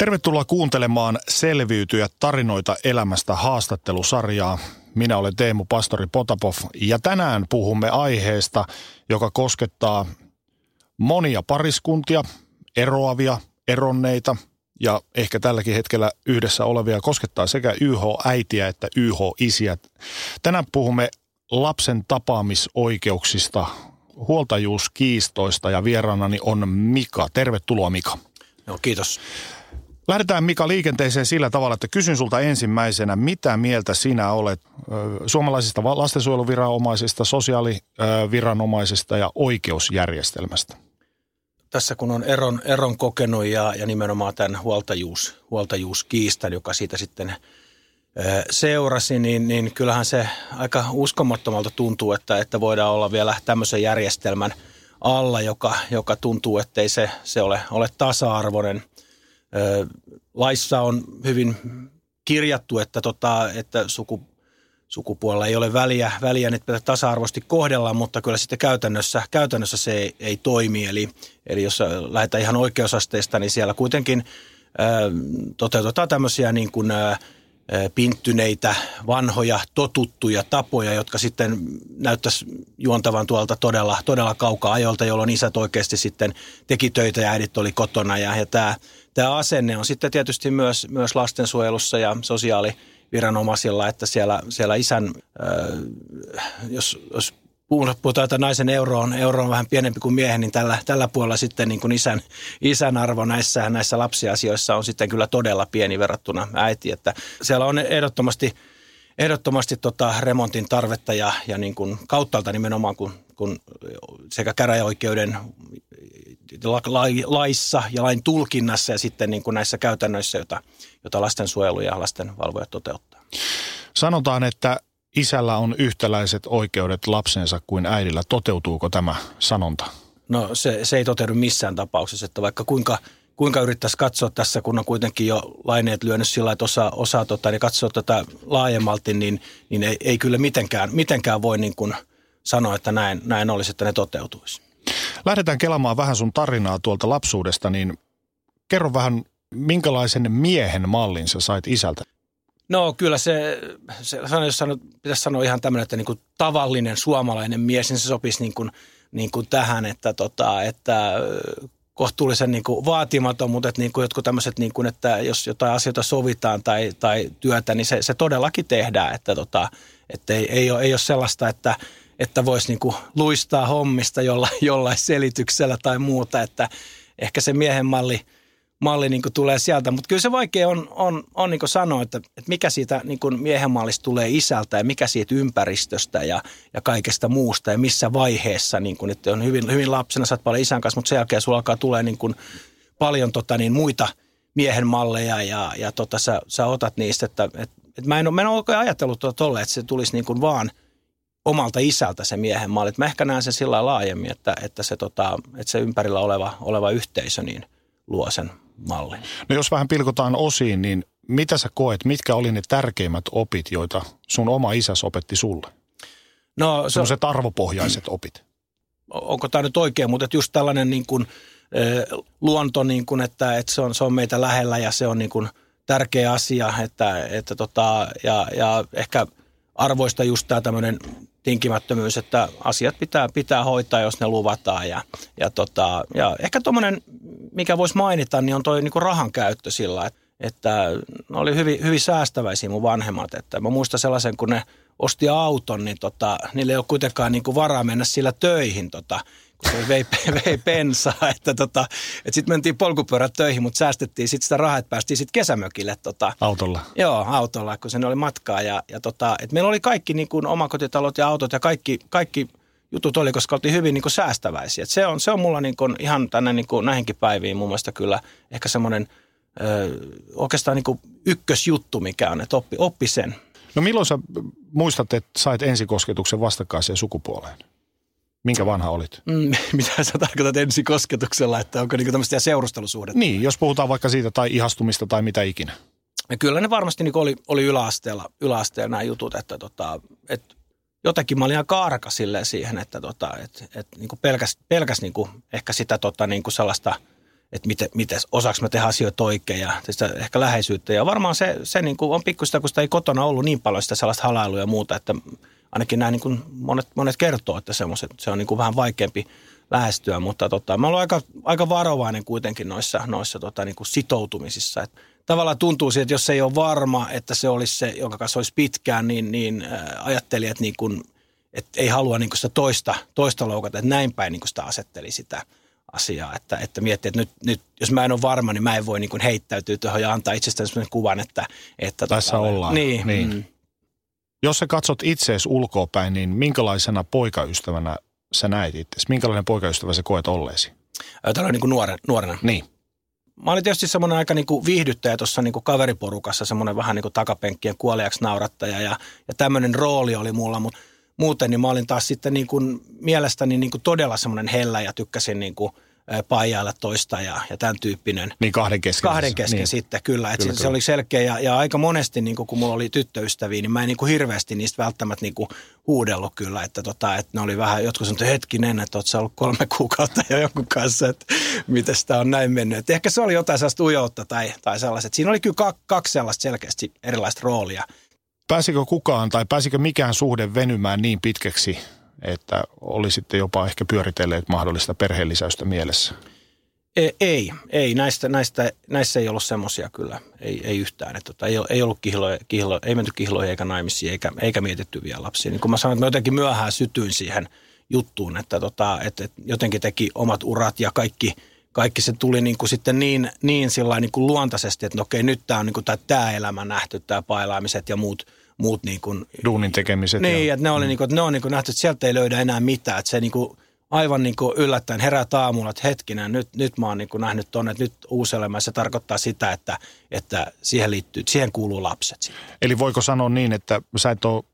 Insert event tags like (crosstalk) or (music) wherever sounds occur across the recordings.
Tervetuloa kuuntelemaan Selviytyjä tarinoita elämästä haastattelusarjaa. Minä olen Teemu Pastori Potapov ja tänään puhumme aiheesta, joka koskettaa monia pariskuntia, eroavia, eronneita ja ehkä tälläkin hetkellä yhdessä olevia koskettaa sekä YH-äitiä että YH-isiä. Tänään puhumme lapsen tapaamisoikeuksista, huoltajuuskiistoista ja vieraanani on Mika. Tervetuloa Mika. Joo, kiitos. Lähdetään Mika liikenteeseen sillä tavalla, että kysyn sulta ensimmäisenä, mitä mieltä sinä olet suomalaisista lastensuojeluviranomaisista, sosiaaliviranomaisista ja oikeusjärjestelmästä? Tässä kun on eron, eron kokenut ja, ja nimenomaan tämän huoltajuus, huoltajuuskiistan, joka siitä sitten seurasi, niin, niin kyllähän se aika uskomattomalta tuntuu, että, että voidaan olla vielä tämmöisen järjestelmän alla, joka, joka tuntuu, ettei se, se ole, ole tasa-arvoinen – laissa on hyvin kirjattu, että, tota, että suku, sukupuolella ei ole väliä, väliä että tasa-arvoisesti kohdellaan, mutta kyllä sitten käytännössä, käytännössä se ei, ei toimi. Eli, eli jos lähdetään ihan oikeusasteista, niin siellä kuitenkin ää, toteutetaan tämmöisiä niin kuin, ää, pinttyneitä, vanhoja, totuttuja tapoja, jotka sitten näyttäisi juontavan tuolta todella, todella kaukaa ajolta, jolloin isät oikeasti sitten teki töitä ja äidit oli kotona. Ja, ja tämä, tämä asenne on sitten tietysti myös, myös lastensuojelussa ja sosiaaliviranomaisilla, että siellä, siellä isän, jos, jos puhutaan, että naisen euro on, euro on vähän pienempi kuin miehen, niin tällä, tällä puolella sitten niin kuin isän, isän arvo näissä, näissä lapsiasioissa on sitten kyllä todella pieni verrattuna äiti. Että siellä on ehdottomasti, ehdottomasti tota remontin tarvetta ja, ja niin kuin kauttaalta nimenomaan, kun, kun sekä käräjäoikeuden laissa ja lain tulkinnassa ja sitten niin kuin näissä käytännöissä, joita, joita lastensuojelu ja lastenvalvojat toteuttaa. Sanotaan, että isällä on yhtäläiset oikeudet lapsensa kuin äidillä. Toteutuuko tämä sanonta? No se, se ei toteudu missään tapauksessa, että vaikka kuinka, kuinka yrittäisi katsoa tässä, kun on kuitenkin jo laineet lyönyt sillä, että osaa, osaa tota, niin katsoa tätä laajemmalti, niin, niin ei, ei kyllä mitenkään, mitenkään voi niin kuin sanoa, että näin, näin olisi, että ne toteutuisi. Lähdetään kelaamaan vähän sun tarinaa tuolta lapsuudesta, niin kerro vähän, minkälaisen miehen mallin sä sait isältä? No kyllä se, se jos sano, pitäisi sanoa ihan tämmöinen, että niin kuin tavallinen suomalainen mies, niin se sopisi niin kuin, niin kuin tähän, että, tota, että kohtuullisen niin kuin vaatimaton, mutta että niin kuin jotkut tämmöiset, niin kuin, että jos jotain asioita sovitaan tai, tai työtä, niin se, se todellakin tehdään, että, tota, että ei, ei, ole, ei ole sellaista, että, että voisi niin kuin luistaa hommista jollain, jollain selityksellä tai muuta, että ehkä se miehen malli – malli niin kuin tulee sieltä. Mutta kyllä se vaikea on, on, on niin kuin sanoa, että, että mikä siitä niin kuin miehen mallista tulee isältä ja mikä siitä ympäristöstä ja, ja kaikesta muusta ja missä vaiheessa. Niin kuin, että on hyvin, hyvin lapsena, sä paljon isän kanssa, mutta sen jälkeen sulla alkaa tulee niin kuin paljon tota, niin muita miehen malleja ja, ja tota, sä, sä otat niistä. Että, että, että mä en ole, mä en ole oikein ajatellut tuota tolle, että se tulisi niin kuin vaan omalta isältä se miehen malli. Mä ehkä näen sen sillä laajemmin, että, että, se, tota, että se ympärillä oleva, oleva yhteisö niin luo sen mallin. No jos vähän pilkotaan osiin, niin mitä sä koet, mitkä oli ne tärkeimmät opit, joita sun oma isäs opetti sulle? No se Sellaiset arvopohjaiset opit. Onko tämä nyt oikein, mutta just tällainen niin kuin, luonto, niin kuin, että, että se, on, se on meitä lähellä ja se on niin kuin tärkeä asia, että, että tota, ja, ja ehkä arvoista just tämä tämmöinen tinkimättömyys, että asiat pitää, pitää hoitaa, jos ne luvataan. Ja, ja, tota, ja ehkä tuommoinen, mikä voisi mainita, niin on tuo niinku rahan käyttö sillä, että, että ne oli hyvin, hyvin säästäväisiä mun vanhemmat. Että mä muistan sellaisen, kun ne osti auton, niin tota, niille ei ole kuitenkaan niinku varaa mennä sillä töihin. Tota, kun se vei, vei pensaa, (laughs) että, tota, että sitten mentiin polkupyörät töihin, mutta säästettiin sitten sitä rahaa, että päästiin sitten kesämökille. Tota, autolla? Joo, autolla, kun sen oli matkaa. Ja, ja tota, että meillä oli kaikki niin kuin omakotitalot ja autot ja kaikki, kaikki jutut oli, koska oltiin hyvin niin kuin säästäväisiä. Et se, on, se on mulla niin kuin ihan tänne niin kuin näihinkin päiviin mun mielestä kyllä ehkä semmoinen oikeastaan niin kuin ykkösjuttu, mikä on, että oppi, oppi sen. No milloin sä muistat, että sait ensikosketuksen vastakkaiseen sukupuoleen? Minkä vanha olit? Mm, (laughs) mitä sä tarkoitat ensikosketuksella, että onko niinku tämmöistä seurustelusuhdetta? Niin, jos puhutaan vaikka siitä tai ihastumista tai mitä ikinä. Ja kyllä ne varmasti niin oli, oli yläasteella, yläasteella nämä jutut, että, tota, että jotenkin mä olin ihan kaarka siihen, että, tota, että, että niin pelkäs, pelkäs niin kuin ehkä sitä tota, niin kuin sellaista, että miten, miten osaako mä tehdä asioita oikein ja sitä ehkä läheisyyttä. Ja varmaan se, se niin kuin on pikkuista, kun sitä ei kotona ollut niin paljon sitä sellaista halailua ja muuta, että ainakin nämä niin kuin monet, monet kertoo, että se on niin kuin vähän vaikeampi lähestyä, mutta tota, mä olen aika, aika varovainen kuitenkin noissa, noissa tota, niin kuin sitoutumisissa. Et tavallaan tuntuu siitä, että jos ei ole varma, että se olisi se, jonka kanssa olisi pitkään, niin, niin äh, ajattelijat niin kuin, että ei halua niin kuin sitä toista, toista loukata, että näin päin niin kuin sitä asetteli sitä asiaa, että, että miettii, että nyt, nyt, jos mä en ole varma, niin mä en voi niin kuin heittäytyä tuohon ja antaa itsestään sellaisen kuvan, että... että Tässä tota, ollaan. Niin. niin. Mm. Jos sä katsot itseesi ulkoapäin, niin minkälaisena poikaystävänä sä näet itse? Minkälainen poikaystävä sä koet olleesi? Tällä niin kuin nuoren, nuorena. Niin. Mä olin tietysti semmoinen aika niin kuin viihdyttäjä tuossa niin kuin kaveriporukassa, semmoinen vähän niin kuin takapenkkien kuoliaksi naurattaja ja, ja tämmöinen rooli oli mulla, mutta muuten niin mä olin taas sitten niin kuin mielestäni niin kuin todella semmoinen hellä ja tykkäsin niin kuin – paijailla toista ja, ja tämän tyyppinen. Niin kahden kesken. Kahden kesken niin. sitten, kyllä. kyllä, se, kyllä. se oli selkeä ja, ja aika monesti, niin kun mulla oli tyttöystäviä, niin mä en niin kuin hirveästi niistä välttämättä niin kuin huudellut kyllä. Että, tota, että ne oli vähän, jotkut sanoivat, että hetkinen, että oot ollut kolme kuukautta jo jonkun kanssa, että miten sitä on näin mennyt. Että ehkä se oli jotain sellaista ujoutta tai, tai sellaiset. Siinä oli kyllä kaksi sellaista selkeästi erilaista roolia. Pääsikö kukaan tai pääsikö mikään suhde venymään niin pitkäksi, että olisitte jopa ehkä pyöritelleet mahdollista perheellisäystä mielessä? Ei, ei, ei. Näistä, näistä, näissä ei ollut semmoisia kyllä, ei, ei yhtään. Että, tota, ei, ei, ollut kihlo, kihlo, ei menty kihloihin eikä naimisiin eikä, eikä mietitty vielä lapsia. Niin kun mä sanoin, että mä jotenkin myöhään sytyin siihen juttuun, että, tota, että, että jotenkin teki omat urat ja kaikki, kaikki se tuli niin kuin sitten niin, niin, niin kuin luontaisesti, että no okei, nyt tämä on niin kuin tämä, tämä elämä nähty, tämä pailaamiset ja muut – muut niin kuin, Duunin tekemiset. Niin, ja, että ne, oli, mm. niin kuin, että ne on niin kuin nähty, että sieltä ei löydä enää mitään. Että se niin kuin, aivan niin kuin yllättäen herää aamulla, että hetkinen, nyt, nyt mä oon niin kuin nähnyt tuonne, että nyt uusi elämä, se tarkoittaa sitä, että, että siihen, liittyy, siihen kuuluu lapset. Sitten. Eli voiko sanoa niin, että sä et ole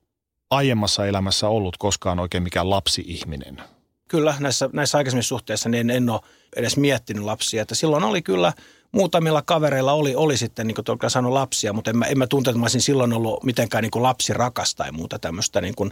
aiemmassa elämässä ollut koskaan oikein mikään lapsi-ihminen? Kyllä, näissä, näissä aikaisemmissa suhteissa niin en, en ole edes miettinyt lapsia. Että silloin oli kyllä muutamilla kavereilla oli, oli sitten, niin kuin sanoi, lapsia, mutta en mä, en mä tunte, että mä olisin silloin ollut mitenkään niin kuin rakas tai muuta tämmöistä niin kuin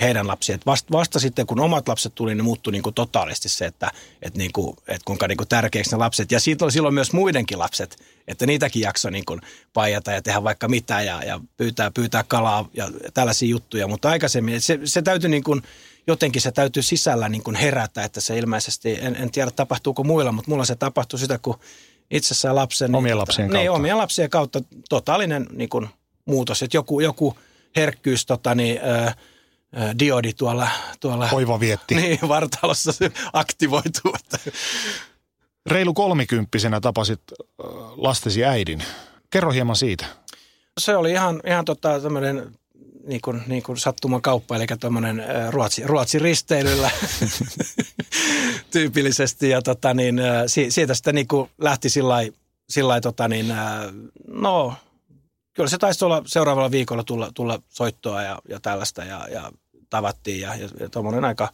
heidän lapsia. vasta, vasta sitten, kun omat lapset tuli, niin muuttui niin kuin totaalisesti se, että, että, niin kuin, että kuinka niin kuin tärkeäksi ne lapset. Ja siitä oli silloin myös muidenkin lapset, että niitäkin jaksoi niin kuin paijata ja tehdä vaikka mitä ja, ja pyytää, pyytää kalaa ja tällaisia juttuja. Mutta aikaisemmin se, se täytyy niin kuin, jotenkin se täytyy sisällä niin kuin herätä, että se ilmeisesti, en, en tiedä tapahtuuko muilla, mutta mulla se tapahtui sitä, kun itsessään lapsen. Niin omien lapsien niin, kautta. Niin, omien lapsien kautta totaalinen niin kuin, muutos, että joku, joku herkkyys, tota, niin, ää, diodi tuolla, tuolla Hoiva vietti. (laughs) Niin, vartalossa aktivoituu. Reilu kolmikymppisenä tapasit lastesi äidin. Kerro hieman siitä. Se oli ihan, ihan tota, tämmöinen niin kuin, niin kuin sattuman kauppa, eli tuommoinen Ruotsi, Ruotsi risteilyllä (laughs) tyypillisesti. Ja tota, niin, siitä sitten niin kuin lähti sillä tota, niin, no kyllä se taisi olla seuraavalla viikolla tulla, tulla soittoa ja, ja tällaista ja, ja tavattiin ja, ja, ja tuommoinen aika,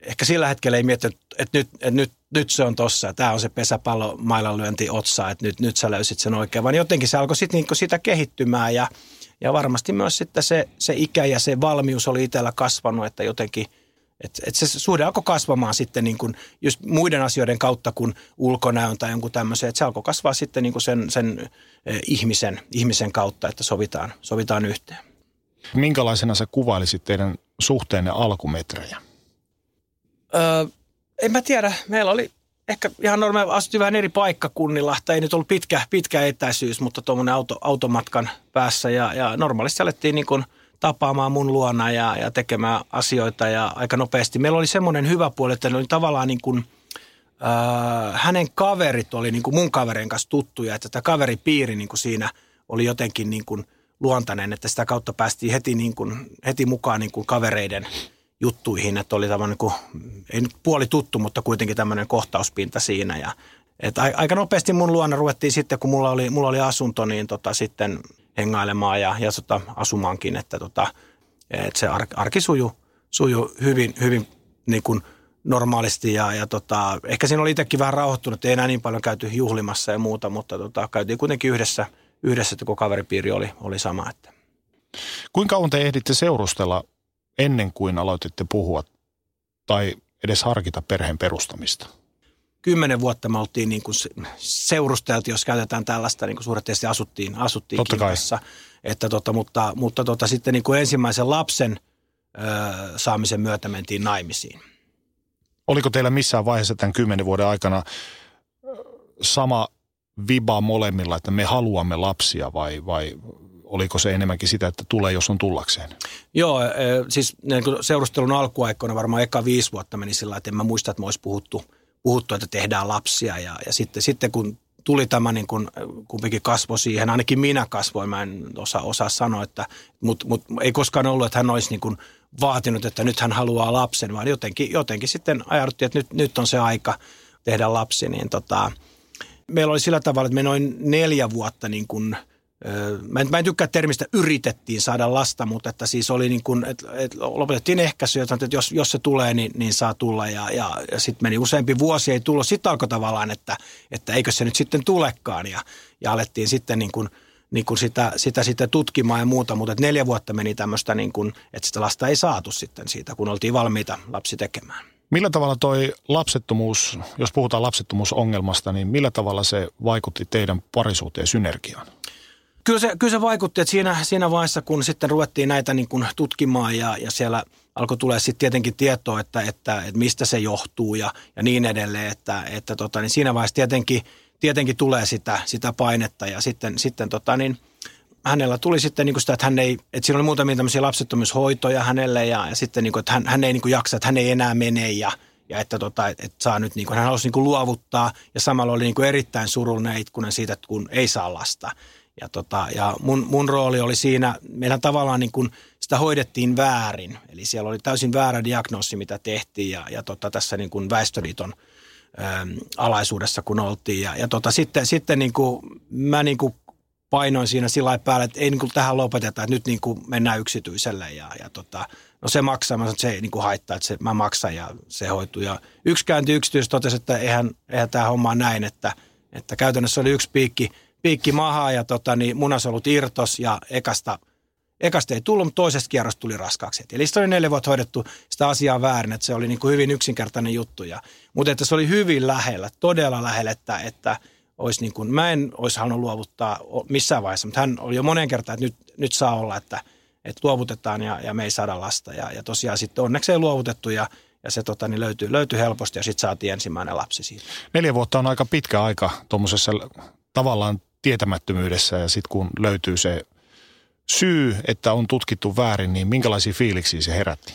ehkä sillä hetkellä ei miettinyt, että nyt, että nyt, nyt se on tossa, tämä on se pesäpallo mailanlyönti otsa, että nyt, nyt sä löysit sen oikein, vaan jotenkin se alkoi sit niinku sitä kehittymään ja – ja varmasti myös sitten se, se ikä ja se valmius oli itsellä kasvanut, että jotenkin että et se suhde alkoi kasvamaan sitten niin kuin just muiden asioiden kautta kuin ulkonäön tai jonkun tämmöisen. Että se alkoi kasvaa sitten niin kuin sen, sen eh, ihmisen, ihmisen kautta, että sovitaan, sovitaan yhteen. Minkälaisena sä kuvailisit teidän suhteenne alkumetrejä? Öö, en mä tiedä. Meillä oli ehkä ihan normaali, asuttiin vähän eri paikkakunnilla. Tai ei nyt ollut pitkä, pitkä etäisyys, mutta tuommoinen auto, automatkan päässä. Ja, ja normaalisti alettiin niin kuin tapaamaan mun luona ja, ja tekemään asioita ja aika nopeasti. Meillä oli semmoinen hyvä puoli, että ne oli tavallaan niin kuin, äh, hänen kaverit oli niin kuin mun kaverin kanssa tuttuja. Että tämä kaveripiiri niin kuin siinä oli jotenkin niin kuin luontainen, että sitä kautta päästiin heti, niin kuin, heti mukaan niin kuin kavereiden juttuihin, että oli tämmöinen, kuin, ei nyt puoli tuttu, mutta kuitenkin tämmöinen kohtauspinta siinä ja et aika nopeasti mun luona ruvettiin sitten, kun mulla oli, mulla oli asunto, niin tota, sitten hengailemaan ja, ja tota, asumaankin, että tota, et se ar, arki suju, suju hyvin, hyvin niin kuin normaalisti ja, ja tota, ehkä siinä oli itsekin vähän rauhoittunut, ei enää niin paljon käyty juhlimassa ja muuta, mutta tota, käytiin kuitenkin yhdessä, yhdessä että kun kaveripiiri oli, oli sama. Että. Kuinka kauan te ehditte seurustella ennen kuin aloititte puhua tai edes harkita perheen perustamista? kymmenen vuotta me oltiin niin kuin seurusteltu, jos käytetään tällaista, niin kuin suuret asuttiin, asuttiin Totta kanssa. Että tota, mutta mutta tota, sitten niin kuin ensimmäisen lapsen ö, saamisen myötä mentiin naimisiin. Oliko teillä missään vaiheessa tämän kymmenen vuoden aikana sama viba molemmilla, että me haluamme lapsia vai, vai oliko se enemmänkin sitä, että tulee, jos on tullakseen? Joo, siis niin seurustelun alkuaikoina varmaan eka viisi vuotta meni sillä että en mä muista, että me olisi puhuttu – puhuttu, että tehdään lapsia ja, ja sitten, sitten kun tuli tämä niin kuin, kumpikin kasvo siihen, ainakin minä kasvoin, mä en osaa, osaa sanoa, että, mutta mut, ei koskaan ollut, että hän olisi niin kuin vaatinut, että nyt hän haluaa lapsen, vaan jotenkin, jotenkin sitten ajauduttiin, että nyt, nyt on se aika tehdä lapsi, niin tota, meillä oli sillä tavalla, että me noin neljä vuotta niin kuin – Mä en, mä en tykkää termistä yritettiin saada lasta, mutta että siis oli niin kuin, että, että lopetettiin ehkäisy, että jos, jos se tulee, niin, niin saa tulla. Ja, ja, ja sitten meni useampi vuosi, ei tullut. Sitten alkoi tavallaan, että, että eikö se nyt sitten tulekaan. Ja, ja alettiin sitten niin kuin, niin kuin sitä, sitä sitten tutkimaan ja muuta, mutta että neljä vuotta meni tämmöistä, niin kuin, että sitä lasta ei saatu sitten siitä, kun oltiin valmiita lapsi tekemään. Millä tavalla toi lapsettomuus, jos puhutaan lapsettomuusongelmasta, niin millä tavalla se vaikutti teidän parisuuteen synergiaan? Kyllä se, kyllä se vaikutti, että siinä, siinä vaiheessa, kun sitten ruvettiin näitä niin kuin tutkimaan ja, ja siellä alkoi tulee sitten tietenkin tietoa, että, että, että mistä se johtuu ja, ja niin edelleen, että, että tota, niin siinä vaiheessa tietenkin, tietenkin tulee sitä, sitä painetta ja sitten, sitten tota, niin, hänellä tuli sitten niin kuin sitä, että hän ei, että siinä oli muutamia tämmöisiä lapsettomuushoitoja hänelle ja, ja sitten niin kuin, että hän, hän ei niin kuin jaksa, että hän ei enää mene ja, ja että, tota, että saa nyt, niin kuin, hän halusi niin kuin luovuttaa ja samalla oli niin kuin erittäin surullinen itkunen siitä, että kun ei saa lasta. Ja, tota, ja mun, mun rooli oli siinä, meillä tavallaan niin kuin sitä hoidettiin väärin. Eli siellä oli täysin väärä diagnoosi, mitä tehtiin ja, ja tota, tässä niin kuin Väestöliiton äm, alaisuudessa, kun oltiin. Ja, ja tota, sitten, sitten niin kuin, mä niin kuin painoin siinä sillä päälle, että ei niin kuin tähän lopeteta, että nyt niin kuin mennään yksityiselle. Ja, ja tota, no se maksaa, mä sanoin, että se ei niin kuin haittaa, että se, mä maksan ja se hoituu. Ja yksi käynti yksityis totesi, että eihän, eihän tämä homma näin, että, että käytännössä oli yksi piikki – piikki mahaa ja tota, niin munasolut irtos ja ekasta, ekasta ei tullut, mutta toisesta kierrosta tuli raskaaksi. Eli sitä oli neljä vuotta hoidettu sitä asiaa väärin, että se oli niin kuin hyvin yksinkertainen juttu. Ja, mutta että se oli hyvin lähellä, todella lähellä, että, että olisi niin kuin, mä en olisi halunnut luovuttaa missään vaiheessa, mutta hän oli jo monen kertaan, että nyt, nyt saa olla, että, että luovutetaan ja, ja me ei saada lasta. Ja, ja tosiaan sitten onneksi ei luovutettu ja, ja se tota, niin löytyi, löytyi helposti ja sitten saatiin ensimmäinen lapsi siitä. Neljä vuotta on aika pitkä aika tuommoisessa tavallaan tietämättömyydessä ja sitten kun löytyy se syy, että on tutkittu väärin, niin minkälaisia fiiliksiä se herätti?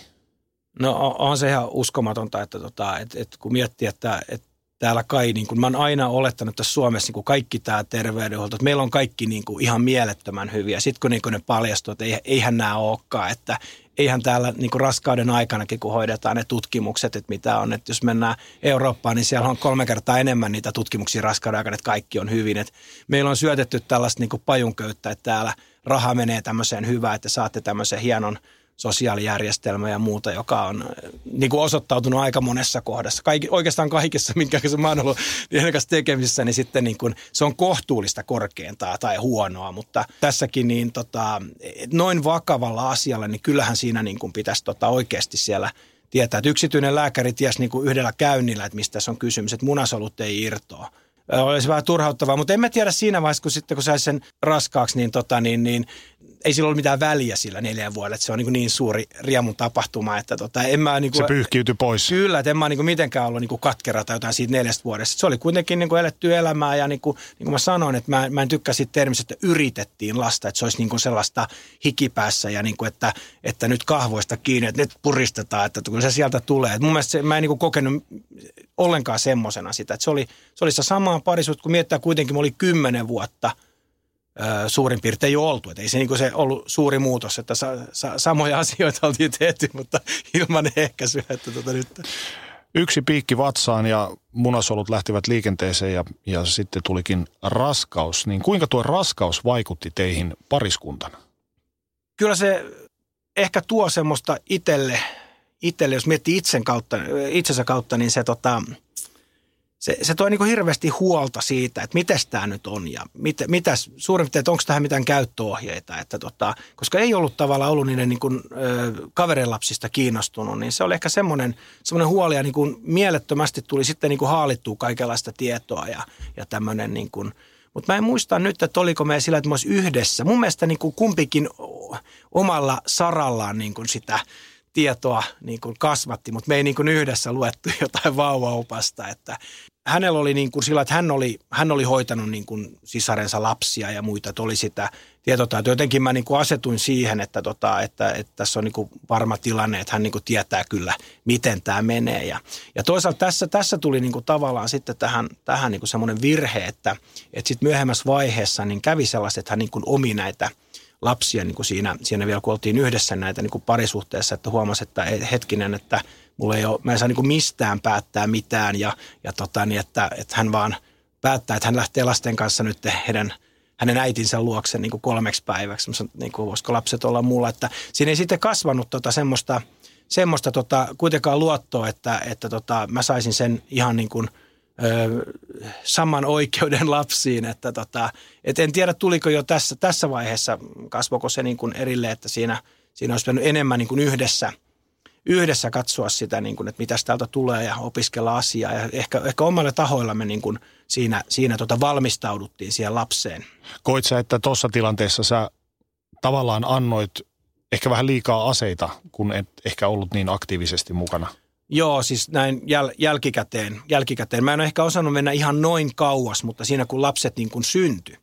No on se ihan uskomatonta, että, tota, että, että kun miettii, että, että täällä kai, niin kuin mä oon aina olettanut että Suomessa niin kuin kaikki tämä terveydenhuolto, että meillä on kaikki niin kuin ihan mielettömän hyviä. Sitten kun, niin kuin ne paljastuu, että eihän nämä olekaan, että eihän täällä niin kuin raskauden aikanakin, kun hoidetaan ne tutkimukset, että mitä on. Että jos mennään Eurooppaan, niin siellä on kolme kertaa enemmän niitä tutkimuksia raskauden aikana, että kaikki on hyvin. Että meillä on syötetty tällaista niin kuin pajunköyttä, että täällä raha menee tämmöiseen hyvään, että saatte tämmöisen hienon – sosiaalijärjestelmä ja muuta, joka on äh, niin kuin osoittautunut aika monessa kohdassa. Kaikki, oikeastaan kaikissa, (laughs) minkä mä oon ollut kanssa tekemisissä, niin sitten niin kuin, se on kohtuullista korkeintaa tai huonoa, mutta tässäkin niin tota, noin vakavalla asialla, niin kyllähän siinä niin kuin pitäisi tota oikeasti siellä tietää, että yksityinen lääkäri tiesi niin kuin yhdellä käynnillä, että mistä se on kysymys, että munasolut ei irtoa olisi vähän turhauttavaa, mutta en mä tiedä siinä vaiheessa, kun sitten kun saisi sen raskaaksi, niin, tota, niin, niin ei sillä ole mitään väliä sillä neljän vuodella, että se on niin, niin suuri riemun tapahtuma, että tota, en mä... Niin kuin, se pyyhkiytyi pois. Kyllä, että en mä niin kuin mitenkään ollut niin kuin katkera tai jotain siitä neljästä vuodesta. Se oli kuitenkin niin kuin eletty elämää ja niin kuin, niin kuin mä sanoin, että mä, mä en tykkää siitä termistä, että yritettiin lasta, että se olisi niin kuin sellaista hikipäässä ja niin kuin, että, että nyt kahvoista kiinni, että nyt puristetaan, että kun se sieltä tulee. Et mun mielestä se, mä en niin kuin kokenut ollenkaan semmoisena sitä, että se oli, se oli se sama parisuutta, kun miettää kuitenkin, mä olin kymmenen vuotta – suurin piirtein jo oltu. Et ei se, niin se ollut suuri muutos, että sa, sa, samoja (laughs) asioita oltiin tehty, mutta ilman ehkäisyä. Että tota nyt. Yksi piikki vatsaan ja munasolut lähtivät liikenteeseen ja, ja sitten tulikin raskaus. Niin kuinka tuo raskaus vaikutti teihin pariskuntana? Kyllä se ehkä tuo semmoista itselle, itselle jos miettii itsen kautta, itsensä kautta, niin se tota, se, se tuo niin hirveästi huolta siitä, että miten tämä nyt on ja mit, mitäs, suurin piirtein, että onko tähän mitään käyttöohjeita. Että tota, koska ei ollut tavallaan ollut niiden niin kuin, ö, kaverin lapsista kiinnostunut, niin se oli ehkä semmoinen, semmoinen huoli ja niin kuin mielettömästi tuli sitten niin kuin haalittua kaikenlaista tietoa ja, ja tämmöinen niin kuin, mutta mä en muista nyt, että oliko me sillä, että me yhdessä. Mun mielestä niin kuin kumpikin omalla sarallaan niin kuin sitä tietoa niin kuin kasvatti, mutta me ei niin kuin yhdessä luettu (laughs) jotain vauvaupasta, että hänellä oli niin kuin sillä, että hän oli, hän oli hoitanut niin kuin sisarensa lapsia ja muita, että oli sitä tietotaitoa. Jotenkin mä niin kuin asetuin siihen, että, tota, että, että tässä on niin kuin varma tilanne, että hän niin kuin tietää kyllä, miten tämä menee. Ja, ja toisaalta tässä, tässä tuli niin kuin tavallaan sitten tähän, tähän niin kuin semmoinen virhe, että, että sitten myöhemmässä vaiheessa niin kävi sellaista, että hän niin kuin omi näitä lapsia niin kuin siinä, siinä vielä, kun oltiin yhdessä näitä niin kuin parisuhteessa, että huomasi, että hetkinen, että – mulla ei ole, mä en saa niin mistään päättää mitään ja, ja tota, niin että, että hän vaan päättää, että hän lähtee lasten kanssa nyt heidän, hänen äitinsä luokse niin kuin kolmeksi päiväksi. Niin kuin, voisiko lapset olla mulla, että siinä ei sitten kasvanut tota semmoista, semmoista tota, kuitenkaan luottoa, että, että tota, mä saisin sen ihan niin kuin, ö, saman oikeuden lapsiin, että tota, et en tiedä tuliko jo tässä, tässä vaiheessa, kasvoko se niin kuin erille, että siinä, siinä olisi enemmän niin kuin yhdessä – yhdessä katsoa sitä, niin kuin, että mitä täältä tulee ja opiskella asiaa. Ja ehkä, ehkä omalla tahoilla me niin kuin siinä, siinä tota valmistauduttiin siihen lapseen. Koit sä, että tuossa tilanteessa sä tavallaan annoit ehkä vähän liikaa aseita, kun et ehkä ollut niin aktiivisesti mukana? Joo, siis näin jäl, jälkikäteen, jälkikäteen. Mä en ole ehkä osannut mennä ihan noin kauas, mutta siinä kun lapset niin kuin syntyi,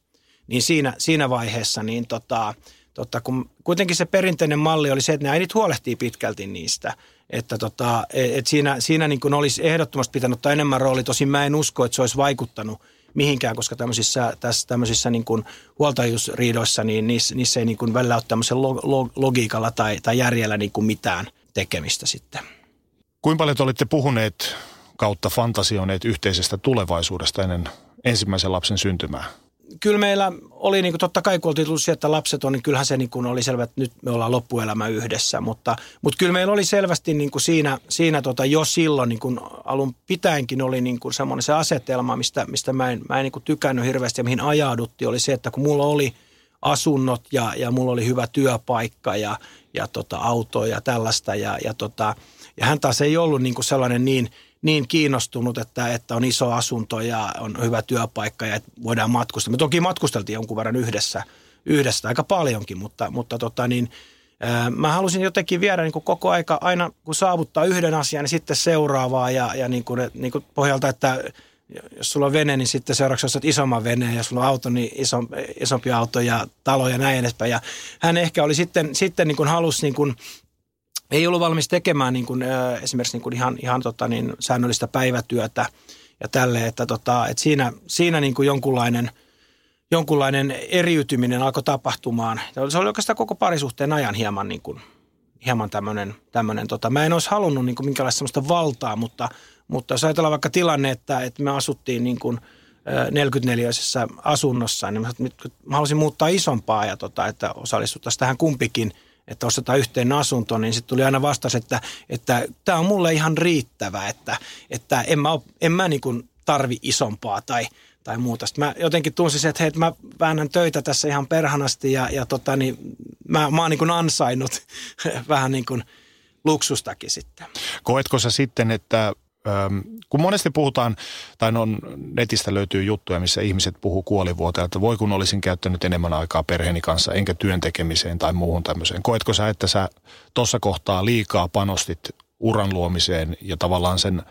niin siinä, siinä vaiheessa niin tota, tota, kun kuitenkin se perinteinen malli oli se, että ne äidit huolehtii pitkälti niistä. Että tota, et, et siinä, siinä niin kuin olisi ehdottomasti pitänyt ottaa enemmän rooli. Tosin mä en usko, että se olisi vaikuttanut mihinkään, koska tämmöisissä, tässä, tämmöisissä niin kuin huoltajuusriidoissa, niin niissä, niissä ei niin kuin välillä ole tämmöisen log, log, logiikalla tai, tai järjellä niin kuin mitään tekemistä sitten. Kuinka paljon te olitte puhuneet kautta fantasioineet yhteisestä tulevaisuudesta ennen ensimmäisen lapsen syntymää? Kyllä meillä oli niin kuin, totta kai kun oltiin tullut siihen, että lapset on, niin kyllähän se niin kuin oli selvä, että nyt me ollaan loppuelämä yhdessä. Mutta, mutta kyllä meillä oli selvästi niin kuin siinä, siinä tota, jo silloin niin kuin alun pitäenkin oli niin kuin semmoinen se asetelma, mistä, mistä mä en, mä en niin kuin tykännyt hirveästi ja mihin ajauduttiin, oli se, että kun mulla oli asunnot ja, ja mulla oli hyvä työpaikka ja, ja tota, auto ja tällaista ja, ja, tota, ja hän taas ei ollut niin kuin sellainen niin – niin kiinnostunut, että, että on iso asunto ja on hyvä työpaikka ja että voidaan matkustaa. Me toki matkusteltiin jonkun verran yhdessä, yhdessä aika paljonkin, mutta, mutta tota niin, ää, mä halusin jotenkin viedä niin kuin koko aika, aina kun saavuttaa yhden asian, niin sitten seuraavaa ja, ja niin kuin, niin kuin pohjalta, että jos sulla on vene, niin sitten seuraavaksi ostat isomman veneen ja sulla on auto, niin iso, isompi auto ja talo ja näin edespäin. Ja hän ehkä oli sitten, sitten niin kuin halusi niin kuin ei ollut valmis tekemään niin kuin, esimerkiksi niin kuin ihan, ihan tota, niin, säännöllistä päivätyötä ja tälle, että, tota, että siinä, siinä niin kuin jonkunlainen, jonkunlainen eriytyminen alkoi tapahtumaan. Se oli oikeastaan koko parisuhteen ajan hieman, niin kuin, hieman tämmöinen, tämmöinen tota, mä en olisi halunnut niin kuin minkälaista sellaista valtaa, mutta, mutta jos ajatellaan vaikka tilanne, että, että me asuttiin niin kuin, 44 asunnossa, niin mä, mä halusin muuttaa isompaa ja tota, että osallistuttaisiin tähän kumpikin – että ostetaan yhteen asunto, niin sitten tuli aina vastaus, että, että tämä on mulle ihan riittävä, että, että en mä, en mä niin tarvi isompaa tai, tai muuta. Sitten mä jotenkin tunsin, että hei, että mä väännän töitä tässä ihan perhanasti ja, ja tota, niin mä, mä oon niin kuin ansainnut (laughs) vähän niin kuin luksustakin sitten. Koetko sä sitten, että kun monesti puhutaan, tai on, netistä löytyy juttuja, missä ihmiset puhuu kuolivuoteen, että voi kun olisin käyttänyt enemmän aikaa perheeni kanssa, enkä työn tekemiseen tai muuhun tämmöiseen. Koetko sä, että sä tuossa kohtaa liikaa panostit uran luomiseen ja tavallaan sen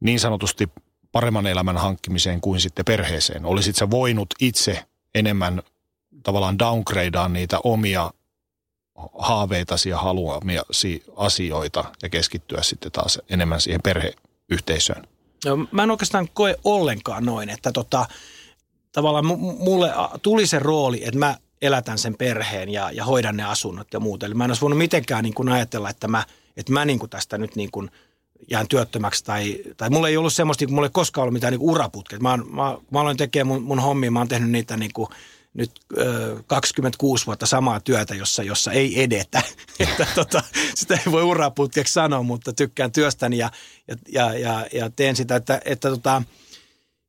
niin sanotusti paremman elämän hankkimiseen kuin sitten perheeseen? Olisit sä voinut itse enemmän tavallaan downgradeaa niitä omia haaveitasi ja haluamiasi asioita ja keskittyä sitten taas enemmän siihen perhe, yhteisöön? No, mä en oikeastaan koe ollenkaan noin, että tota, tavallaan mulle tuli se rooli, että mä elätän sen perheen ja, ja hoidan ne asunnot ja muut. Eli mä en olisi voinut mitenkään niin kuin ajatella, että mä, että mä niin kuin tästä nyt niin kuin jään työttömäksi tai, tai mulla ei ollut semmoista, kun mulla ei koskaan ollut mitään niin uraputket. Mä, mä, mä aloin tekemään mun, mun hommia, mä oon tehnyt niitä niin kuin nyt ö, 26 vuotta samaa työtä, jossa, jossa ei edetä. (laughs) että tota, sitä ei voi uraputkeksi sanoa, mutta tykkään työstäni ja, ja, ja, ja, ja teen sitä, että, että tota,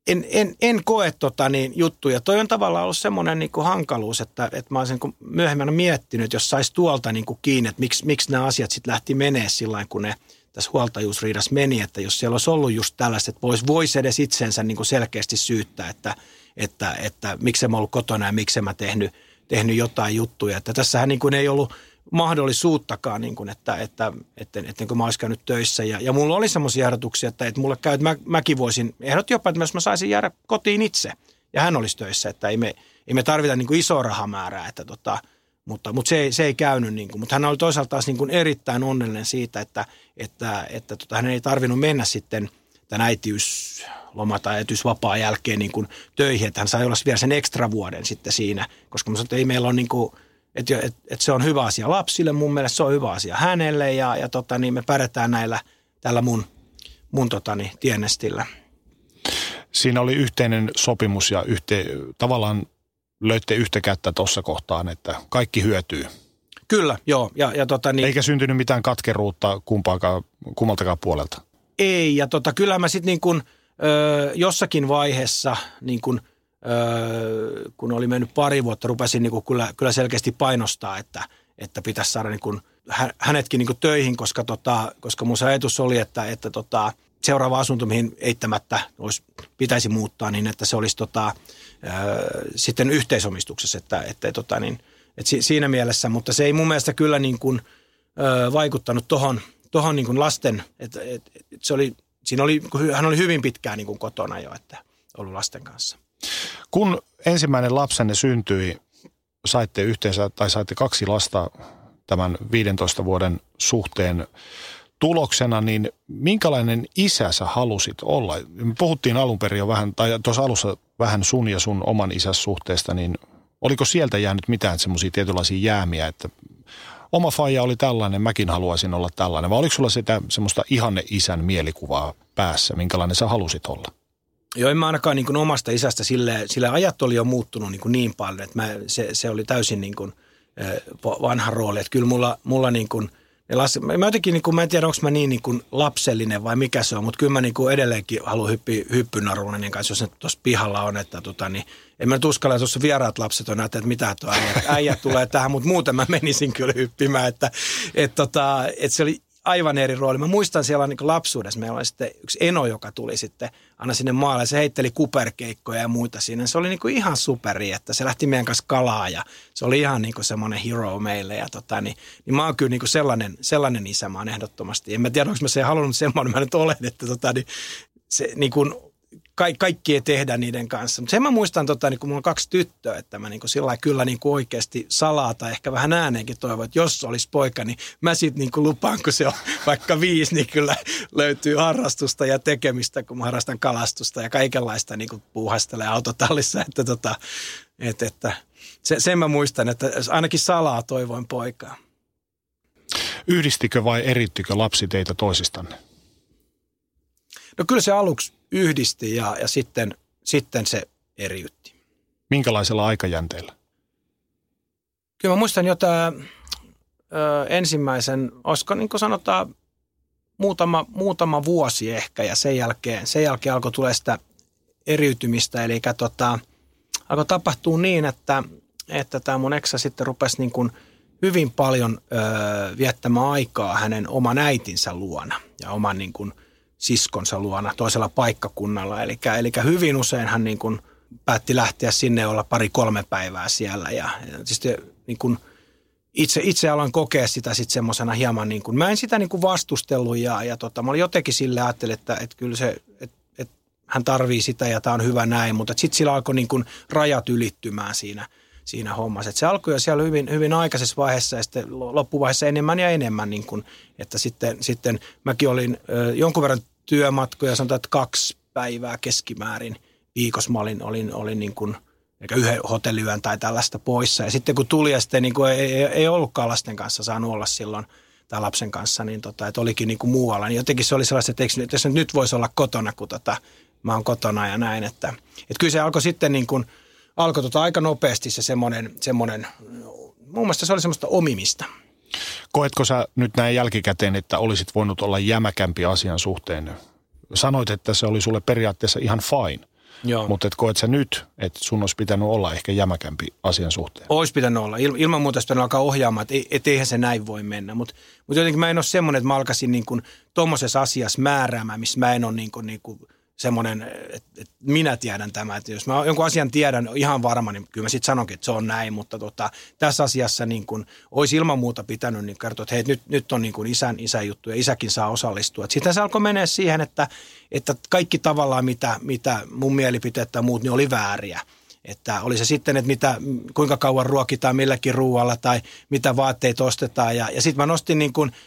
en, en, en koe tota niin, juttuja. Toi on tavallaan ollut semmoinen niin kuin hankaluus, että, että mä olisin myöhemmin miettinyt, jos saisi tuolta niin kuin kiinni, että miksi, miksi nämä asiat sitten lähti menee sillä kun ne tässä huoltajuusriidassa meni, että jos siellä olisi ollut just tällaiset, että voisi vois edes itsensä niin kuin selkeästi syyttää, että, että, että miksi mä ollut kotona ja miksi mä tehnyt, tehnyt jotain juttuja. Että tässähän niin kuin ei ollut mahdollisuuttakaan, niin kuin, että, että, että, että, että mä olisin käynyt töissä. Ja, ja mulla oli semmoisia ehdotuksia, että, että mulle käy, että mä, mäkin voisin, ehdot jopa, että mä saisin jäädä kotiin itse ja hän olisi töissä, että ei me, ei me tarvita niin kuin isoa rahamäärää, että tota, mutta, mutta se, ei, se ei käynyt. Niin kuin, mutta hän oli toisaalta taas niin kuin erittäin onnellinen siitä, että, että, että tota, hän ei tarvinnut mennä sitten tämän äitiysloma- tai äitiysvapaa jälkeen niin kuin töihin, että hän sai olla vielä sen ekstra vuoden sitten siinä, koska mä sanoin, että ei meillä ole niin kuin, että, että, että se on hyvä asia lapsille, mun mielestä se on hyvä asia hänelle ja, ja tota, niin me pärjätään näillä tällä mun, mun tota, niin, tienestillä. Siinä oli yhteinen sopimus ja yhte, tavallaan löytte yhtä kättä tuossa kohtaan, että kaikki hyötyy. Kyllä, joo. Ja, ja tota, niin, Eikä syntynyt mitään katkeruutta kumpaakaan, kummaltakaan puolelta. Ei, ja tota, kyllä mä sitten niin ö, jossakin vaiheessa, niin kun, ö, kun oli mennyt pari vuotta, rupesin niin kun kyllä, kyllä selkeästi painostaa, että, että pitäisi saada niin kun, hänetkin niin kun töihin, koska, tota, koska mun ajatus oli, että, että tota, seuraava asunto, mihin eittämättä olisi, pitäisi muuttaa, niin että se olisi tota, sitten yhteisomistuksessa, että, että, tota, niin, että siinä mielessä, mutta se ei mun mielestä kyllä niin kuin, ö, vaikuttanut tuohon tohon niin lasten, että, että, että se oli, siinä oli, hän oli hyvin pitkään niin kuin kotona jo, että ollut lasten kanssa. Kun ensimmäinen lapsenne syntyi, saitte yhteensä tai saitte kaksi lasta tämän 15 vuoden suhteen tuloksena, niin minkälainen isä sä halusit olla? Me puhuttiin alun perin jo vähän, tai tuossa alussa vähän sun ja sun oman isäs suhteesta, niin oliko sieltä jäänyt mitään semmoisia tietynlaisia jäämiä, että oma faija oli tällainen, mäkin haluaisin olla tällainen, vai oliko sulla sitä semmoista ihanne isän mielikuvaa päässä, minkälainen sä halusit olla? Joo, en mä ainakaan niin kuin omasta isästä, sille, sille ajat oli jo muuttunut niin, kuin niin paljon, että mä, se, se oli täysin niin kuin, vanha rooli. Että kyllä mulla, mulla niin kuin – Las, mä jotenkin, niin kuin, mä en tiedä, onko mä niin, niin kuin lapsellinen vai mikä se on, mutta kyllä mä niin kuin edelleenkin haluan hyppi, hyppynarullinen niin kanssa, jos ne tuossa pihalla on, että tota, niin, en mä uskalla, että tuossa vieraat lapset on näitä, että mitä tuo äijä, äijä tulee tähän, mutta muuten mä menisin kyllä hyppimään, että et, tota, et se oli aivan eri rooli. Mä muistan siellä niin lapsuudessa, meillä oli sitten yksi eno, joka tuli sitten aina sinne maalle. Se heitteli kuperkeikkoja ja muita siinä. Se oli niin kuin ihan superi, että se lähti meidän kanssa kalaa ja se oli ihan niin kuin semmoinen hero meille. Ja tota, niin, niin mä oon kyllä niin kuin sellainen, sellainen isä, mä oon ehdottomasti. En mä tiedä, onko mä se halunnut semmoinen, mä nyt olen, että tota, niin, se niin kuin ka- kaikki tehdä niiden kanssa. Mutta sen mä muistan, tota, niin kun mulla on kaksi tyttöä, että mä niin kuin sillä kyllä niin kuin oikeasti salaa tai ehkä vähän ääneenkin toivon, että jos olisi poika, niin mä sitten niin kuin lupaan, kun se on (laughs) vaikka viisi, niin kyllä löytyy harrastusta ja tekemistä, kun mä harrastan kalastusta ja kaikenlaista niin kuin puuhastelee autotallissa. Että, tota, että, että se, sen mä muistan, että ainakin salaa toivoin poikaa. Yhdistikö vai erittikö lapsi teitä toisistanne? No kyllä se aluksi yhdisti ja, ja sitten, sitten se eriytti. Minkälaisella aikajänteellä? Kyllä mä muistan jo tämä ö, ensimmäisen, olisiko niin kuin sanotaan muutama, muutama vuosi ehkä ja sen jälkeen, sen jälkeen alkoi tulla sitä eriytymistä. Eli tota, alkoi tapahtua niin, että, että tämä mun eksä sitten rupesi niin kuin hyvin paljon ö, viettämään aikaa hänen oman äitinsä luona ja oman niin kuin – siskonsa luona toisella paikkakunnalla. Eli, eli hyvin usein hän niin kuin päätti lähteä sinne olla pari-kolme päivää siellä. Ja, ja siis niin kuin itse, itse aloin kokea sitä sitten semmoisena hieman, niin kuin, mä en sitä niin kuin vastustellut ja, ja tota, mä olin jotenkin sille ajattelin, että, että kyllä se, että, että hän tarvii sitä ja tämä on hyvä näin, mutta sitten sillä alkoi niin kuin rajat ylittymään siinä – siinä hommassa. Että se alkoi jo siellä hyvin, hyvin aikaisessa vaiheessa ja sitten loppuvaiheessa enemmän ja enemmän. Niin kuin, että sitten, sitten mäkin olin ö, jonkun verran työmatkoja, sanotaan, että kaksi päivää keskimäärin viikossa mä olin, olin, olin niin kuin eikä yhden hotelliyön tai tällaista poissa. Ja sitten kun tuli ja sitten niin kuin ei, ei, ei ollutkaan lasten kanssa saanut olla silloin tai lapsen kanssa, niin tota, että olikin niin kuin muualla. Niin jotenkin se oli sellaista, että eikö, jos nyt voisi olla kotona, kun tota, mä oon kotona ja näin. Että, että kyllä se alkoi sitten niin kuin, alkoi tota aika nopeasti se semmoinen, semmoinen, mun mielestä se oli semmoista omimista. Koetko sä nyt näin jälkikäteen, että olisit voinut olla jämäkämpi asian suhteen? Sanoit, että se oli sulle periaatteessa ihan fine. Joo. Mutta et koet sä nyt, että sun olisi pitänyt olla ehkä jämäkämpi asian suhteen? Olisi pitänyt olla. Il, ilman muuta olisi alkaa ohjaamaan, että et eihän se näin voi mennä. Mutta mut jotenkin mä en ole semmoinen, että mä alkaisin niin tuommoisessa asiassa määräämään, missä mä en ole niin kuin, niin kuin semmoinen, että, että minä tiedän tämä. Että jos mä jonkun asian tiedän ihan varma, niin kyllä mä sitten sanonkin, että se on näin. Mutta tota, tässä asiassa niin kuin, olisi ilman muuta pitänyt niin kertoa, että hei, nyt, nyt on niin kuin isän, isän juttu ja isäkin saa osallistua. Sitten se alkoi menee siihen, että, että kaikki tavallaan, mitä, mitä mun mielipiteet tai muut, niin oli vääriä. Että oli se sitten, että mitä, kuinka kauan ruokitaan milläkin ruualla tai mitä vaatteita ostetaan. Ja, ja sitten mä nostin niin kuin –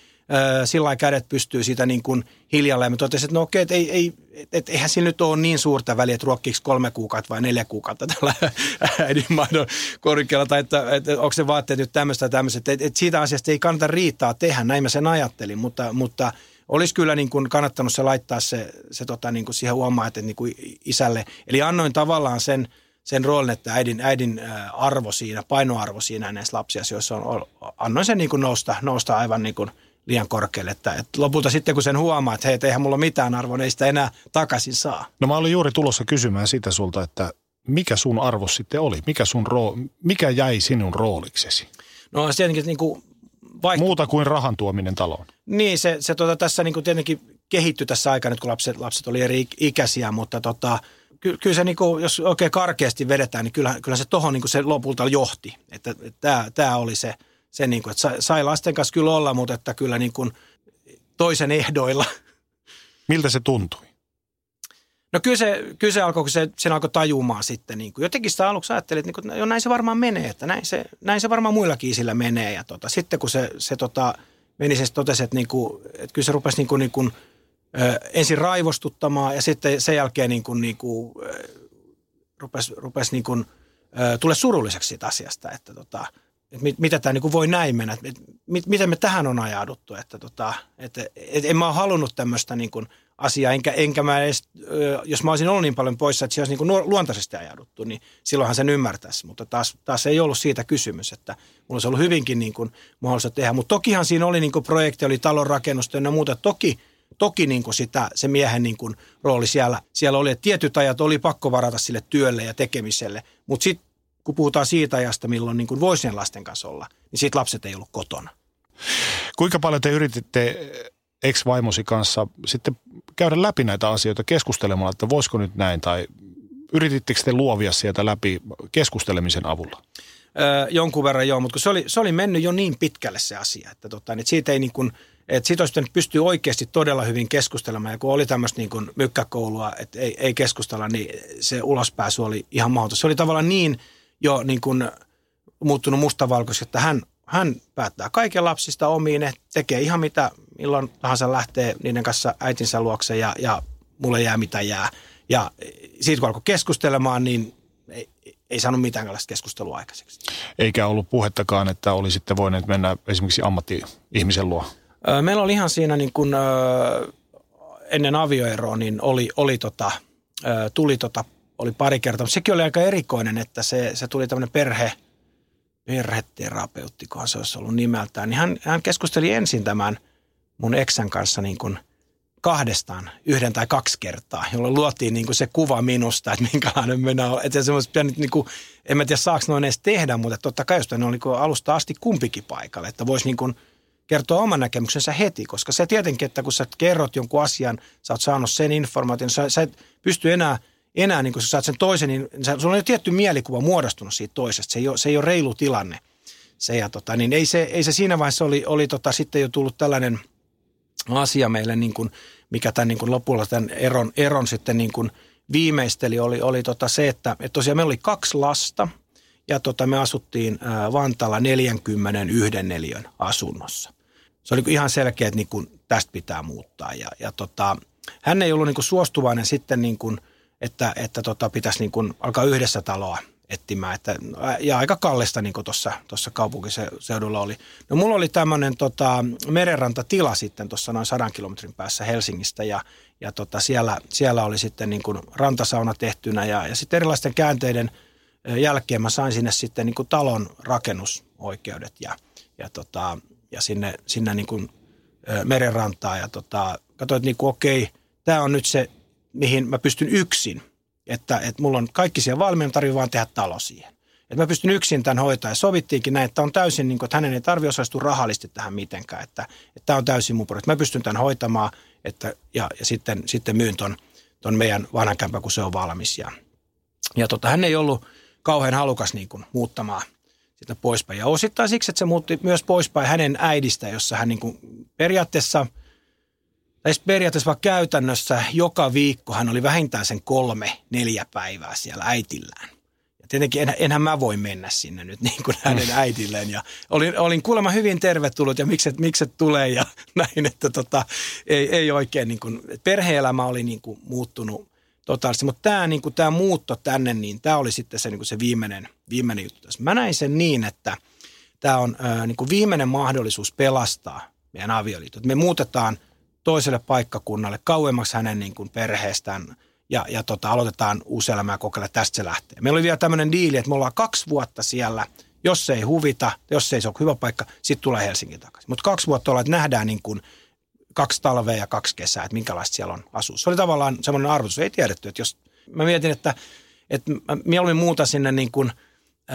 sillä kädet pystyy siitä niin kuin hiljalleen. Mä totesin, että no okei, että ei, ei, et, eihän sillä nyt ole niin suurta väliä, että ruokkiksi kolme kuukautta vai neljä kuukautta tällä (laughs) äidinmaidon korkealla, tai että, että onko se vaatteet nyt tämmöistä tai tämmöistä. Että, että siitä asiasta ei kannata riittää tehdä, näin mä sen ajattelin, mutta, mutta olisi kyllä niin kuin kannattanut se laittaa se, se tota niin kuin siihen huomaa, että niin kuin isälle. Eli annoin tavallaan sen, sen roolin, että äidin, äidin arvo siinä, painoarvo siinä näissä lapsiasioissa on, annoin sen niin kuin nousta, nousta aivan niin kuin – liian korkealle. Että, että lopulta sitten kun sen huomaa, että hei, eihän mulla mitään arvoa, niin ei sitä enää takaisin saa. No mä olin juuri tulossa kysymään sitä sulta, että mikä sun arvo sitten oli? Mikä, sun roo, mikä jäi sinun rooliksesi? No tietenkin niin kuin vaikka... Muuta kuin rahan tuominen taloon. Niin, se, se tota, tässä niin kuin tietenkin kehittyi tässä aikana, kun lapset, lapset oli eri ikäisiä, mutta tota, ky, kyllä se, niin kuin, jos oikein karkeasti vedetään, niin kyllä, kyllä se tuohon niin se lopulta johti. Että tämä oli se – se niin kuin, että sai, sai lasten kanssa kyllä olla, mutta että kyllä niin kuin toisen ehdoilla. Miltä se tuntui? No kyllä se, kyllä se alkoi, kun se, sen alkoi tajumaan sitten. Niin kuin, jotenkin sitä aluksi ajattelin, että, niin kuin, jo näin se varmaan menee, että näin se, näin se varmaan muillakin isillä menee. Ja tota, sitten kun se, se tota, meni, se totesi, että, niin kuin, että kyllä se rupesi niin kuin, niin kuin, ö, ensin raivostuttamaan ja sitten sen jälkeen niin kuin, niin kuin, ö, rupesi, rupesi niin kuin, ö, tule surulliseksi siitä asiasta, että tota, että mit, mitä tämä niin voi näin mennä, että mit, miten me tähän on ajauduttu, että tota, että, et en mä ole halunnut tämmöistä niin kuin asiaa, enkä, enkä mä edes, jos mä olisin ollut niin paljon poissa, että se olisi niin kuin luontaisesti ajauduttu, niin silloinhan sen ymmärtäisi, mutta taas, taas ei ollut siitä kysymys, että mulla olisi ollut hyvinkin niin kuin mahdollista tehdä, mutta tokihan siinä oli niin kuin projekti, oli talon rakennusta ja muuta, toki toki niin kuin sitä, se miehen niin kuin rooli siellä, siellä oli, että tietyt ajat oli pakko varata sille työlle ja tekemiselle, mutta sitten kun puhutaan siitä ajasta, milloin niin kuin voisi lasten kanssa olla, niin siitä lapset ei ollut kotona. Kuinka paljon te yrititte ex-vaimosi kanssa sitten käydä läpi näitä asioita keskustelemalla, että voisiko nyt näin, tai yritittekö te luovia sieltä läpi keskustelemisen avulla? Öö, jonkun verran joo, mutta se oli, se oli mennyt jo niin pitkälle se asia, että, tota, että siitä ei niin kuin, että siitä olisi pystyä oikeasti todella hyvin keskustelemaan. Ja kun oli tämmöistä niin kuin mykkäkoulua, että ei, ei keskustella, niin se ulospääsy oli ihan mahdoton. Se oli tavallaan niin jo niin kuin muuttunut mustavalkoiseksi, että hän, hän päättää kaiken lapsista omiin, tekee ihan mitä milloin tahansa lähtee niiden kanssa äitinsä luokse ja, ja mulle jää mitä jää. Ja siitä kun alkoi keskustelemaan, niin ei, ei saanut mitään keskustelua aikaiseksi. Eikä ollut puhettakaan, että olisitte voineet mennä esimerkiksi ammatti-ihmisen luo? Meillä oli ihan siinä niin kuin, ennen avioeroa, niin oli, oli tota, tuli tota oli pari kertaa, mutta sekin oli aika erikoinen, että se, se tuli tämmöinen perhe, perheterapeuttikohan se olisi ollut nimeltään, niin hän, hän keskusteli ensin tämän mun eksän kanssa niin kuin kahdestaan yhden tai kaksi kertaa, jolloin luotiin niin kuin se kuva minusta, että minkälainen minä olen. Että semmoista pitänyt, niin kuin, en mä tiedä saako noin edes tehdä, mutta totta kai jos ne oli niin alusta asti kumpikin paikalle, että voisi niin kuin kertoa oman näkemyksensä heti, koska se tietenkin, että kun sä kerrot jonkun asian, sä oot saanut sen informaation, sä, sä et pysty enää – enää, niin kun sä saat sen toisen, niin sulla on jo tietty mielikuva muodostunut siitä toisesta. Se ei ole, se ei ole reilu tilanne. Se, ja tota, niin ei, se, ei se siinä vaiheessa oli, oli tota, sitten jo tullut tällainen asia meille, niin kuin, mikä tämän niin kuin lopulla tämän eron, eron sitten niin kuin viimeisteli, oli, oli tota se, että, että tosiaan meillä oli kaksi lasta ja tota, me asuttiin Vantaalla 41 neliön asunnossa. Se oli ihan selkeä, että niin kuin tästä pitää muuttaa ja, ja tota, hän ei ollut niin kuin suostuvainen sitten niin kuin – että, että tota, pitäisi niin kuin alkaa yhdessä taloa etsimään. Että, ja aika kallista niin kuin tuossa kaupunkiseudulla oli. No mulla oli tämmöinen tota, merenrantatila sitten tuossa noin sadan kilometrin päässä Helsingistä ja, ja tota, siellä, siellä oli sitten niin kuin rantasauna tehtynä ja, ja sitten erilaisten käänteiden jälkeen mä sain sinne sitten niin kuin talon rakennusoikeudet ja, ja, tota, ja sinne, sinne niin kuin merenrantaa ja tota, katsoin, että niin kuin, okei, tämä on nyt se, mihin mä pystyn yksin. Että, että mulla on kaikki siellä valmiina, tarvii vaan tehdä talo siihen. Että mä pystyn yksin tämän hoitaa ja sovittiinkin näin, että on täysin, niin kuin, että hänen ei tarvitse osallistua rahallisesti tähän mitenkään. Että, että tämä on täysin mun projekti. Mä pystyn tämän hoitamaan että, ja, ja sitten, sitten myyn ton, ton meidän vanhan kämpän, kun se on valmis. Ja, ja tota, hän ei ollut kauhean halukas niin kuin, muuttamaan sitä poispäin. Ja osittain siksi, että se muutti myös poispäin hänen äidistä, jossa hän niin kuin, periaatteessa – tai periaatteessa vaan käytännössä joka viikko hän oli vähintään sen kolme, neljä päivää siellä äitillään. Ja tietenkin en, enhän mä voi mennä sinne nyt niin kuin hänen mm. äitilleen. Ja olin, olin kuulemma hyvin tervetullut ja mikset, mikset tulee ja (laughs) näin, että tota, ei, ei oikein niin kuin, perhe-elämä oli niin kuin muuttunut totaalisesti. Mutta tämä niin kuin, tämä muutto tänne, niin tämä oli sitten se, niin kuin se viimeinen, viimeinen juttu tässä. Mä näin sen niin, että tämä on ää, niin kuin viimeinen mahdollisuus pelastaa meidän avioliitot. Me muutetaan – toiselle paikkakunnalle, kauemmaksi hänen niin kuin perheestään ja, ja tota, aloitetaan uusi elämä ja kokeilla, tästä se lähtee. Meillä oli vielä tämmöinen diili, että me ollaan kaksi vuotta siellä, jos se ei huvita, jos se ei ole hyvä paikka, sitten tulee Helsingin takaisin. Mutta kaksi vuotta ollaan, että nähdään niin kuin kaksi talvea ja kaksi kesää, että minkälaista siellä on asua. Se oli tavallaan semmoinen arvotus, ei tiedetty, että jos mä mietin, että, että mä mieluummin muuta sinne niin kuin,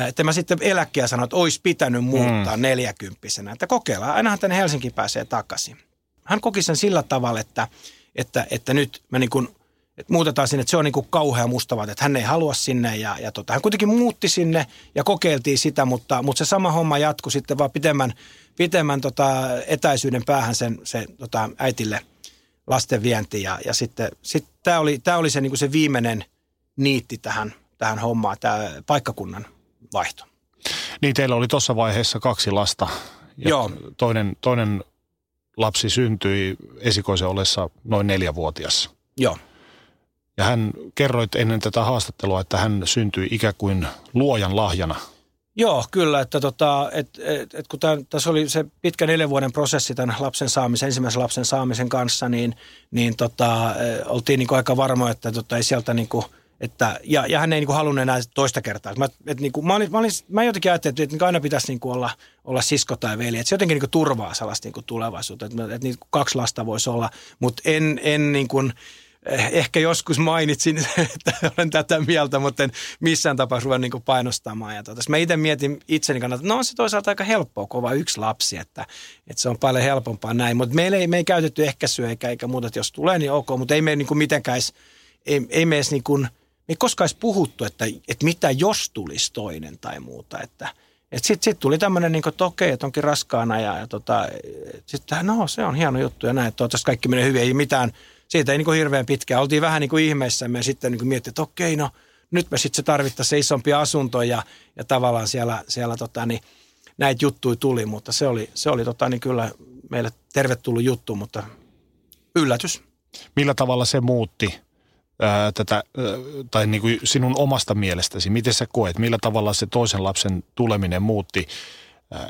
että mä sitten eläkkeä sanoin, että olisi pitänyt muuttaa mm. neljäkymppisenä, että kokeillaan, ainahan tänne Helsinki pääsee takaisin hän koki sen sillä tavalla, että, että, että nyt me niin kuin, että muutetaan sinne, että se on niin kuin kauhea mustavat, että hän ei halua sinne ja, ja tota, hän kuitenkin muutti sinne ja kokeiltiin sitä, mutta, mutta se sama homma jatkui sitten vaan pitemmän, pitemmän tota, etäisyyden päähän sen, se tota, äitille lasten vienti ja, ja sitten sit tämä oli, tää oli se, niin kuin se viimeinen niitti tähän, tähän hommaan, tämä paikkakunnan vaihto. Niin teillä oli tuossa vaiheessa kaksi lasta. Ja Joo. Toinen, toinen lapsi syntyi esikoisen ollessa noin neljävuotias. Joo. Ja hän kerroit ennen tätä haastattelua, että hän syntyi ikään kuin luojan lahjana. Joo, kyllä. Että tota, et, et, et kun tämän, tässä oli se pitkä neljän vuoden prosessi tämän lapsen saamisen, ensimmäisen lapsen saamisen kanssa, niin, niin tota, oltiin niin aika varmoja, että tota, ei sieltä niin kuin – että, ja, ja hän ei niin kuin halunnut enää toista kertaa. Mä, et, niin kuin, mä, olin, mä, olin, mä jotenkin ajattelin, että, että niin aina pitäisi niin kuin olla, olla sisko tai veli. Että se jotenkin niin kuin turvaa sellaista niin kuin tulevaisuutta. Että, että niin kuin kaksi lasta voisi olla, mutta en, en niin kuin, eh, ehkä joskus mainitsin, (laughs) että olen tätä mieltä, mutta en missään tapauksessa ruvennut niin painostamaan. Ja tuota, mä itse mietin itseni kannalta, että no on se toisaalta aika helppoa, kova yksi lapsi, että, että se on paljon helpompaa näin. Mutta meillä ei, me ei käytetty ehkäisyä eikä, eikä muuta, että jos tulee, niin ok, mutta ei me niin kuin mitenkään ei, ei me edes niin kuin – me ei koskaan edes puhuttu, että, että mitä jos tulisi toinen tai muuta. Että, että sitten sit tuli tämmöinen, niin että okei, että onkin raskaana ja, ja tota, sitten no se on hieno juttu ja näin, että toivottavasti kaikki menee hyvin, ei mitään, siitä ei niin kuin hirveän pitkään. Oltiin vähän niin kuin ihmeissämme ja sitten niin kuin miettii, että okei, no nyt me sitten se tarvittaisiin se isompi asunto ja, ja tavallaan siellä, siellä tota, niin, näitä juttuja tuli, mutta se oli, se oli tota, niin kyllä meille tervetullut juttu, mutta yllätys. Millä tavalla se muutti ää, tätä, tai niin kuin sinun omasta mielestäsi, miten sä koet, millä tavalla se toisen lapsen tuleminen muutti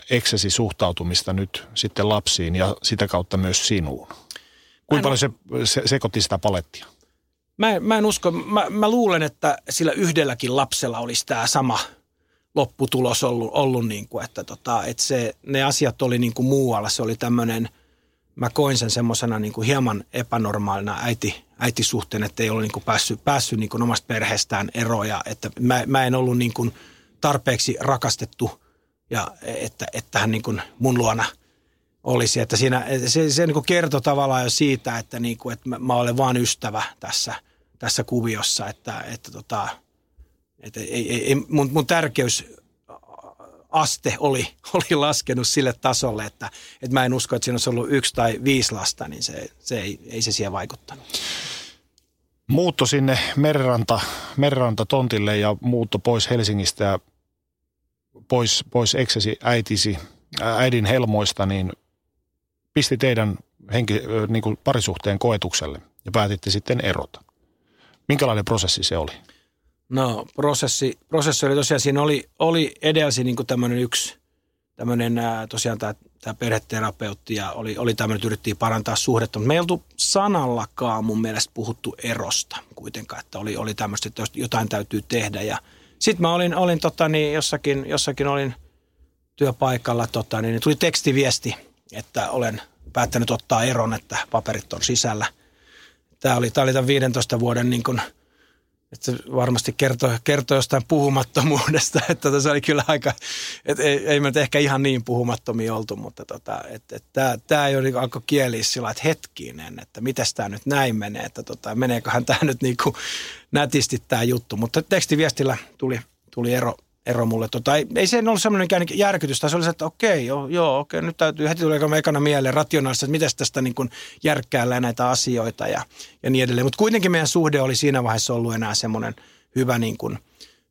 eksesi suhtautumista nyt sitten lapsiin ja sitä kautta myös sinuun? Kuinka paljon se, se sekoitti sitä palettia? Mä, mä en usko, mä, mä luulen, että sillä yhdelläkin lapsella olisi tämä sama lopputulos ollut, ollut niin kuin, että, tota, että se, ne asiat oli niin kuin muualla. Se oli tämmöinen, mä koin sen semmoisena niin hieman epänormaalina äiti, äitisuhteen, että ei ole niin kuin päässyt, päässyt niin kuin omasta perheestään eroja, että mä, mä en ollut niin kuin tarpeeksi rakastettu ja että, että hän niin kuin mun luona olisi. Että siinä, se, se niin kuin kertoi tavallaan jo siitä, että, niin kuin, että mä, mä olen vaan ystävä tässä, tässä kuviossa, että, että, tota, että ei, ei, mun, mun tärkeys aste oli, (laughs) oli laskenut sille tasolle, että, että mä en usko, että siinä olisi ollut yksi tai viisi lasta, niin se, se ei, ei se siihen vaikuttanut. Muutto sinne Merranta, Merranta tontille ja muutto pois Helsingistä ja pois, pois eksesi äitisi, äidin helmoista, niin pisti teidän henki, niin kuin parisuhteen koetukselle ja päätitte sitten erota. Minkälainen prosessi se oli? No prosessi, prosessi oli tosiaan, siinä oli, oli edelsi niin tämmöinen yksi, tämmöinen tosiaan tämä, tämä perheterapeutti ja oli, oli tämmöinen, että yritettiin parantaa suhdetta, mutta me ei oltu sanallakaan mun mielestä puhuttu erosta kuitenkaan, että oli, oli tämmöistä, että jotain täytyy tehdä ja sitten mä olin, olin tota, niin jossakin, jossakin olin työpaikalla, tota, niin tuli tekstiviesti, että olen päättänyt ottaa eron, että paperit on sisällä. Tämä oli, tämä oli tämän 15 vuoden niin kuin – että se varmasti kertoo, kertoo jostain puhumattomuudesta, (laughs) että se oli kyllä aika, että ei, ei me ehkä ihan niin puhumattomia oltu, mutta tota, että, että tämä, ei ole alkoi kieliä sillä että hetkinen, että miten tämä nyt näin menee, että tota, meneeköhän tämä nyt niin kuin nätisti tämä juttu, mutta tekstiviestillä tuli, tuli ero, ero mulle. Tota, ei, ei se ollut semmoinen järkytys, se oli se, että okei, joo, joo okei, nyt täytyy heti tulee ekana mieleen rationaalisesti, että miten tästä niin kuin järkkäällä näitä asioita ja, ja niin edelleen. Mutta kuitenkin meidän suhde oli siinä vaiheessa ollut enää semmoinen hyvä niin kuin,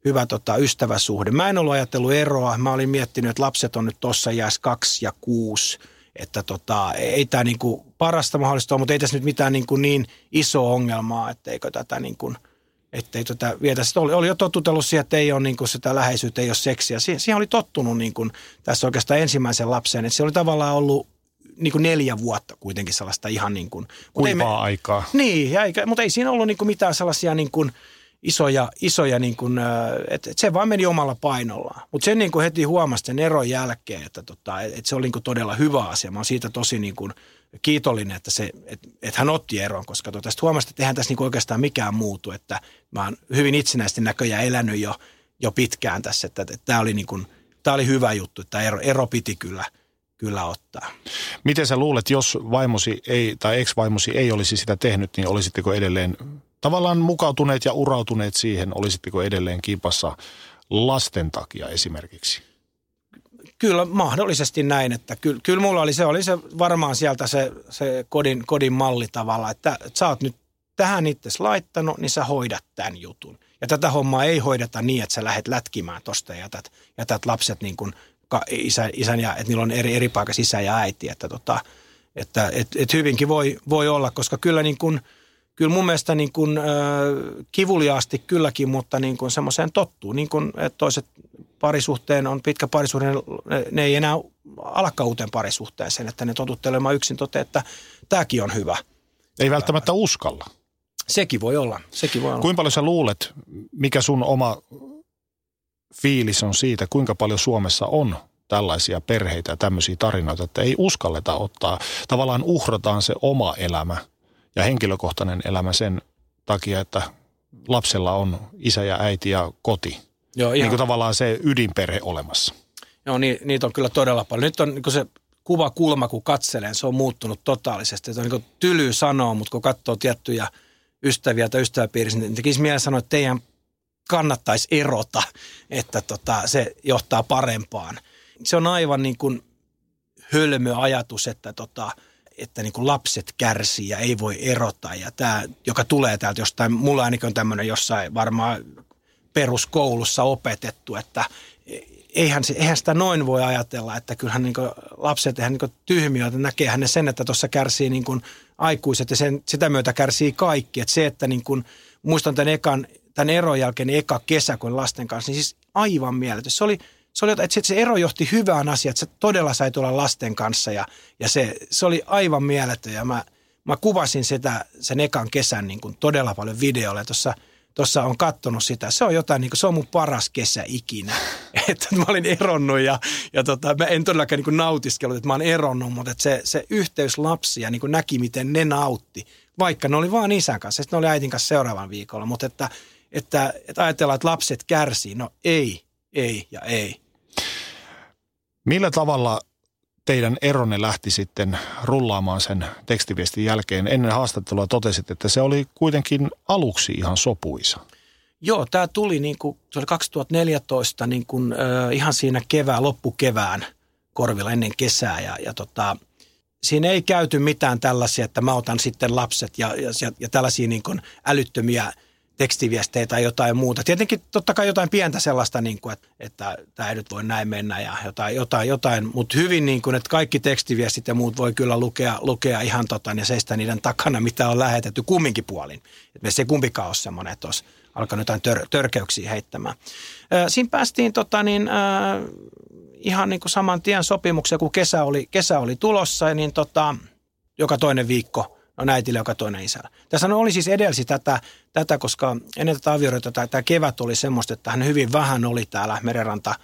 hyvä tota, ystäväsuhde. Mä en ollut ajatellut eroa. Mä olin miettinyt, että lapset on nyt tuossa jääs kaksi ja kuusi. Että tota, ei tämä niin parasta mahdollista ole, mutta ei tässä nyt mitään niin, kuin niin iso ongelmaa, etteikö tätä niin kuin – ettei tota vietä. Sitten oli, oli jo tottutellut siihen, että ei ole niin kuin sitä läheisyyttä, ei ole seksiä. Si- siihen oli tottunut niin kuin tässä oikeastaan ensimmäisen lapsen. Että se oli tavallaan ollut niin kuin neljä vuotta kuitenkin sellaista ihan niin kuin... Kuivaa aikaa. Niin, ja eikä, mutta ei siinä ollut niin kuin mitään sellaisia niin kuin isoja, isoja niin kuin, että et se vaan meni omalla painollaan. Mutta sen niin kuin heti huomasi sen eron jälkeen, että tota, et, et se oli niin kuin todella hyvä asia. Mä oon siitä tosi niin kuin kiitollinen, että, se, että, että hän otti eron, koska tuota, sitten huomasi, että eihän tässä niin oikeastaan mikään muutu, että mä oon hyvin itsenäisesti näköjään elänyt jo, jo pitkään tässä, että, että, että tämä oli, niin kuin, tämä oli hyvä juttu, että ero, ero piti kyllä, kyllä ottaa. Miten sä luulet, jos vaimosi ei, tai ex-vaimosi ei olisi sitä tehnyt, niin olisitteko edelleen tavallaan mukautuneet ja urautuneet siihen, olisitteko edelleen kiipassa lasten takia esimerkiksi? Kyllä mahdollisesti näin, että kyllä, kyllä mulla oli se, oli se varmaan sieltä se, se kodin, kodin malli tavalla, että, että sä oot nyt tähän itse laittanut, niin sä hoidat tämän jutun. Ja tätä hommaa ei hoideta niin, että sä lähdet lätkimään tosta ja jätät, jätät lapset niin kuin isä, isän ja, että niillä on eri, eri paikassa isä ja äiti, että, tota, että et, et hyvinkin voi, voi olla, koska kyllä niin kuin, kyllä mun mielestä niin kuin, äh, kivuliaasti kylläkin, mutta niin kuin semmoiseen tottuu. Niin kuin, että toiset parisuhteen on pitkä parisuhde, ne ei enää alakaan uuteen parisuhteeseen, että ne totuttelemaan yksin tote, että tämäkin on hyvä. Ei välttämättä uskalla. Sekin voi olla, sekin voi olla. Kuinka paljon sä luulet, mikä sun oma fiilis on siitä, kuinka paljon Suomessa on tällaisia perheitä ja tämmöisiä tarinoita, että ei uskalleta ottaa, tavallaan uhrataan se oma elämä ja henkilökohtainen elämä sen takia, että lapsella on isä ja äiti ja koti. Joo, ihan. Niin kuin tavallaan se ydinperhe olemassa. Joo, niin, niitä on kyllä todella paljon. Nyt on niin se kuva kulma, kun katselen, se on muuttunut totaalisesti. Se on niin tyly sanoa, mutta kun katsoo tiettyjä ystäviä tai ystäväpiirissä, niin tekisi mieleen sanoa, että teidän kannattaisi erota, että tota, se johtaa parempaan. Se on aivan niin kuin hölmö ajatus, että, tota, että niin kuin lapset kärsii ja ei voi erota. Ja tämä, joka tulee täältä jostain, mulla ainakin on tämmöinen jossain varmaan peruskoulussa opetettu, että eihän, eihän sitä noin voi ajatella, että kyllähän niin lapset eihän niin tyhmiä, että näkeehän ne sen, että tuossa kärsii niin kuin aikuiset ja sen, sitä myötä kärsii kaikki. Että se, että niin kuin, muistan tämän, ekan, tämän eron jälkeen eka kesä, kun lasten kanssa, niin siis aivan mieletön. Se oli, se oli, että se ero johti hyvään asiaan, että se todella sai tulla lasten kanssa ja, ja se, se oli aivan mieletön ja mä, mä kuvasin sitä sen ekan kesän niin kuin todella paljon videolla. Tuossa – tuossa on kattonut sitä. Se on jotain, niin kuin, se on mun paras kesä ikinä. (laughs) että mä olin eronnut ja, ja tota, mä en todellakaan niin nautiskellut, että mä olen eronnut, mutta että se, se yhteys lapsia niin näki, miten ne nautti. Vaikka ne oli vaan isän kanssa, sitten ne oli äitin kanssa seuraavan viikolla. Mutta että, että, että ajatellaan, että lapset kärsii. No ei, ei ja ei. Millä tavalla teidän eronne lähti sitten rullaamaan sen tekstiviestin jälkeen. Ennen haastattelua totesit, että se oli kuitenkin aluksi ihan sopuisa. Joo, tämä tuli niin kuin, se oli 2014 niin kuin, äh, ihan siinä kevään, loppukevään korvilla ennen kesää ja, ja tota, siinä ei käyty mitään tällaisia, että mä otan sitten lapset ja, ja, ja tällaisia niin kuin älyttömiä tekstiviestejä tai jotain muuta. Tietenkin totta kai jotain pientä sellaista, niin kuin, että, että tämä ei nyt voi näin mennä ja jotain, jotain, jotain mutta hyvin niin kuin, että kaikki tekstiviestit ja muut voi kyllä lukea, lukea ihan tota, ja seistä niiden takana, mitä on lähetetty kumminkin puolin. Että me se kumpikaan ole semmoinen, että olisi alkanut jotain tör, törkeyksiä heittämään. siinä päästiin tota, niin, äh, ihan niin kuin saman tien sopimukseen, kun kesä oli, kesä oli tulossa, niin tota, joka toinen viikko – on äitillä joka toinen isällä. Tässä oli siis edelsi tätä, tätä koska ennen tätä avioliittoa tämä kevät oli semmoista, että hän hyvin vähän oli täällä merenranta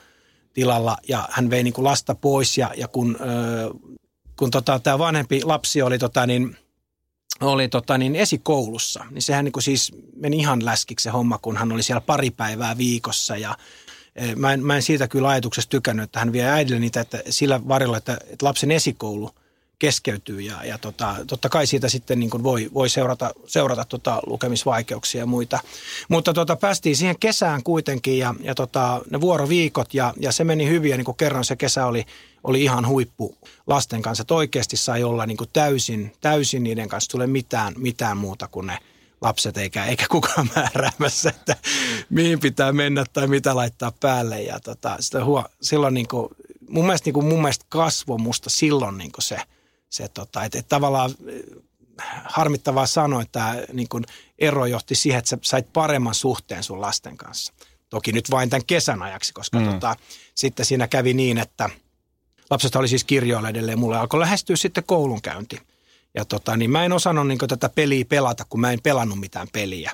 tilalla ja hän vei niin kuin lasta pois ja, ja kun, äh, kun tota, tämä vanhempi lapsi oli, tota, niin, oli tota, niin esikoulussa, niin sehän niin kuin siis meni ihan läskiksi se homma, kun hän oli siellä pari päivää viikossa ja Mä en, mä en siitä kyllä ajatuksesta tykännyt, että hän vie äidille niitä että sillä varilla, että, että lapsen esikoulu – keskeytyy ja, ja tota, totta kai siitä sitten niin kuin voi, voi seurata, seurata tota lukemisvaikeuksia ja muita. Mutta tota, päästiin siihen kesään kuitenkin ja, ja tota, ne vuoroviikot ja, ja se meni hyvin ja niin kuin kerran se kesä oli, oli ihan huippu lasten kanssa, että oikeasti sai olla niin kuin täysin, täysin niiden kanssa tule mitään, mitään muuta kuin ne lapset eikä, eikä kukaan (laughs) määräämässä, että mihin pitää mennä tai mitä laittaa päälle. Ja tota, sitä huo, silloin niin kuin, mun mielestä, niin kuin, mun mielestä kasvo musta silloin niin kuin se – se tota, että, että tavallaan äh, harmittavaa sanoa, että tämä niin kuin ero johti siihen, että sä sait paremman suhteen sun lasten kanssa. Toki nyt vain tämän kesän ajaksi, koska mm. tota, sitten siinä kävi niin, että lapsesta oli siis kirjoilla edelleen. Mulle alkoi lähestyä sitten koulunkäynti. Ja tota, niin mä en osannut niin tätä peliä pelata, kun mä en pelannut mitään peliä.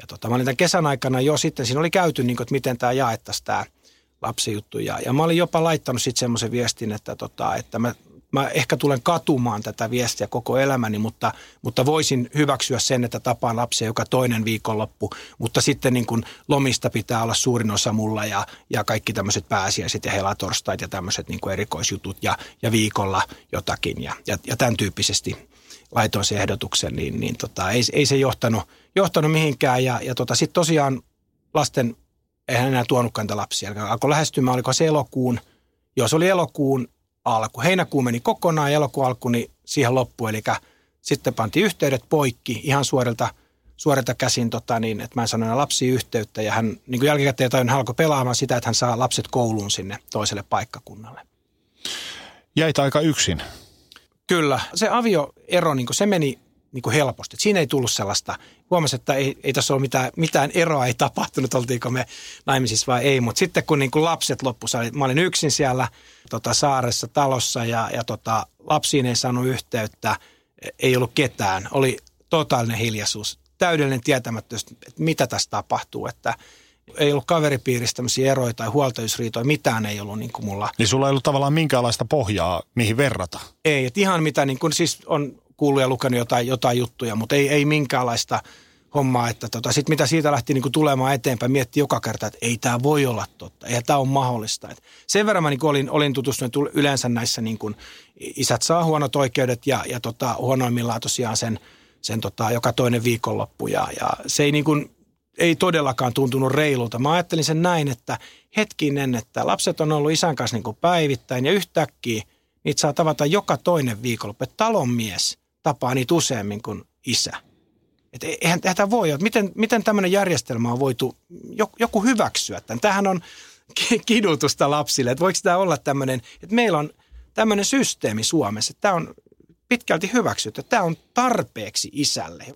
Ja tota, mä olin tämän kesän aikana jo sitten, siinä oli käyty, niin kuin, että miten tämä jaettaisiin tämä lapsijuttu. Ja, ja mä olin jopa laittanut sitten semmoisen viestin, että, tota, että mä mä ehkä tulen katumaan tätä viestiä koko elämäni, mutta, mutta voisin hyväksyä sen, että tapaan lapsia joka toinen viikonloppu, mutta sitten niin kuin lomista pitää olla suurin osa mulla ja, ja kaikki tämmöiset pääsiäiset ja helatorstait ja tämmöiset niin erikoisjutut ja, ja viikolla jotakin. Ja, ja, ja tämän tyyppisesti laitoin se ehdotuksen, niin, niin tota, ei, ei se johtanut, johtanut mihinkään. Ja, ja tota, sitten tosiaan lasten, eihän enää tuonutkaan niitä lapsia, alkoi lähestymään, oliko se elokuun, jos oli elokuun alku. Heinäkuu meni kokonaan, elokuun alku niin siihen loppu, eli sitten pantiin yhteydet poikki ihan suorilta, suorilta käsin, tota, niin, että mä en sanonut lapsi yhteyttä ja hän niin kuin jälkikäteen tajun, hän alkoi pelaamaan sitä, että hän saa lapset kouluun sinne toiselle paikkakunnalle. Jäit aika yksin. Kyllä. Se avioero, niin se meni niin kuin helposti. Siinä ei tullut sellaista, huomasi, että ei, ei tässä ole mitään, mitään eroa, ei tapahtunut, oltiinko me naimisissa vai ei. Mutta sitten kun niin kuin lapset loppuivat, mä olin yksin siellä tota, saaressa talossa ja, ja tota, lapsiin ei saanut yhteyttä, ei ollut ketään. Oli totaalinen hiljaisuus, täydellinen tietämättömyys, että mitä tässä tapahtuu, että ei ollut kaveripiirissä tämmöisiä eroja tai huoltajuusriitoja, mitään ei ollut niin kuin mulla. Niin sulla ei ollut tavallaan minkäänlaista pohjaa, mihin verrata? Ei, että ihan mitä niin kuin, siis on kuullut ja lukenut jotain, jotain juttuja, mutta ei, ei minkäänlaista hommaa. Että tota, sitten mitä siitä lähti niin kuin tulemaan eteenpäin, mietti joka kerta, että ei tämä voi olla totta, ei tämä ole mahdollista. Et sen verran mä niin kuin olin, olin tutustunut yleensä näissä niin kuin, isät saa huonot oikeudet ja, ja tota, huonoimmillaan tosiaan sen, sen tota, joka toinen viikonloppu ja, ja se ei niin kuin, ei todellakaan tuntunut reilulta. Mä ajattelin sen näin, että hetkinen, että lapset on ollut isän kanssa niin kuin päivittäin ja yhtäkkiä niitä saa tavata joka toinen viikonloppu. Talonmies tapaa niitä useammin kuin isä. Että eihän, eihän tämä voi että miten, miten tämmöinen järjestelmä on voitu joku hyväksyä. Tämän. Tämähän on (laughs) kidutusta lapsille, että voiko tämä olla tämmöinen, että meillä on tämmöinen systeemi Suomessa, että tämä on pitkälti hyväksytty, että tämä on tarpeeksi isälle.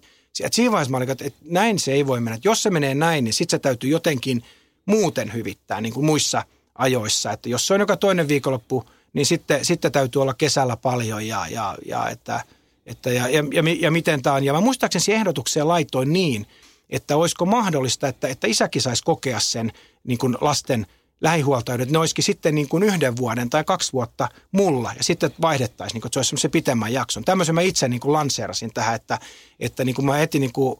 Et siinä vaiheessa mä olin, että näin se ei voi mennä. Että jos se menee näin, niin sitten se täytyy jotenkin muuten hyvittää, niin kuin muissa ajoissa. Että jos se on joka toinen viikonloppu, niin sitten, sitten täytyy olla kesällä paljon ja, ja, ja että – että ja, ja, ja, ja miten tämä on. Ja mä muistaakseni ehdotukseen laitoin niin, että olisiko mahdollista, että, että isäkin saisi kokea sen niin kuin lasten lähihuoltajuudet. Ne olisikin sitten niin kuin yhden vuoden tai kaksi vuotta mulla ja sitten vaihdettaisiin, niin kuin, että se olisi semmoisen pitemmän jakson. Tämmöisen mä itse niin kuin lanseerasin tähän, että, että niin kuin mä heti niin kuin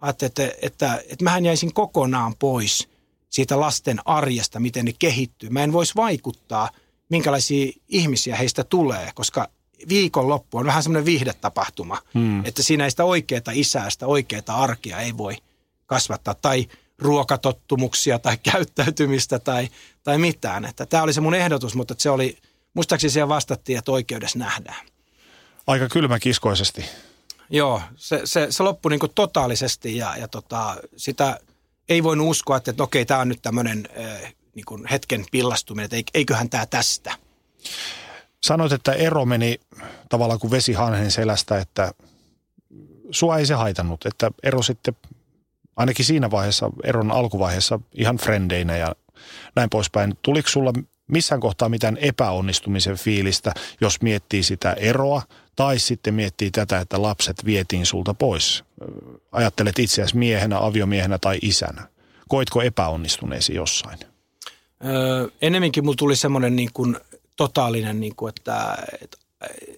ajattelin, että, että, että, että mähän jäisin kokonaan pois siitä lasten arjesta, miten ne kehittyy. Mä en voisi vaikuttaa, minkälaisia ihmisiä heistä tulee, koska viikonloppu on vähän semmoinen viihdetapahtuma, hmm. että siinä ei sitä oikeaa isää, sitä oikeaa arkea ei voi kasvattaa tai ruokatottumuksia tai (laughs) käyttäytymistä tai, tai mitään. Että tämä oli se mun ehdotus, mutta se oli, muistaakseni siellä vastattiin, että oikeudessa nähdään. Aika kylmäkiskoisesti. Joo, se, se, se loppui niin totaalisesti ja, ja tota, sitä ei voinut uskoa, että, että okei, tämä on nyt tämmöinen niin hetken pillastuminen, että eiköhän tämä tästä. Sanoit, että ero meni tavallaan kuin vesi hanhen selästä, että sua ei se haitannut, että ero sitten ainakin siinä vaiheessa, eron alkuvaiheessa ihan frendeinä ja näin poispäin. Tuliko sulla missään kohtaa mitään epäonnistumisen fiilistä, jos miettii sitä eroa tai sitten miettii tätä, että lapset vietiin sulta pois? Ajattelet itseäsi miehenä, aviomiehenä tai isänä. Koitko epäonnistuneesi jossain? Öö, enemminkin mulla tuli semmoinen niin kuin totaalinen, niin kuin, että, että,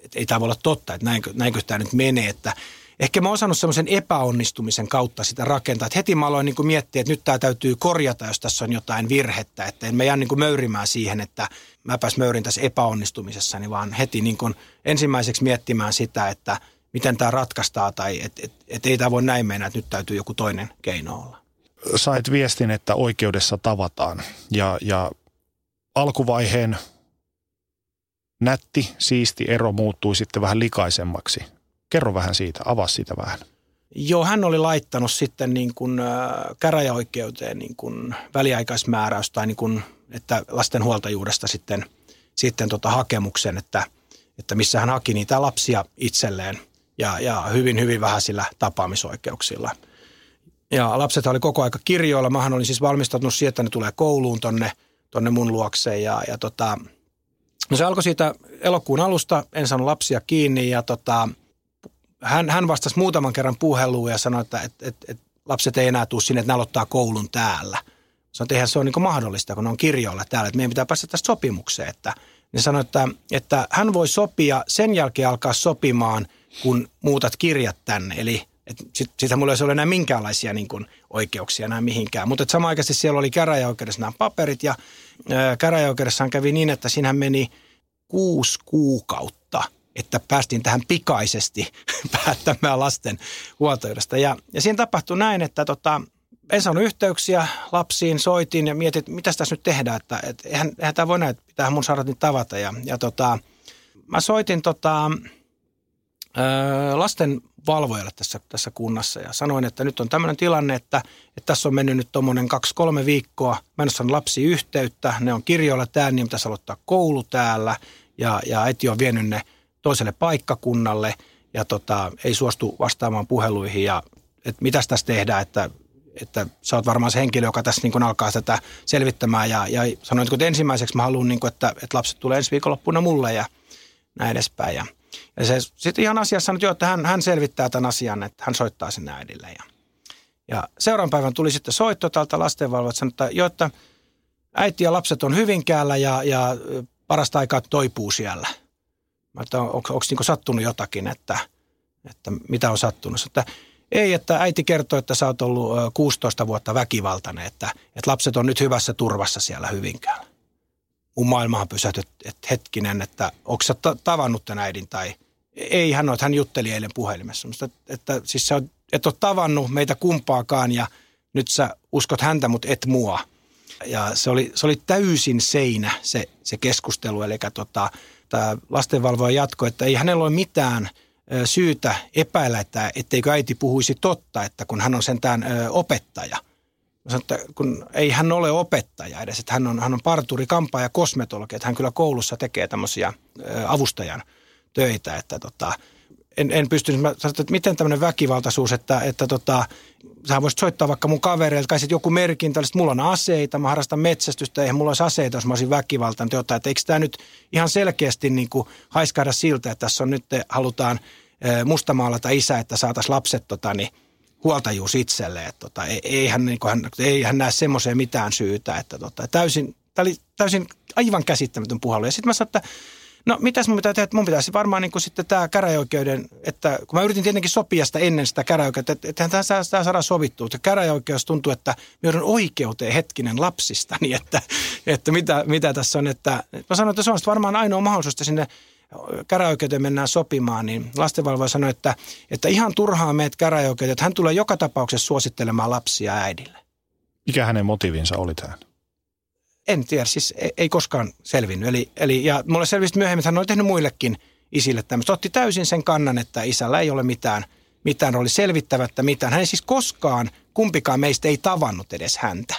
että ei tämä voi olla totta, että näinkö, näinkö tämä nyt menee, että ehkä mä oon osannut semmoisen epäonnistumisen kautta sitä rakentaa. Että heti mä aloin niin kuin miettiä, että nyt tämä täytyy korjata, jos tässä on jotain virhettä. Että en mä jää niin kuin möyrimään siihen, että pääs möyrin tässä epäonnistumisessa, niin vaan heti niin kuin ensimmäiseksi miettimään sitä, että miten tämä ratkaistaan tai että et, et ei tämä voi näin mennä, että nyt täytyy joku toinen keino olla. Sait viestin, että oikeudessa tavataan ja, ja alkuvaiheen nätti, siisti ero muuttui sitten vähän likaisemmaksi – Kerro vähän siitä, avaa siitä vähän. Joo, hän oli laittanut sitten niin kuin, äh, käräjäoikeuteen niin kuin väliaikaismääräys tai niin kuin, että lastenhuoltajuudesta sitten, sitten tota hakemuksen, että, että missä hän haki niitä lapsia itselleen ja, ja hyvin, hyvin vähäisillä tapaamisoikeuksilla. Ja lapset oli koko aika kirjoilla. Mähän olin siis valmistautunut siihen, että ne tulee kouluun tonne, tonne mun luokseen ja, ja tota, no se alkoi siitä elokuun alusta, en saanut lapsia kiinni ja tota, hän, hän vastasi muutaman kerran puheluun ja sanoi, että et, et, et lapset ei enää tule sinne, että ne aloittaa koulun täällä. Sanoin, että eihän se ole niin mahdollista, kun ne on kirjoilla täällä, että meidän pitää päästä tästä sopimukseen. Että, ne sanoi, että, että hän voi sopia, sen jälkeen alkaa sopimaan, kun muutat kirjat tänne. Eli sitten sit mulla ei ole enää minkäänlaisia niin kuin, oikeuksia enää mihinkään. Mutta samaan aikaan siellä oli käräjäoikeudessa nämä paperit ja käräjäoikeudessahan kävi niin, että siinä meni kuusi kuukautta – että päästiin tähän pikaisesti (laughs) päättämään lasten huoltajuudesta. Ja, ja siinä tapahtui näin, että tota, en saanut yhteyksiä lapsiin, soitin ja mietin, että mitä tässä nyt tehdään, että, että eihän, eihän tämä voi näin, että pitää mun saada niitä tavata. Ja, ja tota, mä soitin tota, lasten valvojalle tässä, tässä kunnassa. Ja sanoin, että nyt on tämmöinen tilanne, että, että tässä on mennyt nyt tuommoinen kaksi-kolme viikkoa. Mä en ole lapsi yhteyttä, ne on kirjoilla täällä, niin pitäisi aloittaa koulu täällä. Ja, ja äiti on vienyt ne – toiselle paikkakunnalle. Ja tota, ei suostu vastaamaan puheluihin. Ja että mitäs tässä tehdään, että, että sä oot varmaan se henkilö, joka tässä niin kuin alkaa tätä selvittämään. Ja, ja sanoin, että ensimmäiseksi mä haluan, niin kuin, että, että lapset tulee ensi viikonloppuna mulle ja näin edespäin. Ja, ja se sitten ihan asiassa sanoi, että hän, hän selvittää tämän asian, että hän soittaa sen äidille. Ja, ja seuraavan päivän tuli sitten soitto tältä lastenvalvojalta, että jo, että äiti ja lapset on Hyvinkäällä ja, ja parasta aikaa toipuu siellä – Mä että on, onko, onko niin sattunut jotakin, että, että mitä on sattunut. Että ei, että äiti kertoi, että sä oot ollut 16 vuotta väkivaltainen, että, että lapset on nyt hyvässä turvassa siellä Hyvinkäällä. Mun maailmahan pysähtyi, että hetkinen, että onko sä tavannut tämän äidin tai ei hän ole, hän jutteli eilen puhelimessa. Että, että siis sä et ole tavannut meitä kumpaakaan ja nyt sä uskot häntä, mutta et mua. Ja se oli, se oli täysin seinä se, se keskustelu, eli tota, tämä lastenvalvoja jatko, että ei hänellä ole mitään syytä epäillä, että etteikö äiti puhuisi totta, että kun hän on sentään opettaja. Sanoin, että kun ei hän ole opettaja edes, että hän on, hän on parturi, kampaaja ja kosmetologi, että hän kyllä koulussa tekee tämmöisiä avustajan töitä, että tota, en, en pystynyt, mä sanoin, että miten tämmöinen väkivaltaisuus, että, että tota, sä voisit soittaa vaikka mun kavereille, kai joku merkintä, että mulla on aseita, mä harrastan metsästystä, eihän mulla olisi aseita, jos mä olisin väkivaltainen jotain. Että eikö tämä nyt ihan selkeästi niin kuin haiskaida siltä, että tässä on nyt, halutaan mustamaalata isä, että saataisiin lapset tota, niin, huoltajuus itselleen. Että, tota, eihän, niin kuin, hän, eihän näe semmoiseen mitään syytä. Että, tota, täysin, tämä oli täysin aivan käsittämätön puhalu. Ja sitten mä sanoin, että No mitäs mun pitää tehdä? Mun pitäisi varmaan niin kuin sitten tämä käräjäoikeuden, että kun mä yritin tietenkin sopia sitä ennen sitä käräjäoikeutta, että ethän tämä, tämä saada sovittua. Että käräjäoikeus tuntuu, että me joudun oikeuteen hetkinen lapsista, niin (laughs) että, että mitä, mitä tässä on. Että, mä sanoin, että se on varmaan ainoa mahdollisuus, että sinne käräjäoikeuteen mennään sopimaan, niin lastenvalvoja sanoi, että, että ihan turhaan meet käräjäoikeuteen, että hän tulee joka tapauksessa suosittelemaan lapsia äidille. Mikä hänen motiivinsa oli tähän? En tiedä, siis ei, ei koskaan selvinnyt. Eli, eli, ja mulle selvisi myöhemmin, että hän oli tehnyt muillekin isille tämmöistä. Otti täysin sen kannan, että isällä ei ole mitään, mitään oli selvittävättä mitään. Hän ei siis koskaan, kumpikaan meistä ei tavannut edes häntä,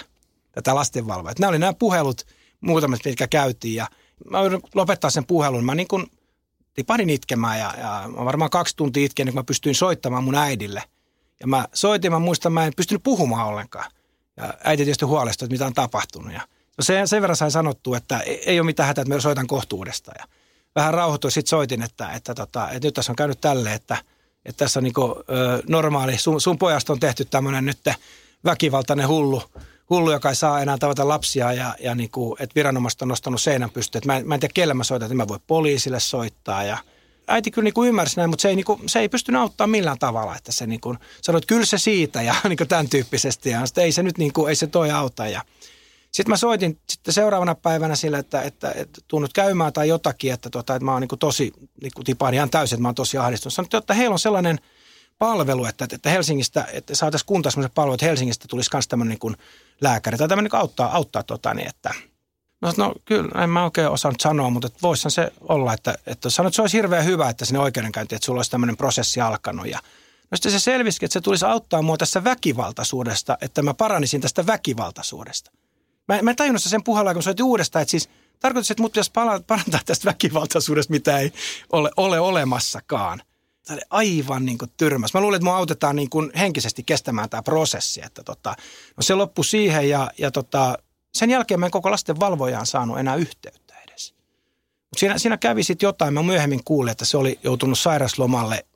tätä lastenvalvoa. Nämä oli nämä puhelut muutamat, mitkä käytiin ja mä lopettaa sen puhelun. Mä niin kuin tipahdin itkemään ja, ja mä varmaan kaksi tuntia itken, kun mä pystyin soittamaan mun äidille. Ja mä soitin, mä muistan, mä en pystynyt puhumaan ollenkaan. Ja äiti tietysti huolestui, että mitä on tapahtunut. Ja no sen, sen verran sain sanottua, että ei ole mitään hätää, että mä soitan kohtuudesta. Ja vähän rauhoittuin, sitten soitin, että, että, tota, että nyt tässä on käynyt tälle, että, että tässä on niin kuin, ö, normaali, sun, sun pojasta on tehty tämmöinen nyt väkivaltainen hullu, hullu, joka ei saa enää tavata lapsia ja, ja niin kuin, että viranomaiset on nostanut seinän pystyyn. Mä, mä en tiedä, kelle mä soitan, että mä voi poliisille soittaa ja äiti kyllä niin kuin ymmärsi näin, mutta se ei, niin kuin, se ei pystynyt auttamaan millään tavalla. Että se niin kuin, sanoi, että kyllä se siitä ja (laughs) niin kuin tämän tyyppisesti. Ja sitten ei se nyt niin kuin, ei se toi auta. Ja sitten mä soitin sitten seuraavana päivänä sille, että, että, että tunnut käymään tai jotakin, että, tota, että mä oon niin tosi, niin kuin tipaan ihan täysin, että mä oon tosi ahdistunut. Sanoin, että heillä on sellainen – palvelu, että, että Helsingistä, että saataisiin kunta semmoisen palvelu, että Helsingistä tulisi myös tämmöinen niin kuin lääkäri tai tämmöinen niin auttaa, auttaa tota, niin, että No, no kyllä, en mä oikein osannut sanoa, mutta voisihan se olla, että, että sanoit, että se olisi hirveän hyvä, että sinne oikeudenkäynti, että sulla olisi tämmöinen prosessi alkanut. Ja no sitten se selvisikin, että se tulisi auttaa mua tässä väkivaltaisuudesta, että mä paranisin tästä väkivaltaisuudesta. Mä, mä en tajunnut sen puheella, kun soitin uudestaan, että siis tarkoitus, että mut pitäisi parantaa tästä väkivaltaisuudesta, mitä ei ole, ole olemassakaan. Tämä oli aivan niin kuin tyrmäs. Mä luulen, että mua autetaan niin kuin henkisesti kestämään tämä prosessi. Että tota, no se loppui siihen ja, ja tota, sen jälkeen mä en koko lasten valvojaan saanut enää yhteyttä edes. Mut siinä, siinä kävi sitten jotain. Mä myöhemmin kuulin, että se oli joutunut sairaslomalle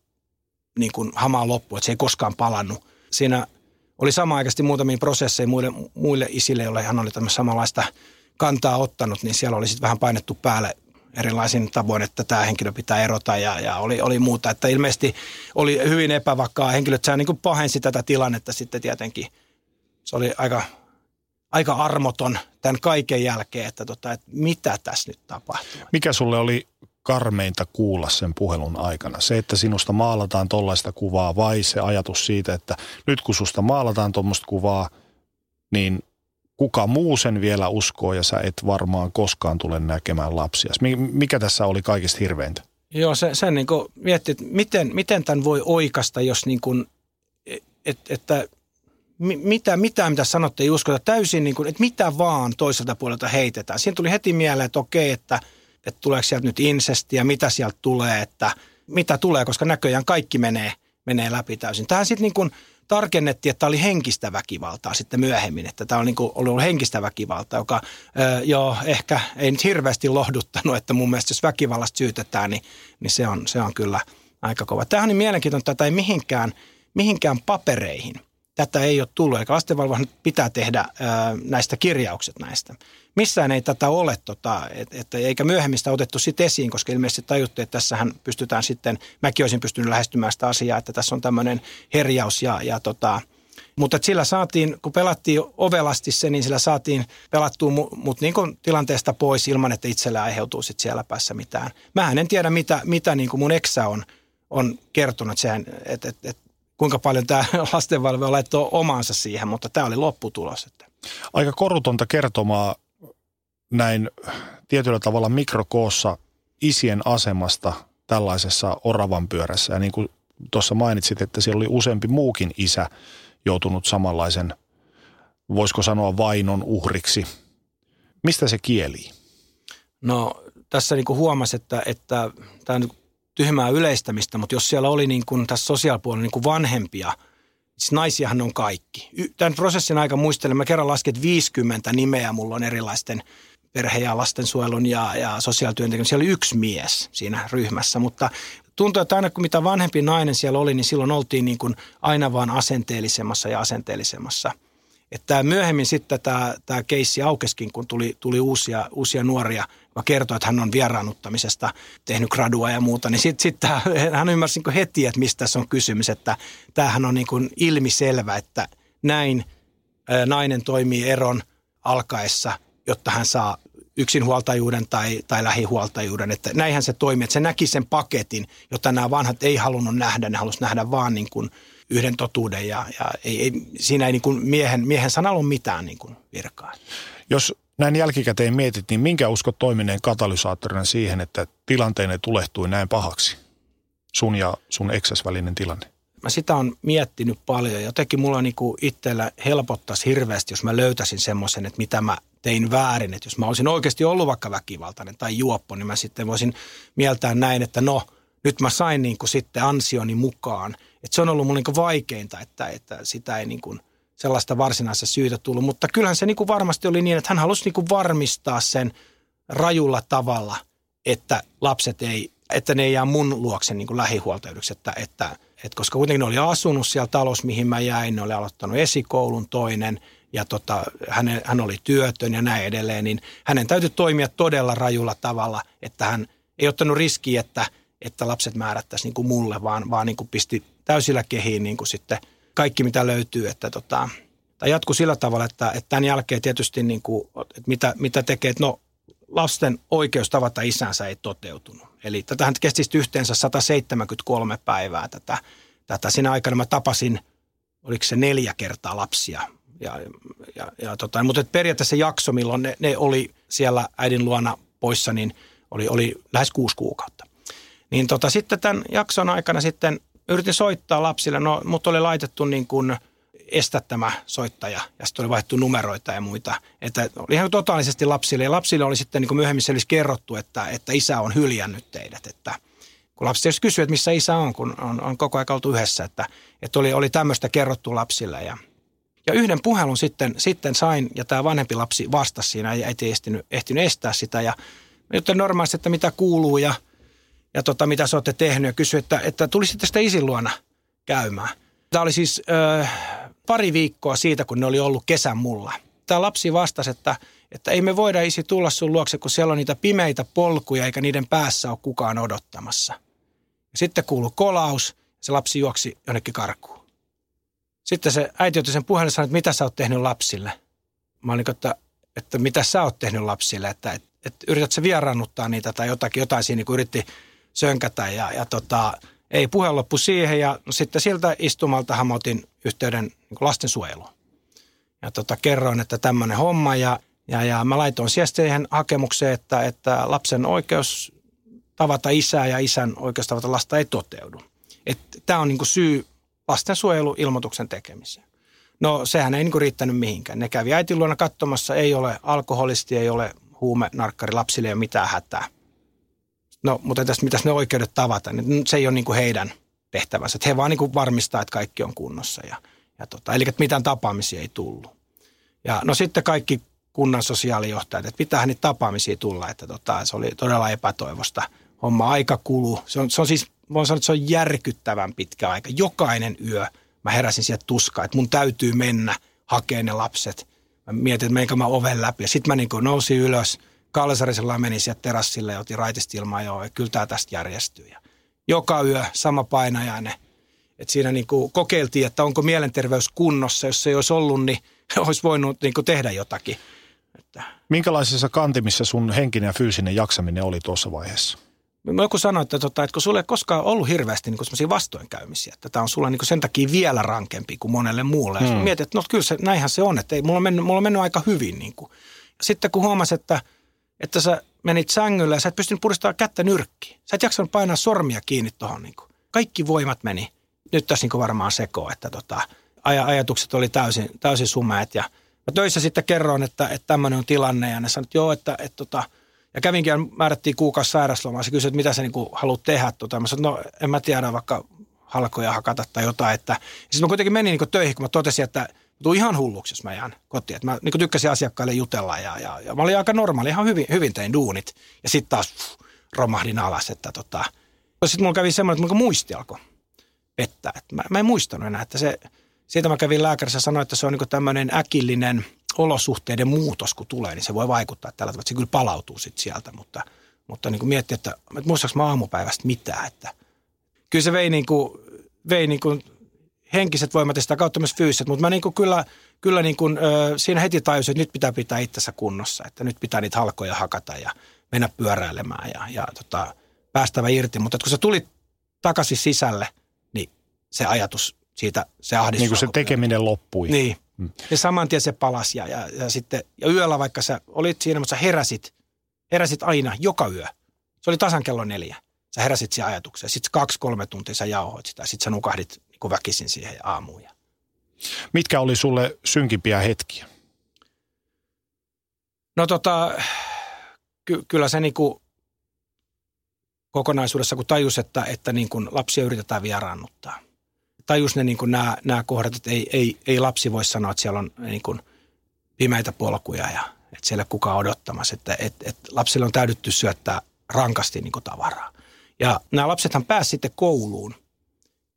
niin kuin hamaan loppuun, että se ei koskaan palannut. Siinä oli samaaikaisesti muutamia prosesseja muille, muille isille, joille hän oli tämmöistä samanlaista kantaa ottanut, niin siellä oli sitten vähän painettu päälle erilaisin tavoin, että tämä henkilö pitää erota ja, ja oli, oli muuta. Että ilmeisesti oli hyvin epävakaa henkilö, että se niin pahensi tätä tilannetta sitten tietenkin. Se oli aika, aika armoton tämän kaiken jälkeen, että, tota, että mitä tässä nyt tapahtuu. Mikä sulle oli karmeinta kuulla sen puhelun aikana? Se, että sinusta maalataan tollaista kuvaa vai se ajatus siitä, että nyt kun susta maalataan tuommoista kuvaa, niin kuka muu sen vielä uskoo ja sä et varmaan koskaan tule näkemään lapsia. Mikä tässä oli kaikista hirveintä? Joo, se, sen niin miettii, että miten, miten tämän voi oikasta, jos niin kuin, et, että mitä, mitä, mitä sanotte, ei uskota täysin, niin kuin, että mitä vaan toiselta puolelta heitetään. Siinä tuli heti mieleen, että okei, että, että tuleeko sieltä nyt insestiä, mitä sieltä tulee, että mitä tulee, koska näköjään kaikki menee, menee läpi täysin. Tähän sitten niin kuin – tarkennettiin, että tämä oli henkistä väkivaltaa sitten myöhemmin, että tämä on niin kuin ollut henkistä väkivaltaa, joka jo ehkä ei nyt hirveästi lohduttanut, että mun mielestä jos väkivallasta syytetään, niin, niin se, on, se on kyllä aika kova. Tämähän on niin mielenkiintoista, tätä ei mihinkään, mihinkään papereihin – tätä ei ole tullut, eikä lastenvalvonnan pitää tehdä näistä kirjaukset näistä. Missään ei tätä ole, tota, et, et, eikä myöhemmistä otettu sitten esiin, koska ilmeisesti tajuttiin, että tässähän pystytään sitten, mäkin olisin pystynyt lähestymään sitä asiaa, että tässä on tämmöinen herjaus ja, ja tota, mutta sillä saatiin, kun pelattiin ovelasti se, niin sillä saatiin pelattua mut niin kuin tilanteesta pois ilman, että itsellä aiheutuu sitten siellä päässä mitään. Mä en tiedä, mitä, mitä niin kuin mun eksä on, on kertonut, että, että, että kuinka paljon tämä (laughs) lastenvalvoja laittoi omansa siihen, mutta tämä oli lopputulos. Että. Aika korutonta kertomaa näin tietyllä tavalla mikrokoossa isien asemasta tällaisessa oravan pyörässä. Ja niin kuin tuossa mainitsit, että siellä oli useampi muukin isä joutunut samanlaisen, voisiko sanoa vainon uhriksi. Mistä se kieli? No tässä niin kuin huomasi, että, että tämä on tyhmää yleistämistä, mutta jos siellä oli niin kuin tässä sosiaalipuolella niin kuin vanhempia, siis naisiahan on kaikki. Tämän prosessin aika muistelen, mä kerran lasken 50 nimeä, mulla on erilaisten perhe- ja lastensuojelun ja, ja sosiaalityöntekijän. Siellä oli yksi mies siinä ryhmässä, mutta tuntuu, että aina kun mitä vanhempi nainen siellä oli, niin silloin oltiin niin kuin aina vaan asenteellisemmassa ja asenteellisemmassa – että myöhemmin sitten tämä, tämä keissi aukeskin, kun tuli, tuli uusia, uusia nuoria, joka kertoi, että hän on vieraannuttamisesta tehnyt gradua ja muuta, niin sitten sit hän ymmärsi niin heti, että mistä tässä on kysymys, että tämähän on niin kuin ilmiselvä, että näin nainen toimii eron alkaessa, jotta hän saa yksinhuoltajuuden tai, tai lähihuoltajuuden. Että näinhän se toimii, että se näki sen paketin, jota nämä vanhat ei halunnut nähdä, ne halusivat nähdä vaan niin kuin – yhden totuuden ja, ja ei, ei, siinä ei niin kuin miehen, miehen sanalla ole mitään niin kuin virkaa. Jos näin jälkikäteen mietit, niin minkä uskot toimineen katalysaattorina siihen, että tilanteenne tulehtui näin pahaksi? Sun ja sun eksäs välinen tilanne. Mä sitä on miettinyt paljon. Jotenkin mulla niinku itsellä helpottaisi hirveästi, jos mä löytäisin semmoisen, että mitä mä tein väärin. Että jos mä olisin oikeasti ollut vaikka väkivaltainen tai juoppo, niin mä sitten voisin mieltää näin, että no, nyt mä sain niinku sitten ansioni mukaan. Että se on ollut mulle niinku vaikeinta, että, että sitä ei niinku – sellaista varsinaista syytä tullut. Mutta kyllähän se niin kuin varmasti oli niin, että hän halusi niin kuin varmistaa sen rajulla tavalla, että lapset ei, että ne ei jää mun luokse niin lähihuoltajuudeksi. Että, että, että koska kuitenkin ne oli asunut siellä talossa, mihin mä jäin, ne oli aloittanut esikoulun toinen ja tota, hän, hän oli työtön ja näin edelleen, niin hänen täytyy toimia todella rajulla tavalla, että hän ei ottanut riskiä, että, että lapset määrättäisiin niin kuin mulle, vaan, vaan niin kuin pisti täysillä kehiin niin kuin sitten – kaikki, mitä löytyy. Että tota, tai jatkuu sillä tavalla, että, että tämän jälkeen tietysti niin kuin, että mitä, mitä tekee, että no lasten oikeus tavata isänsä ei toteutunut. Eli tätähän kesti yhteensä 173 päivää tätä. tätä. Siinä aikana mä tapasin, oliko se neljä kertaa lapsia. Ja, ja, ja tota, mutta periaatteessa jakso, milloin ne, ne oli siellä äidin luona poissa, niin oli, oli lähes kuusi kuukautta. Niin tota, sitten tämän jakson aikana sitten yritin soittaa lapsille, no mut oli laitettu niin kuin estä tämä soittaja ja sitten oli vaihtu numeroita ja muita. Että oli ihan totaalisesti lapsille. Ja lapsille oli sitten niin kuin myöhemmin olisi kerrottu, että, että isä on hyljännyt teidät, että kun lapsi tietysti kysyy, että missä isä on, kun on, on koko ajan oltu yhdessä, että, että oli, oli tämmöistä kerrottu lapsille. Ja ja yhden puhelun sitten, sitten sain, ja tämä vanhempi lapsi vastasi siinä, ja ei ehtinyt, ehtinyt estää sitä. Ja juttelin normaalisti, että mitä kuuluu, ja – ja tota, mitä sä olette tehnyt ja kysyi, että, että tulisitte sitä isin luona käymään. Tämä oli siis ö, pari viikkoa siitä, kun ne oli ollut kesän mulla. Tämä lapsi vastasi, että, että ei me voida isi tulla sun luokse, kun siellä on niitä pimeitä polkuja eikä niiden päässä ole kukaan odottamassa. Ja sitten kuului kolaus ja se lapsi juoksi jonnekin karkuun. Sitten se äiti otti sen puhelin ja sanoi, että mitä sä oot tehnyt lapsille. Mä olin, että, että mitä sä oot tehnyt lapsille, että, että, että yrität sä vieraannuttaa niitä tai jotakin, jotain siinä niin yritti sönkätä ja, ja tota, ei puhe loppu siihen ja sitten siltä istumalta hamotin yhteyden niin lastensuojeluun. Ja tota, kerroin, että tämmöinen homma ja, ja, ja mä laitoin siihen hakemukseen, että, että lapsen oikeus tavata isää ja isän oikeus tavata lasta ei toteudu. Tämä on niin syy lastensuojeluilmoituksen tekemiseen. No sehän ei niin riittänyt mihinkään. Ne kävi äitin luona katsomassa, ei ole alkoholisti, ei ole huume, narkkari, lapsille ei ole mitään hätää – No, mutta tästä mitäs ne oikeudet tavata, niin se ei ole niin kuin heidän tehtävänsä. Että he vaan niin kuin varmistaa, että kaikki on kunnossa. Ja, ja tota, eli että mitään tapaamisia ei tullut. Ja no sitten kaikki kunnan sosiaalijohtajat, että pitäähän niitä tapaamisia tulla, että tota, se oli todella epätoivosta. Homma aika kuluu. Se on, se on siis, voin sanoa, että se on järkyttävän pitkä aika. Jokainen yö mä heräsin sieltä tuskaa, että mun täytyy mennä hakemaan ne lapset. Mä mietin, että mä oven läpi. Ja sitten mä niin nousin ylös – Kalsarisella meni sieltä terassille ja otin raitista ilmaa, joo, kyllä tämä tästä järjestyy. Ja joka yö sama painajainen. Et siinä niin kuin kokeiltiin, että onko mielenterveys kunnossa. Jos se ei olisi ollut, niin (laughs) olisi voinut niin kuin tehdä jotakin. Että. Minkälaisissa kantimissa sun henkinen ja fyysinen jaksaminen oli tuossa vaiheessa? Mä joku sanoi, että, tota, että kun sulle ei koskaan ollut hirveästi niin sellaisia vastoinkäymisiä, että tämä on sulla niin sen takia vielä rankempi kuin monelle muulle. Hmm. Ja mietit, että no kyllä se, näinhän se on, että ei, mulla, on mennyt, mulla on mennyt aika hyvin. Niin kuin. Sitten kun huomasin, että – että sä menit sängyllä ja sä et pystynyt puristamaan kättä nyrkkiin. Sä et jaksanut painaa sormia kiinni tuohon. Niin Kaikki voimat meni. Nyt tässä niin varmaan seko, että tota, aj- ajatukset oli täysin, täysin sumeet. Ja mä töissä sitten kerroin, että, että tämmöinen on tilanne ja ne sanoivat, että joo, että, että tota, ja kävinkin määrättiin kuukausi sairaslomaa. Se kysyi, että mitä sä niin haluat tehdä. Tota. Mä sanoin, no en mä tiedä, vaikka halkoja hakata tai jotain. Että. Sitten mä kuitenkin menin niin töihin, kun mä totesin, että Tuo ihan hulluksi, jos mä jään kotiin. Et mä niin tykkäsin asiakkaille jutella ja, ja, ja mä olin aika normaali, ihan hyvin, hyvin tein duunit. Ja sitten taas pff, romahdin alas, että tota. Sitten mulla kävi semmoinen, että mun muisti alkoi pettää. Et mä, mä en muistanut enää, että se, siitä mä kävin lääkärissä ja sanoin, että se on niin tämmöinen äkillinen olosuhteiden muutos, kun tulee, niin se voi vaikuttaa tällä tavalla, se kyllä palautuu sitten sieltä, mutta, mutta niin miettii, että, että muistaaks mä aamupäivästä mitään, että kyllä se vei niin kuin, vei niin kuin henkiset voimat ja sitä kautta myös fyysiset, mutta mä niin kuin kyllä, kyllä niin kuin, ö, siinä heti tajusin, että nyt pitää pitää itsensä kunnossa, että nyt pitää niitä halkoja hakata ja mennä pyöräilemään ja, ja tota, päästävä irti. Mutta kun se tuli takaisin sisälle, niin se ajatus siitä, se ahdistus. Niin kuin se tekeminen loppui. Niin, Hmm. Ja saman tien se palasi ja, ja, ja, sitten, ja yöllä vaikka sä olit siinä, mutta sä heräsit, heräsit aina, joka yö. Se oli tasan kello neljä. Sä heräsit siihen ajatukseen. Sitten kaksi-kolme tuntia sä jauhoit sitä. Sitten sä nukahdit niin väkisin siihen aamuun. Mitkä oli sulle synkimpiä hetkiä? No tota, ky- kyllä se niin kuin kokonaisuudessa, kun tajus, että, että niin kuin lapsia yritetään vieraannuttaa. Tajus ne niin kuin nämä, nämä kohdat, että ei, ei, ei lapsi voi sanoa, että siellä on niin kuin pimeitä polkuja ja että siellä kukaan odottamassa. Että, että, että lapsille on täydytty syöttää rankasti niin kuin tavaraa. Ja nämä lapsethan pääsivät sitten kouluun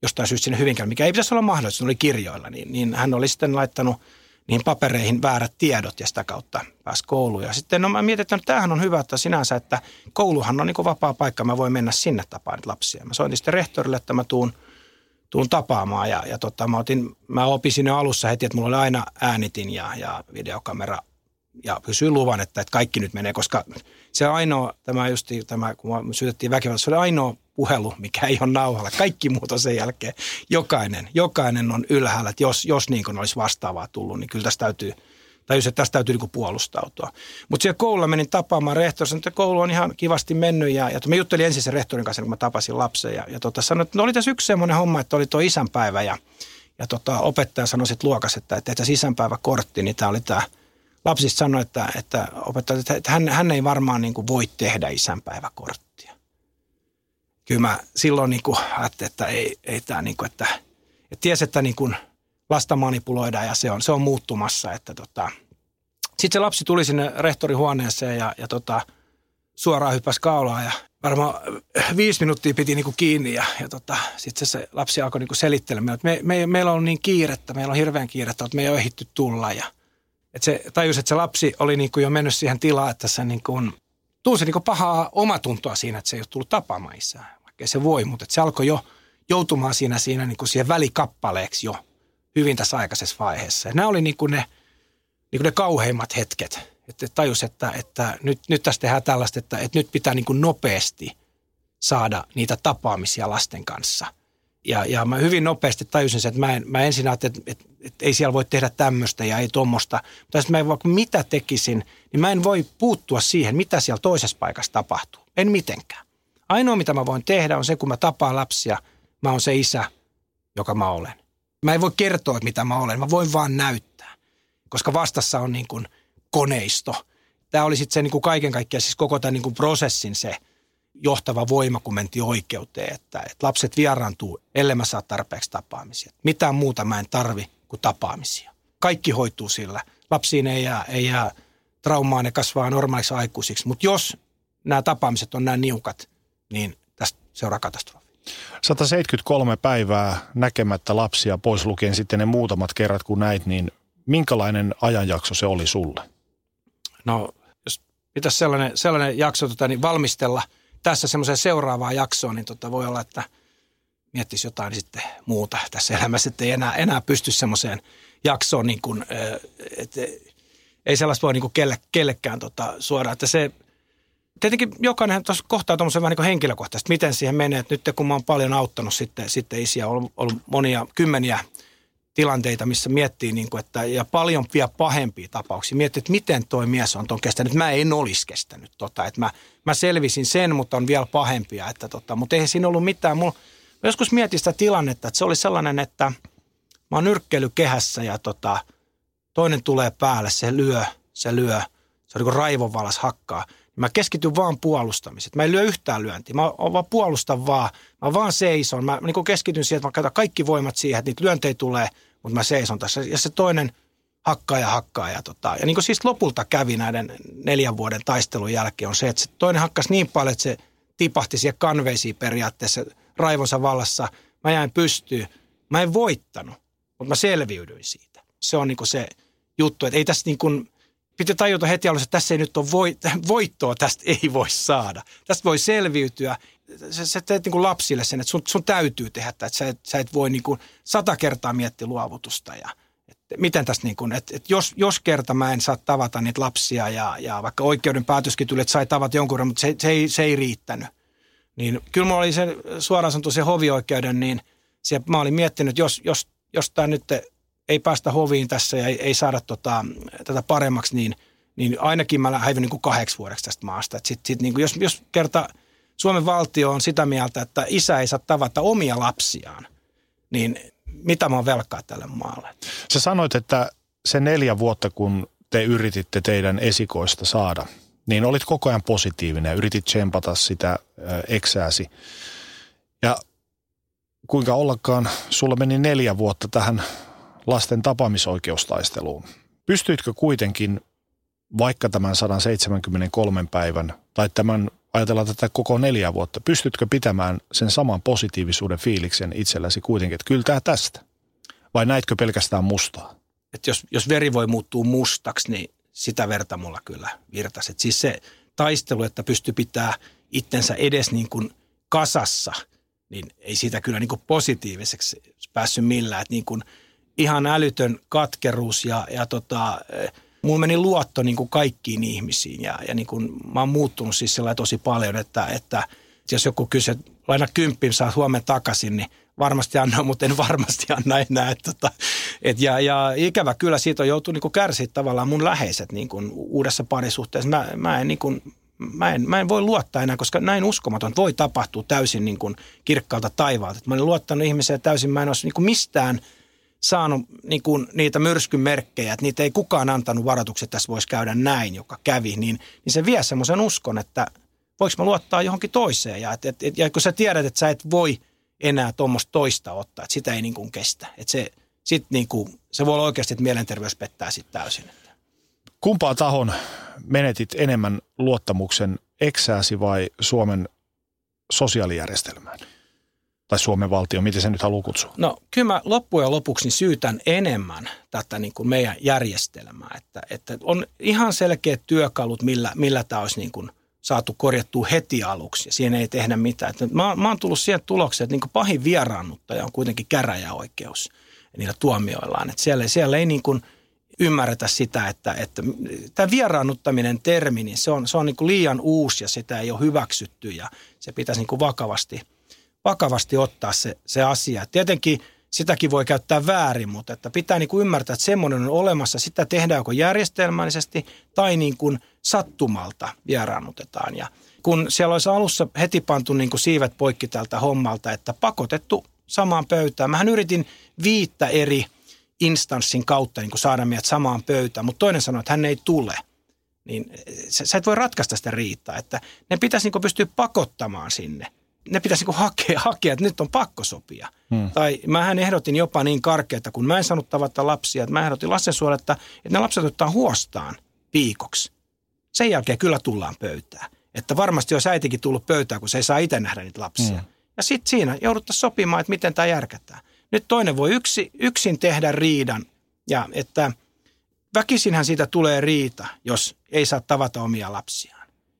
jostain syystä sinne Hyvinkään, mikä ei pitäisi olla mahdollista, ne oli kirjoilla, niin, niin hän oli sitten laittanut niihin papereihin väärät tiedot ja sitä kautta pääsi kouluun. Ja sitten no mä mietin, että no, tämähän on hyvä, että sinänsä, että kouluhan on niin vapaa paikka, mä voin mennä sinne tapaan lapsia. Mä soitin sitten rehtorille, että mä tuun, tuun tapaamaan ja, ja tota, mä, otin, mä opisin jo alussa heti, että mulla oli aina äänitin ja, ja videokamera ja pysyin luvan, että, että kaikki nyt menee, koska se ainoa, tämä justi, tämä, kun syytettiin väkivaltaa, se oli ainoa puhelu, mikä ei ole nauhalla. Kaikki muut on sen jälkeen. Jokainen, jokainen on ylhäällä, että jos, jos niin kuin olisi vastaavaa tullut, niin kyllä tästä täytyy, tai että tästä täytyy niin puolustautua. Mutta siellä koululla menin tapaamaan rehtori, että koulu on ihan kivasti mennyt ja, ja mä juttelin ensin sen rehtorin kanssa, kun mä tapasin lapsen ja, ja tota, sanoin, että no oli tässä yksi semmoinen homma, että oli tuo isänpäivä ja, ja tota, opettaja sanoi sitten luokas, että, että tässä isänpäiväkortti, niin tämä oli tämä lapsista sanoi, että, että opettaja, että hän, hän ei varmaan niin kuin voi tehdä isänpäiväkorttia. Kyllä mä silloin niin kuin ajattelin, että ei, ei tämä niin kuin, että, että ties, että niin kuin lasta manipuloidaan ja se on, se on muuttumassa. Että tota. Sitten se lapsi tuli sinne rehtorihuoneeseen ja, ja tota, suoraan hyppäsi kaulaan ja varmaan viisi minuuttia piti niinku kiinni ja, ja tota, sitten se, se lapsi alkoi niinku selittelemään, että me, me, meillä on niin kiirettä, meillä on hirveän kiirettä, että me ei ole ehditty tulla ja – että se tajus, että se lapsi oli niin kuin jo mennyt siihen tilaan, että se niin kuin, tunsi niin kuin pahaa omatuntoa siinä, että se ei ole tullut tapaamaan isää. Vaikka se voi, mutta se alkoi jo joutumaan siinä, siinä niin kuin siihen välikappaleeksi jo hyvin tässä aikaisessa vaiheessa. Ja nämä oli niin kuin ne, niin kuin ne kauheimmat hetket. Että tajus, että, että nyt, nyt tässä tehdään tällaista, että, että nyt pitää niin kuin nopeasti saada niitä tapaamisia lasten kanssa – ja, ja mä hyvin nopeasti tajusin sen, että mä, en, mä ensin ajattelin, että, että, että ei siellä voi tehdä tämmöistä ja ei tuommoista. Mutta sitten mä vaikka mitä tekisin, niin mä en voi puuttua siihen, mitä siellä toisessa paikassa tapahtuu. En mitenkään. Ainoa, mitä mä voin tehdä, on se, kun mä tapaan lapsia, mä oon se isä, joka mä olen. Mä en voi kertoa, mitä mä olen. Mä voin vaan näyttää, koska vastassa on niin kuin koneisto. Tämä oli sitten se niin kuin kaiken kaikkiaan, siis koko tämän niin kuin prosessin se – johtava voima, kun mentiin oikeuteen, että, että lapset vieraantuu, ellei mä saa tarpeeksi tapaamisia. Mitään muuta mä en tarvi kuin tapaamisia. Kaikki hoituu sillä. Lapsiin ei jää, ei jää traumaa, ne kasvaa normaaliksi aikuisiksi. Mutta jos nämä tapaamiset on näin niukat, niin tästä seuraa katastrofi. 173 päivää näkemättä lapsia, pois lukien sitten ne muutamat kerrat kun näit, niin minkälainen ajanjakso se oli sulle? No, jos pitäisi sellainen, sellainen jakso tota, niin valmistella – tässä semmoiseen seuraavaan jaksoon, niin tota voi olla, että miettisi jotain sitten muuta tässä elämässä, että ei enää, enää pysty semmoiseen jaksoon, niin kuin, että ei sellaista voi niin kuin kelle, kellekään tota suoraan, että se Tietenkin jokainen tuossa kohtaa tuommoisen vähän niin henkilökohtaisesti, miten siihen menee. Että nyt kun mä oon paljon auttanut sitten, sitten isiä, on ollut monia kymmeniä tilanteita, missä miettii, niin kuin, että, ja paljon vielä pahempia tapauksia. Miettii, että miten toi mies on ton kestänyt. Mä en olisi kestänyt tota. Että mä, mä selvisin sen, mutta on vielä pahempia. Että tota, mutta eihän siinä ollut mitään. Mulla, mä joskus mietin sitä tilannetta, että se oli sellainen, että mä oon nyrkkeilykehässä ja tota, toinen tulee päälle, se lyö, se lyö. Se on niin kuin raivonvalas hakkaa. Mä keskityn vaan puolustamiseen. Mä en lyö yhtään lyöntiä. Mä vaan puolustan vaan. Mä vaan seison. Mä niin keskityn siihen, että mä käytän kaikki voimat siihen, että niitä lyöntejä tulee, mutta mä seison tässä. Ja se toinen hakkaa ja hakkaa. Ja, tota, ja niin kuin siis lopulta kävi näiden neljän vuoden taistelun jälkeen on se, että se toinen hakkasi niin paljon, että se tipahti siihen kanveisiin periaatteessa raivonsa vallassa. Mä jäin pystyyn. Mä en voittanut, mutta mä selviydyin siitä. Se on niin kuin se juttu, että ei tässä niin kuin, pitää tajuta heti alussa, että tässä ei nyt ole voit, (laughs) voittoa, tästä ei voi saada. Tästä voi selviytyä. Sä, sä teet niin kuin lapsille sen, että sun, sun täytyy tehdä että sä et, sä et voi niin kuin sata kertaa miettiä luovutusta ja että miten tästä niin kuin, että, että jos, jos kerta mä en saa tavata niitä lapsia ja, ja vaikka oikeuden päätöskin tuli, että sai tavata jonkun mutta se, se, ei, se ei riittänyt. Niin kyllä mulla oli se suoraan sanottu se hovioikeuden, niin siellä, mä olin miettinyt, jos, jos, jos tämä nyt ei päästä hoviin tässä ja ei, ei saada tota, tätä paremmaksi, niin, niin ainakin mä häivyn niin kuin kahdeksi vuodeksi tästä maasta. sit, sit niin kuin jos, jos kerta Suomen valtio on sitä mieltä, että isä ei saa tavata omia lapsiaan, niin mitä mä oon velkaa tälle maalle? Sä sanoit, että se neljä vuotta, kun te yrititte teidän esikoista saada, niin olit koko ajan positiivinen ja yritit tsempata sitä eksääsi. Ja kuinka ollakaan, sulla meni neljä vuotta tähän lasten tapaamisoikeustaisteluun. Pystyitkö kuitenkin vaikka tämän 173 päivän tai tämän, ajatellaan tätä koko neljä vuotta, pystytkö pitämään sen saman positiivisuuden fiiliksen itselläsi kuitenkin, että kyllä tämä tästä? Vai näitkö pelkästään mustaa? Että jos, jos veri voi muuttua mustaksi, niin sitä verta mulla kyllä virtasi. Et siis se taistelu, että pystyy pitää itsensä edes niin kuin kasassa, niin ei siitä kyllä niin kuin positiiviseksi päässyt millään. Et niin kuin ihan älytön katkeruus ja, ja tota, mulla meni luotto niin kuin kaikkiin ihmisiin ja, ja niin kuin, mä oon muuttunut siis tosi paljon, että, että jos joku kysyy, laina kymppin, saa huomenna takaisin, niin varmasti anna, mutta en varmasti anna enää. Että, että, et ja, ja, ikävä kyllä siitä on joutunut niin kärsiä tavallaan mun läheiset niin kuin uudessa parisuhteessa. Mä, mä, en, niin kuin, mä, en, mä en voi luottaa enää, koska näin uskomaton voi tapahtua täysin niin kuin kirkkaalta taivaalta. mä olen luottanut ihmiseen täysin, mä en olisi niin kuin mistään – saanut niin kuin niitä myrskyn merkkejä, että niitä ei kukaan antanut varoituksia, että tässä voisi käydä näin, joka kävi, niin, niin se vie semmoisen uskon, että voiko mä luottaa johonkin toiseen. Ja, et, et, ja kun sä tiedät, että sä et voi enää tuommoista toista ottaa, että sitä ei niin kuin kestä. Että se, sit niin kuin, se voi olla oikeasti, että mielenterveys pettää sitten täysin. Kumpaa tahon menetit enemmän luottamuksen, eksääsi vai Suomen sosiaalijärjestelmään? Tai Suomen valtio, miten se nyt haluaa kutsua? No kyllä mä loppujen lopuksi niin syytän enemmän tätä niin kuin meidän järjestelmää, että, että on ihan selkeät työkalut, millä, millä tämä olisi niin kuin saatu korjattua heti aluksi ja siihen ei tehdä mitään. Että mä, mä oon tullut siihen tulokseen, että niin kuin pahin vieraannuttaja on kuitenkin käräjäoikeus niillä tuomioillaan. Että siellä, siellä ei niin kuin ymmärretä sitä, että, että tämä vieraannuttaminen termi, niin se on, se on niin kuin liian uusi ja sitä ei ole hyväksytty ja se pitäisi niin kuin vakavasti – vakavasti ottaa se, se asia. Tietenkin sitäkin voi käyttää väärin, mutta että pitää niin kuin ymmärtää, että semmoinen on olemassa. Sitä tehdään joko järjestelmällisesti tai niin kuin sattumalta vieraannutetaan. Ja kun siellä olisi alussa heti pantu niin kuin siivet poikki tältä hommalta, että pakotettu samaan pöytään. Mähän yritin viittä eri instanssin kautta niin kuin saada meidät samaan pöytään, mutta toinen sanoi, että hän ei tule. Niin sä et voi ratkaista sitä riittää, että ne pitäisi niin pystyä pakottamaan sinne – ne pitäisi niin hakea, hakea, että nyt on pakko sopia. Hmm. Tai mähän ehdotin jopa niin karkeata, kun mä en saanut tavata lapsia, että mä ehdotin lastensuojelta, että, että ne lapset ottaa huostaan viikoksi. Sen jälkeen kyllä tullaan pöytään. Että varmasti jos äitikin tullut pöytään, kun se ei saa itse nähdä niitä lapsia. Hmm. Ja sitten siinä jouduttaisiin sopimaan, että miten tämä järkätään. Nyt toinen voi yksi, yksin tehdä riidan ja että väkisinhän siitä tulee riita, jos ei saa tavata omia lapsia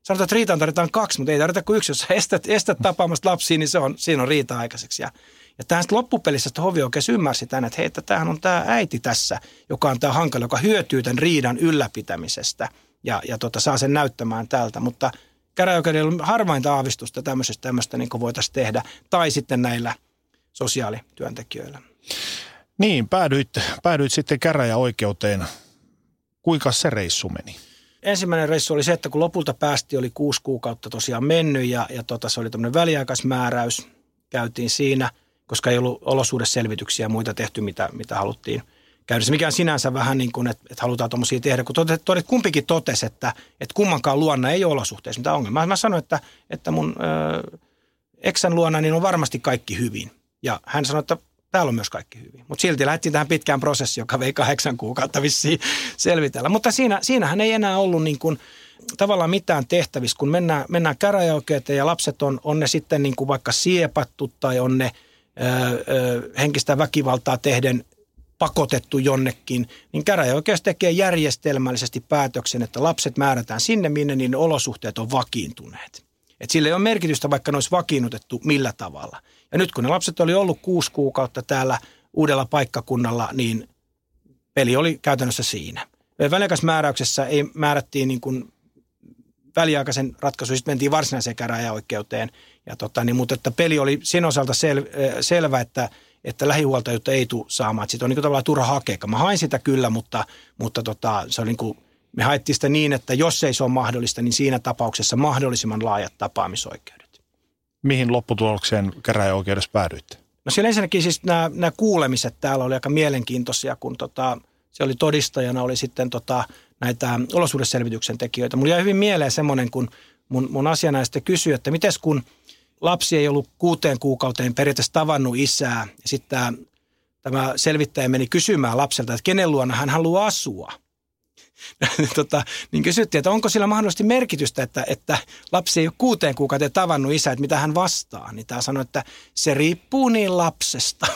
sanotaan, että riitaan tarvitaan kaksi, mutta ei tarvita kuin yksi. Jos estät, estät tapaamasta lapsia, niin se on, siinä on riita aikaiseksi. Ja, ja tähän loppupelissä hovioikeus ymmärsi tämän, että hei, että tämähän on tämä äiti tässä, joka on tämä hankala, joka hyötyy tämän riidan ylläpitämisestä ja, ja tota, saa sen näyttämään tältä. Mutta käräjäoikeudella on harvainta aavistusta tämmöisestä, tämmöistä niin voitaisiin tehdä. Tai sitten näillä sosiaalityöntekijöillä. Niin, päädyit, päädyit sitten käräjäoikeuteen. Kuinka se reissu meni? Ensimmäinen reissu oli se, että kun lopulta päästi, oli kuusi kuukautta tosiaan mennyt ja, ja tota, se oli tämmöinen väliaikaismääräys. Käytiin siinä, koska ei ollut olosuhdeselvityksiä ja muita tehty, mitä, mitä haluttiin käydä. Mikä on sinänsä vähän niin kuin, että, että halutaan tuommoisia tehdä, kun todet, todet, kumpikin totesi, että, että kummankaan luona ei ole olosuhteissa mitään ongelmaa. Mä sanoin, että, että mun ö, eksän luona niin on varmasti kaikki hyvin. Ja hän sanoi, että täällä on myös kaikki hyvin. Mutta silti lähdettiin tähän pitkään prosessiin, joka vei kahdeksan kuukautta vissiin selvitellä. Mutta siinä, siinähän ei enää ollut niin kuin, tavallaan mitään tehtävissä, kun mennään, mennään käräjäoikeuteen ja lapset on, on ne sitten niin kuin vaikka siepattu tai on ne ö, ö, henkistä väkivaltaa tehden pakotettu jonnekin, niin käräjäoikeus tekee järjestelmällisesti päätöksen, että lapset määrätään sinne, minne niin olosuhteet on vakiintuneet. Et sillä ei ole merkitystä, vaikka ne olisi vakiinnutettu millä tavalla. Ja nyt kun ne lapset oli ollut kuusi kuukautta täällä uudella paikkakunnalla, niin peli oli käytännössä siinä. Väliaikaismääräyksessä ei määrättiin niin kuin väliaikaisen ratkaisu, sitten mentiin varsinaiseen käräjäoikeuteen. Ja tota, niin, mutta että peli oli sen osalta sel, selvä, että, että lähihuoltajuutta ei tule saamaan. Sitä on niin kuin tavallaan turha hakea. Mä hain sitä kyllä, mutta, mutta tota, se on niin kuin, me haettiin sitä niin, että jos ei se ole mahdollista, niin siinä tapauksessa mahdollisimman laajat tapaamisoikeudet. Mihin lopputulokseen käräjäoikeudessa päädyitte? No siellä ensinnäkin siis nämä, nämä kuulemiset täällä oli aika mielenkiintoisia, kun tota, se oli todistajana, oli sitten tota, näitä olosuhdeselvityksen tekijöitä. Mulla jäi hyvin mieleen semmoinen, kun mun, mun asianaista kysyi, että miten kun lapsi ei ollut kuuteen kuukauteen periaatteessa tavannut isää, ja sitten tämä, tämä selvittäjä meni kysymään lapselta, että kenen luona hän haluaa asua – (laughs) tota, niin kysyttiin, että onko sillä mahdollisesti merkitystä, että, että lapsi ei ole kuuteen kuukauteen tavannut isää, että mitä hän vastaa. Niin tämä sanoi, että se riippuu niin lapsesta.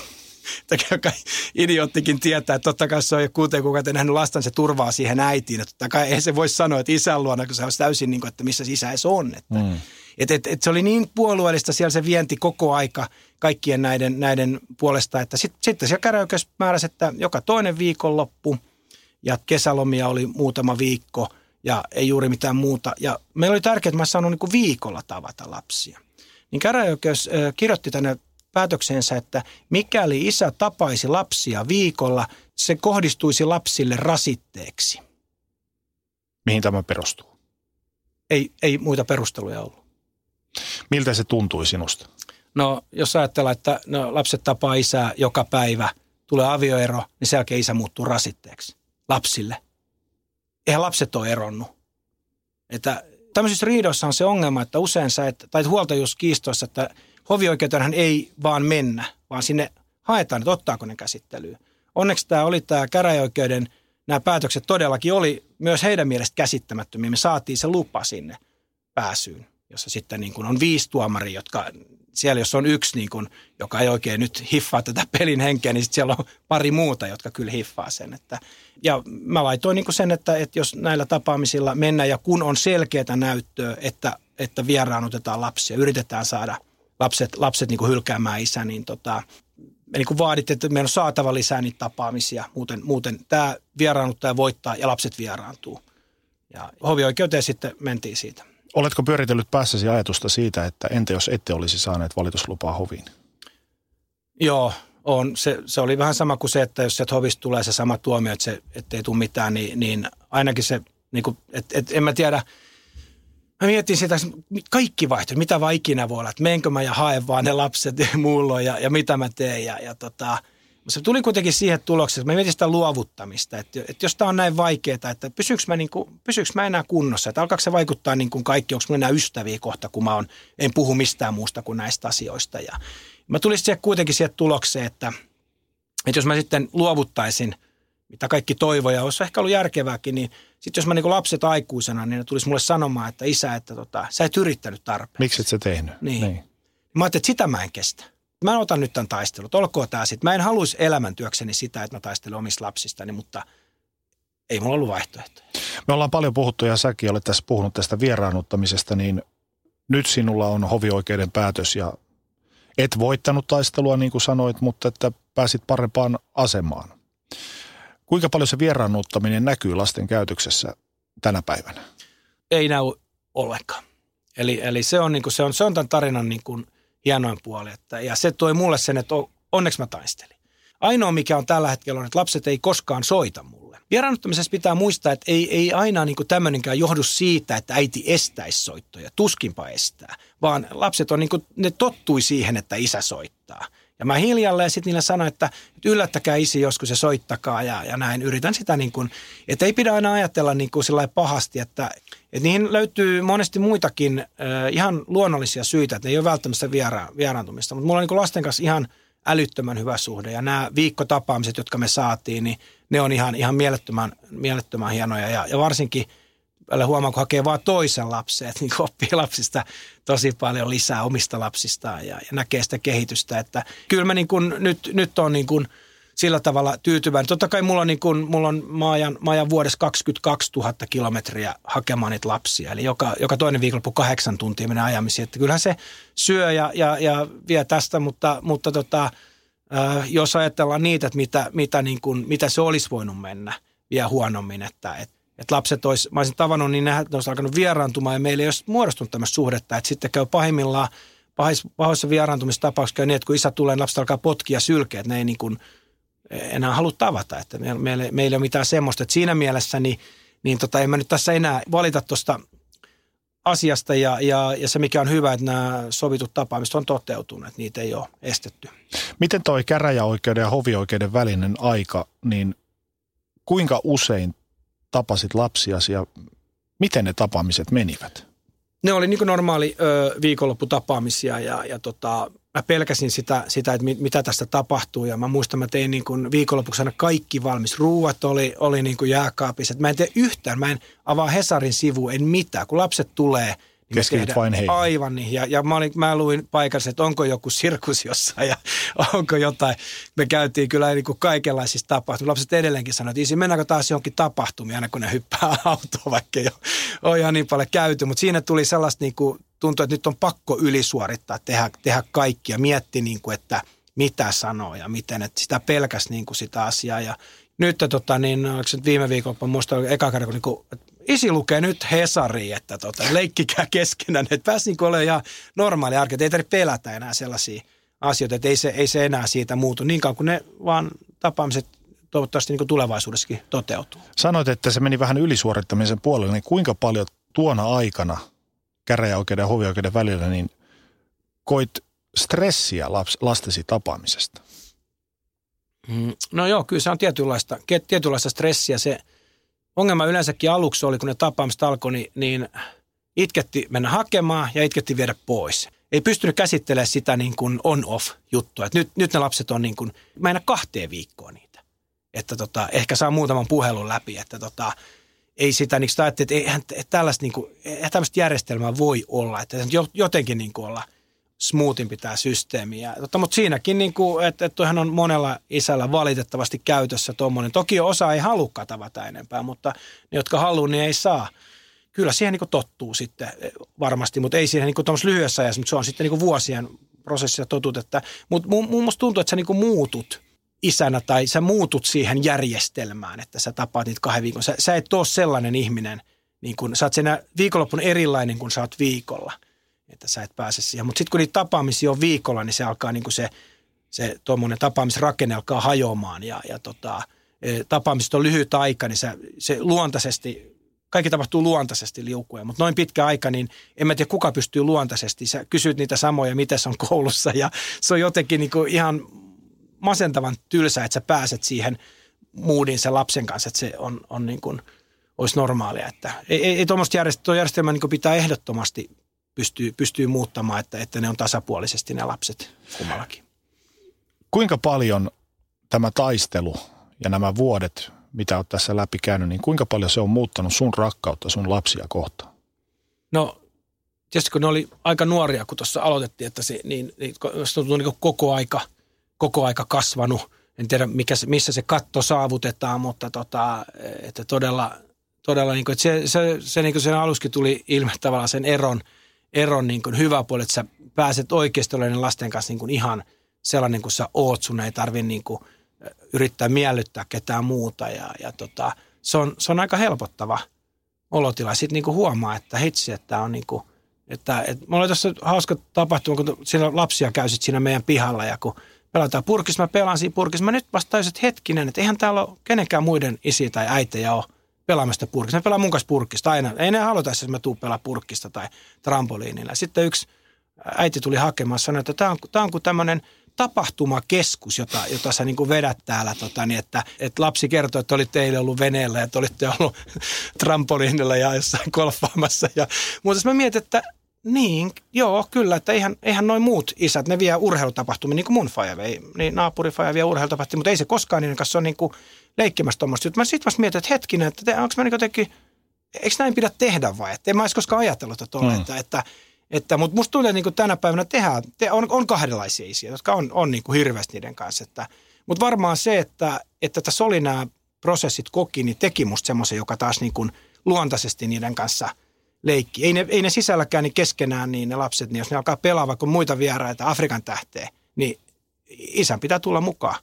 (laughs) joka idioottikin tietää, että totta kai se on jo kuuteen kuukautta nähnyt lastan, se turvaa siihen äitiin. Että totta kai ei se voi sanoa, että isän luona, kun se olisi täysin niin kuin, että missä isä edes on. Että, mm. et, et, et se oli niin puolueellista siellä se vienti koko aika kaikkien näiden, näiden puolesta, että sitten sit siellä käräjäoikeus määräsi, että joka toinen viikonloppu ja kesälomia oli muutama viikko ja ei juuri mitään muuta. Ja meillä oli tärkeää, että mä saanut niin viikolla tavata lapsia. Niin käräjäoikeus kirjoitti tänne päätöksensä, että mikäli isä tapaisi lapsia viikolla, se kohdistuisi lapsille rasitteeksi. Mihin tämä perustuu? Ei, ei muita perusteluja ollut. Miltä se tuntui sinusta? No jos ajatellaan, että no, lapset tapaa isää joka päivä, tulee avioero, niin sen jälkeen isä muuttuu rasitteeksi lapsille. Eihän lapset ole eronnut. Että tämmöisissä riidoissa on se ongelma, että usein sä et, tai huoltajuuskiistoissa, että hovioikeutenhan ei vaan mennä, vaan sinne haetaan, että ottaako ne käsittelyyn. Onneksi tämä oli tämä käräjäoikeuden, nämä päätökset todellakin oli myös heidän mielestä käsittämättömiä. Me saatiin se lupa sinne pääsyyn, jossa sitten niin kuin on viisi tuomaria, jotka siellä jos on yksi, niin kuin, joka ei oikein nyt hiffaa tätä (laughs) pelin henkeä, niin siellä on pari muuta, jotka kyllä hiffaa sen. Että, ja mä laitoin niin sen, että, että jos näillä tapaamisilla mennään ja kun on selkeää näyttöä, että, että vieraanotetaan lapsia, yritetään saada – lapset, lapset niin hylkäämään isä, niin tota, me niin vaaditte, että meidän on saatava lisää niitä tapaamisia. Muuten, muuten tämä vieraannuttaja voittaa ja lapset vieraantuu. Ja hovioikeuteen sitten mentiin siitä. Oletko pyöritellyt päässäsi ajatusta siitä, että entä jos ette olisi saaneet valituslupaa hoviin? Joo, on. Se, se oli vähän sama kuin se, että jos sieltä hovista tulee se sama tuomio, että se, ettei tule mitään, niin, niin ainakin se, niin kuin, et, et, en mä tiedä – mä mietin sitä, kaikki vaihtoehdot, mitä vaan ikinä voi olla, että menkö mä ja haen vaan ne lapset (laughs) muulloin ja, ja mitä mä teen. Ja, ja tota, se tuli kuitenkin siihen tulokseen, että mä mietin sitä luovuttamista, että, että jos tämä on näin vaikeaa, että pysyykö mä, niin kuin, pysyykö mä enää kunnossa, että alkaako se vaikuttaa niin kuin kaikki, onko mulla enää ystäviä kohta, kun mä on, en puhu mistään muusta kuin näistä asioista. Ja mä tulin siihen kuitenkin siihen tulokseen, että, että jos mä sitten luovuttaisin – mitä kaikki toivoja, olisi ehkä ollut järkevääkin, niin sitten jos mä niin lapset aikuisena, niin ne tulisi mulle sanomaan, että isä, että tota, sä et yrittänyt tarpeeksi. Miksi et sä tehnyt? Niin. niin. Mä ajattelin, että sitä mä en kestä. Mä otan nyt tämän taistelun. Olkoon tämä sitten. Mä en haluaisi elämäntyökseni sitä, että mä taistelen omista lapsistani, mutta ei mulla ollut vaihtoehtoja. Me ollaan paljon puhuttu ja säkin olet tässä puhunut tästä vieraannuttamisesta, niin nyt sinulla on hovioikeuden päätös ja et voittanut taistelua niin kuin sanoit, mutta että pääsit parempaan asemaan. Kuinka paljon se vieraannuttaminen näkyy lasten käytöksessä tänä päivänä? Ei näy ollenkaan. Eli, eli se, on, niin kuin, se, on, se on tämän tarinan niin kuin hienoin puoli. Että, ja se toi mulle sen, että onneksi mä taistelin. Ainoa, mikä on tällä hetkellä, on, että lapset ei koskaan soita mulle. Vieraannuttamisessa pitää muistaa, että ei, ei aina niin tämmöinenkään johdu siitä, että äiti estäisi soittoja. Tuskinpa estää, vaan lapset on niin kuin, ne tottui siihen, että isä soittaa. Ja mä hiljalleen sitten niille sanoin, että, yllättäkää isi joskus se soittakaa ja, ja näin. Yritän sitä niin kuin, että ei pidä aina ajatella niin kuin pahasti, että, että niihin löytyy monesti muitakin äh, ihan luonnollisia syitä, että ne ei ole välttämättä viera, vieraantumista. Mutta mulla on niin lasten kanssa ihan älyttömän hyvä suhde ja nämä viikkotapaamiset, jotka me saatiin, niin ne on ihan, ihan mielettömän, mielettömän hienoja ja, ja varsinkin – välillä huomaa, kun hakee vaan toisen lapsen, että niin oppii lapsista tosi paljon lisää omista lapsistaan ja, ja näkee sitä kehitystä. Että kyllä mä niin kuin, nyt, nyt on niin kuin sillä tavalla tyytyväinen. Totta kai mulla on, niin kuin, mulla on mä ajan, mä ajan vuodessa 22 000 kilometriä hakemaan niitä lapsia. Eli joka, joka toinen viikonloppu kahdeksan tuntia menee ajamisiin. Että kyllähän se syö ja, ja, ja vie tästä, mutta, mutta tota, äh, jos ajatellaan niitä, että mitä, mitä, niin kuin, mitä se olisi voinut mennä vielä huonommin, että, että että lapset olisi, mä olisin tavannut, niin ne olisi alkanut vieraantumaan ja meillä ei olisi muodostunut tämmöistä suhdetta, että sitten käy pahimmillaan, pahoissa vieraantumistapauksissa käy niin, että kun isä tulee, niin lapset alkaa potkia sylkeä, että ne ei niin kuin enää halua tavata. Että meillä, meillä, meillä ei ole mitään semmoista. Että siinä mielessä niin, niin tota, en mä nyt tässä enää valita tuosta asiasta ja, ja, ja se mikä on hyvä, että nämä sovitut tapaamiset on toteutuneet, niitä ei ole estetty. Miten toi käräjäoikeuden ja hovioikeuden välinen aika, niin kuinka usein tapasit lapsiasi ja miten ne tapaamiset menivät? Ne oli niin normaali ö, viikonlopputapaamisia ja, ja tota, mä pelkäsin sitä, sitä että mit, mitä tästä tapahtuu. Ja mä muistan, mä tein niin kuin viikonlopuksi aina kaikki valmis. Ruuat oli, oli niin kuin jääkaapissa. Mä en tee yhtään, mä en avaa Hesarin sivu, en mitään. Kun lapset tulee – Keskityt vain heihin. Aivan niin. Ja, ja mä, olin, mä luin paikassa, että onko joku sirkus jossain ja (laughs) onko jotain. Me käytiin kyllä niin kuin kaikenlaisissa tapahtumissa. Lapset edelleenkin sanoivat, että isi, mennäänkö taas johonkin tapahtumiin aina kun ne hyppää (laughs) autoon, vaikka ei ole ihan niin paljon käyty. Mutta siinä tuli sellaista, niin kuin, tuntui, että nyt on pakko ylisuorittaa, tehdä, tehdä kaikkia. Mietti, niin kuin, että mitä sanoo ja miten, että sitä pelkäs niin kuin sitä asiaa. Ja nyt tota, niin, viime viikolla, muista eka kerran, kun niin kuin, isi lukee nyt Hesari, että tota, leikkikää keskenään, että pääsi niin olemaan ihan normaali arki, että ei tarvitse pelätä enää sellaisia asioita, että ei se, ei se enää siitä muutu niin kauan kuin ne vaan tapaamiset toivottavasti niin tulevaisuudessakin toteutuu. Sanoit, että se meni vähän ylisuorittamisen puolelle, niin kuinka paljon tuona aikana käräjäoikeuden ja hovioikeuden välillä, niin koit stressiä laps, lastesi tapaamisesta? Mm, no joo, kyllä se on tietynlaista, tietynlaista stressiä. Se, ongelma yleensäkin aluksi oli, kun ne tapaamiset alkoi, niin, niin itketti mennä hakemaan ja itketti viedä pois. Ei pystynyt käsittelemään sitä niin kuin on-off juttua. Et nyt, nyt ne lapset on niin kuin, mä en kahteen viikkoon niitä. Että tota, ehkä saa muutaman puhelun läpi, että tota, ei sitä, niin sitä että eihän tällaista, niin kuin, tällaista järjestelmää voi olla, että jotenkin niin kuin olla – smoothimpi tämä systeemi. Ja, tota, mutta siinäkin, niin kuin, että, että on monella isällä valitettavasti käytössä tuommoinen. Toki osa ei halua tavata enempää, mutta ne, jotka haluaa, niin ei saa. Kyllä siihen niin kuin tottuu sitten eh, varmasti, mutta ei siihen niin kuin lyhyessä ajassa, mutta se on sitten niin kuin vuosien prosessissa totut. Että, mutta muun muassa tuntuu, että sä niin kuin muutut isänä tai sä muutut siihen järjestelmään, että sä tapaat niitä kahden viikon. Sä, sä et ole sellainen ihminen, niin kuin, sä oot siinä viikonloppun erilainen kuin sä oot viikolla – että sä et pääse siihen. Mutta sitten kun niitä tapaamisia on viikolla, niin se alkaa niin kuin se, se tuommoinen tapaamisrakenne alkaa hajoamaan ja, ja tota, e, tapaamiset on lyhyt aika, niin se, se luontaisesti, kaikki tapahtuu luontaisesti liukuen, mutta noin pitkä aika, niin en mä tiedä kuka pystyy luontaisesti. Sä kysyt niitä samoja, se on koulussa ja se on jotenkin niin kuin ihan masentavan tylsä, että sä pääset siihen moodiin sen lapsen kanssa, että se on, on niin kuin, olisi normaalia. Että ei, ei, ei tuommoista järjestelmää, järjestelmää niin pitää ehdottomasti pystyy, pystyy muuttamaan, että, että ne on tasapuolisesti ne lapset kummallakin. Kuinka paljon tämä taistelu ja nämä vuodet, mitä olet tässä läpi käynyt, niin kuinka paljon se on muuttanut sun rakkautta sun lapsia kohtaan? No tietysti kun ne oli aika nuoria, kun tuossa aloitettiin, että se, niin, niin, se on niin koko aika, koko aika kasvanut. En tiedä, mikä, missä se katto saavutetaan, mutta tota, että todella, todella niin kuin, että se, se, se niin kuin sen aluskin tuli ilme tavallaan sen eron – eron niin kuin hyvä puoli, että sä pääset oikeasti olemaan lasten kanssa niin kuin ihan sellainen kuin sä oot. Sun ei tarvi niin kuin yrittää miellyttää ketään muuta ja, ja tota, se, on, se on aika helpottava olotila. Sitten niin kuin huomaa, että hitsi, että on niin kuin, että, että mulla oli tuossa hauska tapahtuma, kun siellä lapsia käy siinä meidän pihalla ja kun pelataan purkissa, mä pelaan siinä purkissa. Mä nyt vasta että hetkinen, että eihän täällä ole kenenkään muiden isi tai äitejä ole pelaamasta purkista. Ne pelaa mun kanssa purkista aina. Ei ne haluta, että mä tuun pelaa purkista tai trampoliinilla. Sitten yksi äiti tuli hakemaan sanoi, että tämä on, tämä on kuin tämmöinen tapahtumakeskus, jota, jota sä niin kuin vedät täällä, tota, niin että, että lapsi kertoi, että olitte eilen ollut veneellä, että olitte ollut (laughs) trampoliinilla ja jossain golfaamassa. Ja, mutta mä mietin, että niin, joo, kyllä, että eihän, eihän noin muut isät, ne vie urheilutapahtumia, niin kuin mun faija vei, niin naapurifaija vie urheilutapahtumia, mutta ei se koskaan niiden kanssa ole niin kuin leikkimässä tuommoista juttua. Mä sitten vasta mietin, että hetkinen, että onko mä niin jotenkin, eikö näin pidä tehdä vai? Että en mä olisi koskaan ajatellut, että, mm. että, että, että mutta musta tulee niin kuin tänä päivänä tehdä, te, on, on kahdenlaisia isiä, jotka on, on niin kuin hirveästi niiden kanssa. Että, mutta varmaan se, että, että tässä oli nämä prosessit koki, niin teki musta semmoisen, joka taas niin kuin luontaisesti niiden kanssa leikki. Ei ne, ei ne sisälläkään niin keskenään niin ne lapset, niin jos ne alkaa pelaa vaikka muita vieraita Afrikan tähteen, niin isän pitää tulla mukaan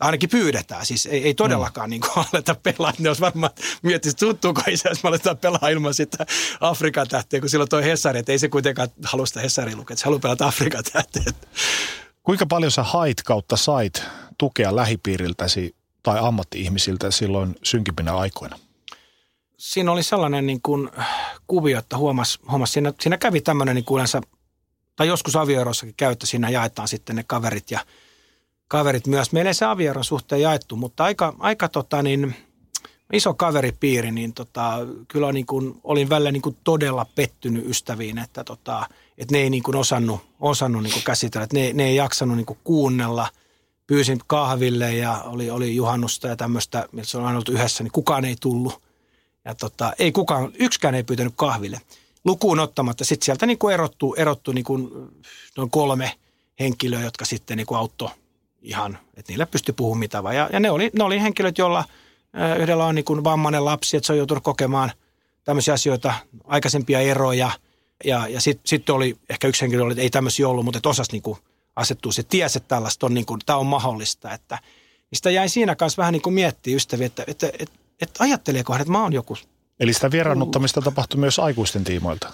ainakin pyydetään. Siis ei, ei todellakaan mm. niin kuin aleta pelaa. Ne olisi varmaan miettinyt, että tuttuuko isä, jos me aletaan pelaa ilman sitä Afrikan tähteä, kun silloin toi Hesari, että ei se kuitenkaan halua sitä Hesaria lukea, että se haluaa pelata Afrikan tähteä. Kuinka paljon sä hait kautta sait tukea lähipiiriltäsi tai ammatti-ihmisiltä silloin synkimpinä aikoina? Siinä oli sellainen niin kuin kuvio, että huomas, huomas siinä, siinä kävi tämmöinen niin kuin tai joskus avioerossakin käyttö, siinä jaetaan sitten ne kaverit ja kaverit myös. Meillä ei se avioeron suhteen jaettu, mutta aika, aika tota niin, iso kaveripiiri, niin tota, kyllä niin kuin, olin välillä niin kuin todella pettynyt ystäviin, että, tota, että ne ei niin kuin osannut, osannut niin kuin käsitellä, että ne, ne ei jaksanut niin kuin kuunnella. Pyysin kahville ja oli, oli juhannusta ja tämmöistä, se on aina ollut yhdessä, niin kukaan ei tullut. Ja tota, ei kukaan, yksikään ei pyytänyt kahville. Lukuun ottamatta sitten sieltä niin kuin erottu, erottu niin kuin noin kolme henkilöä, jotka sitten niin kuin auttoi ihan, että niille pystyi puhumaan mitä vaan. Ja, ja ne, oli, ne oli henkilöt, joilla – Yhdellä on niin kuin vammainen lapsi, että se on joutunut kokemaan tämmöisiä asioita, aikaisempia eroja. Ja, ja sitten sit oli ehkä yksi henkilö, että ei tämmöisiä ollut, mutta että osasi niin kuin asettua se tiesi, että tällaista on, niin kuin, tämä on mahdollista. Että, niin sitä jäi siinä kanssa vähän niin kuin miettiä ystäviä, että, että, että, että, että ajatteleeko hän, että mä oon joku. Eli sitä vieraannuttamista tapahtui myös aikuisten tiimoilta?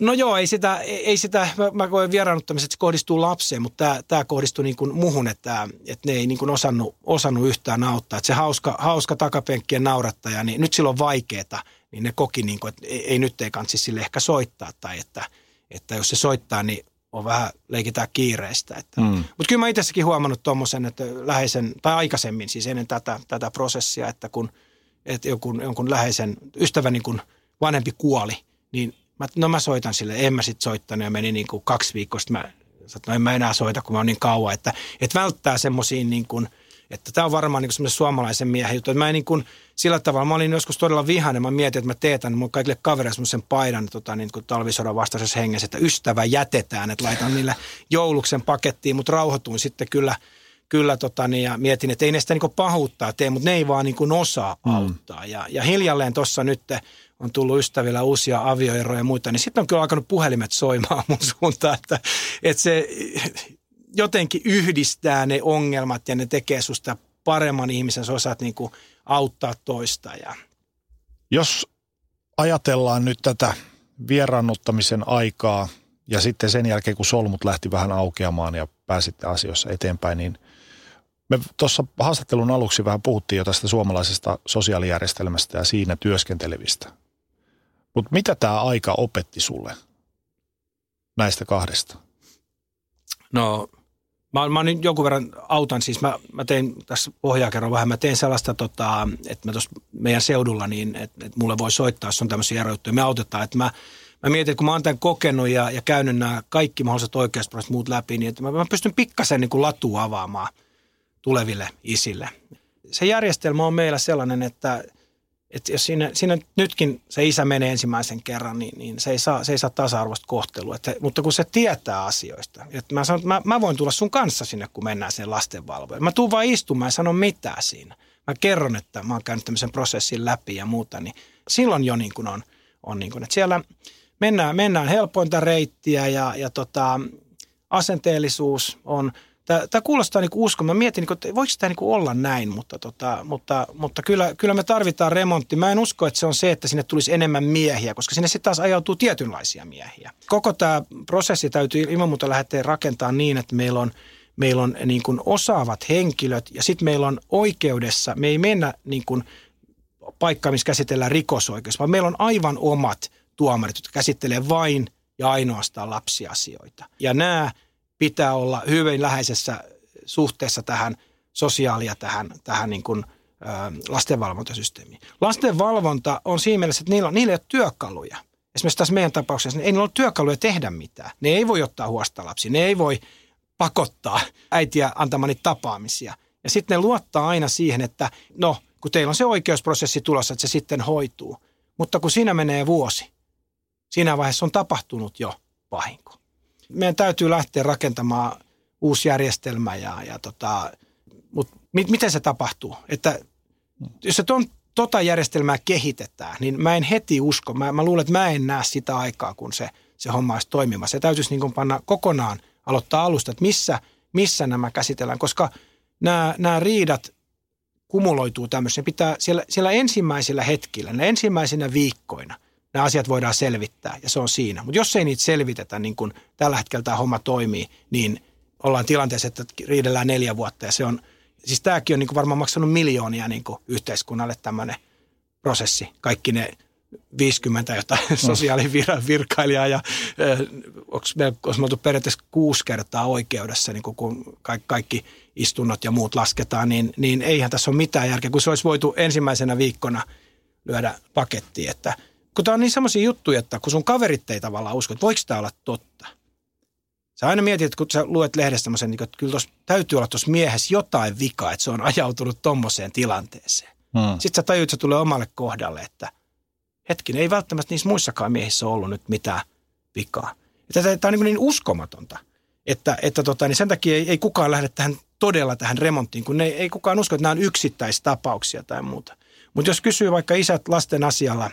No joo, ei sitä, ei sitä mä, mä koen vieraannuttamiset, että se kohdistuu lapseen, mutta tämä, tämä kohdistuu niin kuin muhun, että, että ne ei niin kuin osannut, osannut yhtään auttaa. Että se hauska, hauska takapenkkien naurattaja, niin nyt silloin vaikeeta, niin ne koki, niin kuin, että ei, ei nyt ei kansi sille ehkä soittaa. Tai että, että jos se soittaa, niin on vähän leikitään kiireistä. Että. Mm. Mutta kyllä mä itsekin huomannut tuommoisen, että läheisen, tai aikaisemmin siis ennen tätä, tätä prosessia, että kun että jonkun, jonkun läheisen ystävän niin vanhempi kuoli, niin Mä, no mä soitan sille, en mä sitten soittanut ja meni niin kuin kaksi viikkoa sitten mä sanoin, no en mä enää soita, kun mä oon niin kauan, että, että välttää semmoisiin niin kuin, että tämä on varmaan niin semmoisen suomalaisen miehen juttu. Mä en niin kuin, sillä tavalla, mä olin joskus todella vihainen, mä mietin, että mä teetän mun kaikille kavereille semmoisen paidan tota, niin kuin talvisodan vastaisessa hengessä, että ystävä jätetään, että laitan niille jouluksen pakettiin, mutta rauhoituin sitten kyllä, kyllä tota, niin, ja mietin, että ei ne sitä niin pahuuttaa tee, mutta ne ei vaan niin osaa mm. auttaa. Ja, ja hiljalleen tuossa nyt on tullut ystävillä uusia avioeroja ja muita, niin sitten on kyllä alkanut puhelimet soimaan (laughs) mun suuntaan, että, että se jotenkin yhdistää ne ongelmat ja ne tekee susta paremman ihmisen, sä osaat niin kuin auttaa toista. Ja. Jos ajatellaan nyt tätä vierannuttamisen aikaa ja sitten sen jälkeen, kun solmut lähti vähän aukeamaan ja pääsitte asioissa eteenpäin, niin me tuossa haastattelun aluksi vähän puhuttiin jo tästä suomalaisesta sosiaalijärjestelmästä ja siinä työskentelevistä. Mutta mitä tämä aika opetti sulle näistä kahdesta? No, mä, mä nyt jonkun verran autan, siis mä, mä tein tässä ohjaakerron vähän, mä tein sellaista, tota, että mä tuossa meidän seudulla, niin että, että mulle voi soittaa, jos on tämmöisiä eroja, me autetaan, että mä, mä mietin, että kun mä oon tämän kokenut ja, ja käynyt nämä kaikki mahdolliset oikeusprosessit muut läpi, niin että mä, mä pystyn pikkasen niin latua avaamaan tuleville isille. Se järjestelmä on meillä sellainen, että – että jos siinä, siinä nytkin se isä menee ensimmäisen kerran, niin, niin se, ei saa, se ei saa tasa-arvoista kohtelua. Että, mutta kun se tietää asioista, että mä sanon, että mä, mä voin tulla sun kanssa sinne, kun mennään sinne lastenvalvojen. Mä tuun vaan istumaan ja sanon mitään siinä. Mä kerron, että mä oon käynyt tämmöisen prosessin läpi ja muuta, niin silloin jo niin kuin on, on niin kuin, että siellä mennään, mennään helpointa reittiä ja, ja tota, asenteellisuus on – Tämä, kuulostaa niin uskon. Mä mietin, niin että voiko tämä niin olla näin, mutta, tota, mutta, mutta kyllä, kyllä me tarvitaan remontti. Mä en usko, että se on se, että sinne tulisi enemmän miehiä, koska sinne sitten taas ajautuu tietynlaisia miehiä. Koko tämä prosessi täytyy ilman muuta lähteä rakentamaan niin, että meillä on, meillä on niin kuin osaavat henkilöt ja sitten meillä on oikeudessa, me ei mennä niin kuin paikkaan, missä käsitellään rikosoikeus, vaan meillä on aivan omat tuomarit, jotka käsittelee vain ja ainoastaan lapsiasioita. Ja nämä pitää olla hyvin läheisessä suhteessa tähän sosiaalia, tähän, tähän niin kuin, lastenvalvontasysteemiin. Lastenvalvonta on siinä mielessä, että niillä, niillä ei ole työkaluja. Esimerkiksi tässä meidän tapauksessa, niin ei niillä ole työkaluja tehdä mitään. Ne ei voi ottaa huosta lapsi, ne ei voi pakottaa äitiä antamaan niitä tapaamisia. Ja sitten ne luottaa aina siihen, että no, kun teillä on se oikeusprosessi tulossa, että se sitten hoituu. Mutta kun siinä menee vuosi, siinä vaiheessa on tapahtunut jo vahinko meidän täytyy lähteä rakentamaan uusi järjestelmä ja, ja tota, mutta mi, miten se tapahtuu? Että jos se ton, tota järjestelmää kehitetään, niin mä en heti usko. Mä, mä luulen, että mä en näe sitä aikaa, kun se, se homma olisi toimimassa. Se täytyisi niin panna kokonaan, aloittaa alusta, että missä, missä nämä käsitellään, koska nämä, nämä riidat kumuloituu tämmöisen. Pitää siellä, siellä ensimmäisillä hetkillä, ensimmäisinä viikkoina, nämä asiat voidaan selvittää ja se on siinä. Mutta jos ei niitä selvitetä, niin kuin tällä hetkellä tämä homma toimii, niin ollaan tilanteessa, että riidellään neljä vuotta ja se on, siis tämäkin on niin kuin varmaan maksanut miljoonia niin kuin yhteiskunnalle tämmöinen prosessi. Kaikki ne 50 jotain mm. sosiaalivirkailijaa ja onko me, me oltu periaatteessa kuusi kertaa oikeudessa, niin kun kaikki, kaikki istunnot ja muut lasketaan, niin, niin eihän tässä ole mitään järkeä, kun se olisi voitu ensimmäisenä viikkona lyödä pakettiin. Että, kun tämä on niin semmoisia juttuja, että kun sun kaverit ei tavallaan usko, että voiko tämä olla totta. Sä aina mietit, että kun sä luet lehdestä semmoisen, niin että kyllä tos, täytyy olla tuossa miehessä jotain vikaa, että se on ajautunut tommoseen tilanteeseen. Hmm. Sitten sä tajuut, että se tulee omalle kohdalle, että – hetkinen, ei välttämättä niissä muissakaan miehissä ollut nyt mitään vikaa. Tämä on niin, niin uskomatonta, että, että tota, niin sen takia ei, ei kukaan lähde tähän todella tähän remonttiin, kun ne, ei kukaan usko, että nämä on yksittäistapauksia tai muuta. Mutta jos kysyy vaikka isät lasten asialla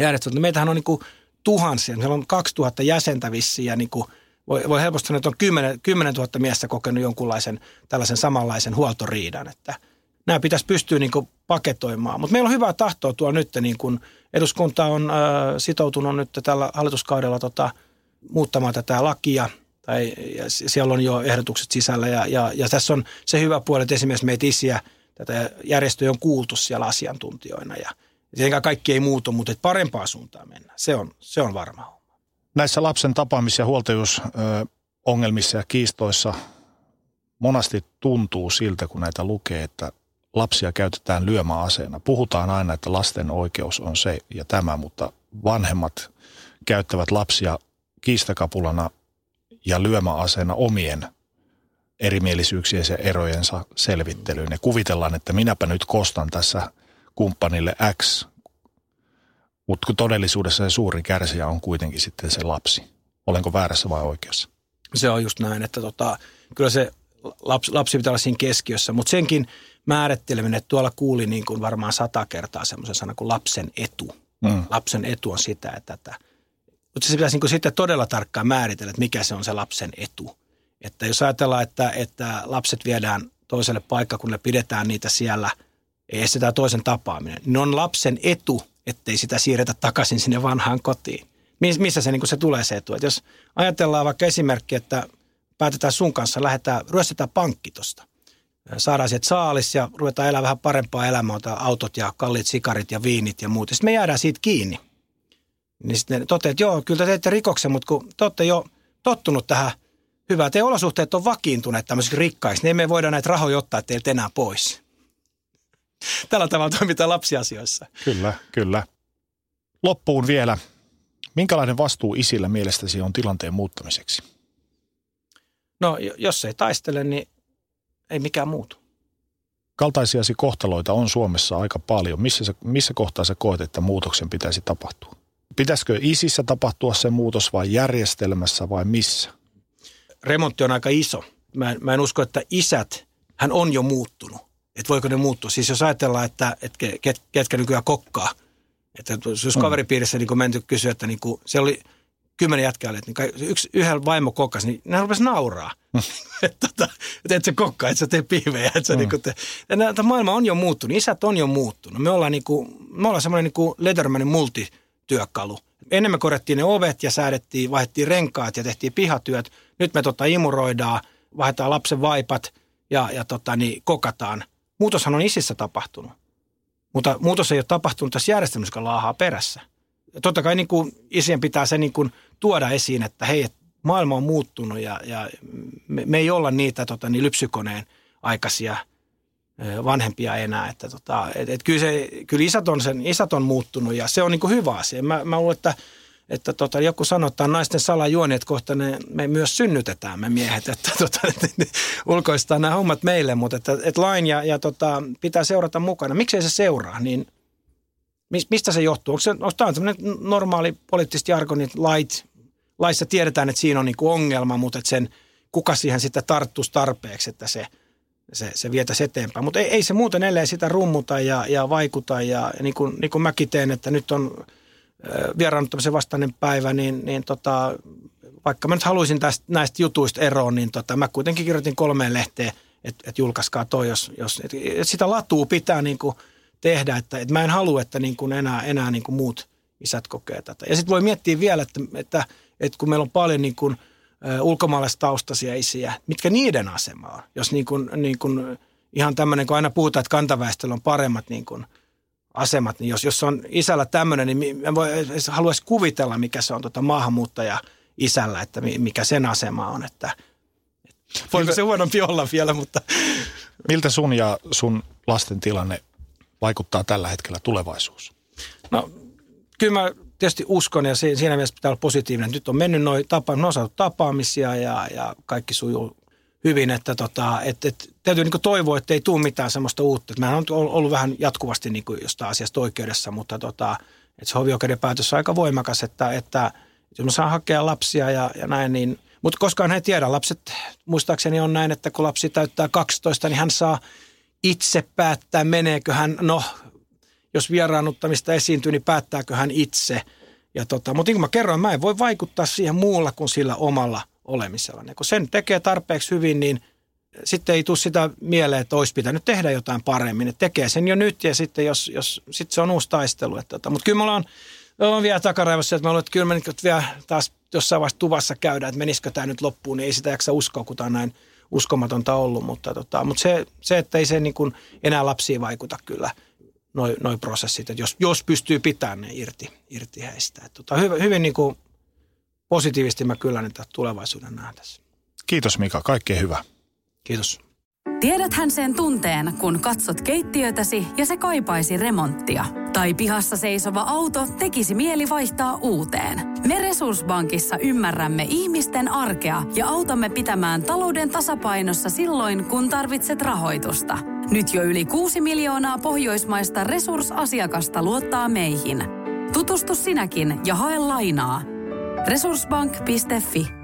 järjestöt, niin meitähän on niin kuin tuhansia, meillä on 2000 jäsentä vissiin ja niin kuin voi, voi helposti sanoa, että on 10, 10 000 miestä kokenut jonkunlaisen tällaisen samanlaisen huoltoriidan, että nämä pitäisi pystyä niin kuin paketoimaan. Mutta meillä on hyvää tahtoa tuolla nyt niin kuin eduskunta on äh, sitoutunut nyt tällä hallituskaudella tota, muuttamaan tätä lakia, tai ja siellä on jo ehdotukset sisällä, ja, ja, ja tässä on se hyvä puoli, että esimerkiksi meitä isiä, tätä järjestöjä on kuultu siellä asiantuntijoina, ja tietenkään kaikki ei muutu, mutta että parempaa suuntaan mennä. Se on, se on varma Näissä lapsen tapaamis- ja huoltajuusongelmissa ja kiistoissa monasti tuntuu siltä, kun näitä lukee, että lapsia käytetään lyömäaseena. Puhutaan aina, että lasten oikeus on se ja tämä, mutta vanhemmat käyttävät lapsia kiistakapulana ja lyömäaseena omien erimielisyyksien ja erojensa selvittelyyn. Ja kuvitellaan, että minäpä nyt kostan tässä kumppanille X, mutta todellisuudessa se suuri kärsijä on kuitenkin sitten se lapsi. Olenko väärässä vai oikeassa? Se on just näin, että tota, kyllä se lapsi, lapsi pitää olla siinä keskiössä, mutta senkin – määritteleminen, että tuolla kuuli niin kuin varmaan sata kertaa semmoisen sanan kuin lapsen etu. Mm. Lapsen etu on sitä, että tätä. Mutta se pitäisi niin kuin sitten todella tarkkaan määritellä, että mikä se on se lapsen etu. Että jos ajatellaan, että, että lapset viedään toiselle paikkakunnalle, pidetään niitä siellä, ei estetään toisen tapaaminen, niin on lapsen etu, ettei sitä siirretä takaisin sinne vanhaan kotiin. Missä se, niin se tulee se etu? Että jos ajatellaan vaikka esimerkki, että päätetään sun kanssa, lähdetään, ryöstetään pankki tuosta saadaan sieltä saalis ja ruvetaan elämään vähän parempaa elämää, autot ja kalliit sikarit ja viinit ja muut. Sitten me jäädään siitä kiinni. Niin sitten ne toteaa, että joo, kyllä te teette rikoksen, mutta kun te olette jo tottunut tähän hyvää, te olosuhteet on vakiintuneet tämmöisiksi rikkaiksi, niin me voida näitä rahoja ottaa teiltä enää pois. Tällä tavalla toimitaan lapsiasioissa. Kyllä, kyllä. Loppuun vielä. Minkälainen vastuu isillä mielestäsi on tilanteen muuttamiseksi? No, jos ei taistele, niin ei mikään muutu. Kaltaisiasi kohtaloita on Suomessa aika paljon. Missä, se, missä kohtaa sä koet, että muutoksen pitäisi tapahtua? Pitäisikö isissä tapahtua se muutos vai järjestelmässä vai missä? Remontti on aika iso. Mä en, mä en usko, että isät, hän on jo muuttunut. Että voiko ne muuttua? Siis jos ajatellaan, että, että ket, ketkä nykyään kokkaa, että jos mm. kaveripiirissä niin menty kysyä, että niin kuin, se oli – kymmenen jätkää oli, niin yksi, yhden vaimo kokkas, niin ne rupesi nauraa. Mm. (laughs) että tota, et, et se kokkaa, että sä tee pihvejä. Et sä mm. niinku te, ja maailma on jo muuttunut, isät on jo muuttunut. Me ollaan, niinku, me ollaan semmoinen niinku Ledermanin multityökalu. Ennen me korjattiin ne ovet ja säädettiin, vaihdettiin renkaat ja tehtiin pihatyöt. Nyt me tota imuroidaan, vaihdetaan lapsen vaipat ja, ja tota, niin, kokataan. Muutoshan on isissä tapahtunut. Mutta muutos ei ole tapahtunut tässä järjestelmässä, joka laahaa perässä. Ja totta kai niin kuin isien pitää se niin kuin tuoda esiin, että hei, maailma on muuttunut ja, ja me, me ei olla niitä tota, niin lypsykoneen aikaisia vanhempia enää. Että tota, et, et kyllä, se, kyllä isät, on sen, isät on muuttunut ja se on niin hyvä asia. Mä, mä luulen, että, että tota, joku että naisten salajuoni, että kohta ne, me myös synnytetään me miehet, että tota, et, (laughs) ulkoistaa nämä hommat meille, mutta että, että lain ja, ja tota, pitää seurata mukana. Miksei se seuraa, niin Mistä se johtuu? Onko, se, onko tämä tämmöinen normaali poliittisesti jargonin lait, laissa tiedetään, että siinä on niin ongelma, mutta että sen, kuka siihen sitten tarttuisi tarpeeksi, että se, se, se vietäisi eteenpäin. Mutta ei, ei se muuten ellei sitä rummuta ja, ja vaikuta. Ja, ja niin, kuin, niin kuin mäkin teen, että nyt on vieraannuttamisen vastainen päivä, niin, niin tota, vaikka mä nyt haluaisin tästä, näistä jutuista eroon, niin tota, mä kuitenkin kirjoitin kolmeen lehteen että et julkaiskaa toi, jos, jos et, et sitä latua pitää niin kuin tehdä, että et mä en halua, että niin kuin enää, enää niin kuin muut isät kokee tätä. Ja sitten voi miettiä vielä, että, että, että kun meillä on paljon niin kuin, ulkomaalaistaustaisia isiä, mitkä niiden asema on, jos niin kuin, niin kuin, ihan tämmöinen, kun aina puhutaan, että kantaväestöllä on paremmat niin kuin, asemat, niin jos, jos on isällä tämmöinen, niin mä voi, haluaisi kuvitella, mikä se on tota maahanmuuttaja isällä, että mikä sen asema on, että voiko se huonompi olla vielä, mutta... Miltä sun ja sun lasten tilanne vaikuttaa tällä hetkellä tulevaisuus? No kyllä mä tietysti uskon ja siinä mielessä pitää olla positiivinen. Nyt on mennyt noin tapa, no saatu tapaamisia ja, ja kaikki sujuu hyvin, että tota, et, et, täytyy niin toivoa, että ei tule mitään sellaista uutta. Mä on ollut vähän jatkuvasti niin jostain asiasta oikeudessa, mutta tota, että se hovioikeuden päätös on aika voimakas, että, että jos mä saan hakea lapsia ja, ja näin, niin mutta koskaan he tiedä. Lapset, muistaakseni on näin, että kun lapsi täyttää 12, niin hän saa itse päättää, meneekö hän, no jos vieraannuttamista esiintyy, niin päättääkö hän itse. Ja tota, mutta niin kuin mä kerroin, mä en voi vaikuttaa siihen muulla kuin sillä omalla olemisella. Ja kun sen tekee tarpeeksi hyvin, niin sitten ei tule sitä mieleen, että olisi pitänyt tehdä jotain paremmin. Et tekee sen jo nyt ja sitten jos, jos sitten se on uusi taistelu. Että tota, mutta kyllä me ollaan, me ollaan vielä takaraivossa, että me ollaan, että kyllä me nyt vielä taas jossain vaiheessa tuvassa käydään, että menisikö tämä nyt loppuun, niin ei sitä jaksa uskoa, kun tämä on näin uskomatonta ollut. Mutta, tota, mutta se, se, että ei se niin kuin enää lapsiin vaikuta kyllä – noin noi prosessit, että jos, jos pystyy pitämään ne irti, irti heistä. Että tota, hyvin, hyvin niin kuin positiivisesti mä kyllä niitä tulevaisuuden näen tässä. Kiitos Mika, kaikkea hyvää. Kiitos. Tiedäthän sen tunteen, kun katsot keittiötäsi ja se kaipaisi remonttia. Tai pihassa seisova auto tekisi mieli vaihtaa uuteen. Me Resurssbankissa ymmärrämme ihmisten arkea ja autamme pitämään talouden tasapainossa silloin, kun tarvitset rahoitusta – nyt jo yli 6 miljoonaa pohjoismaista resursasiakasta luottaa meihin. Tutustu sinäkin ja hae lainaa. Resurssbank.fi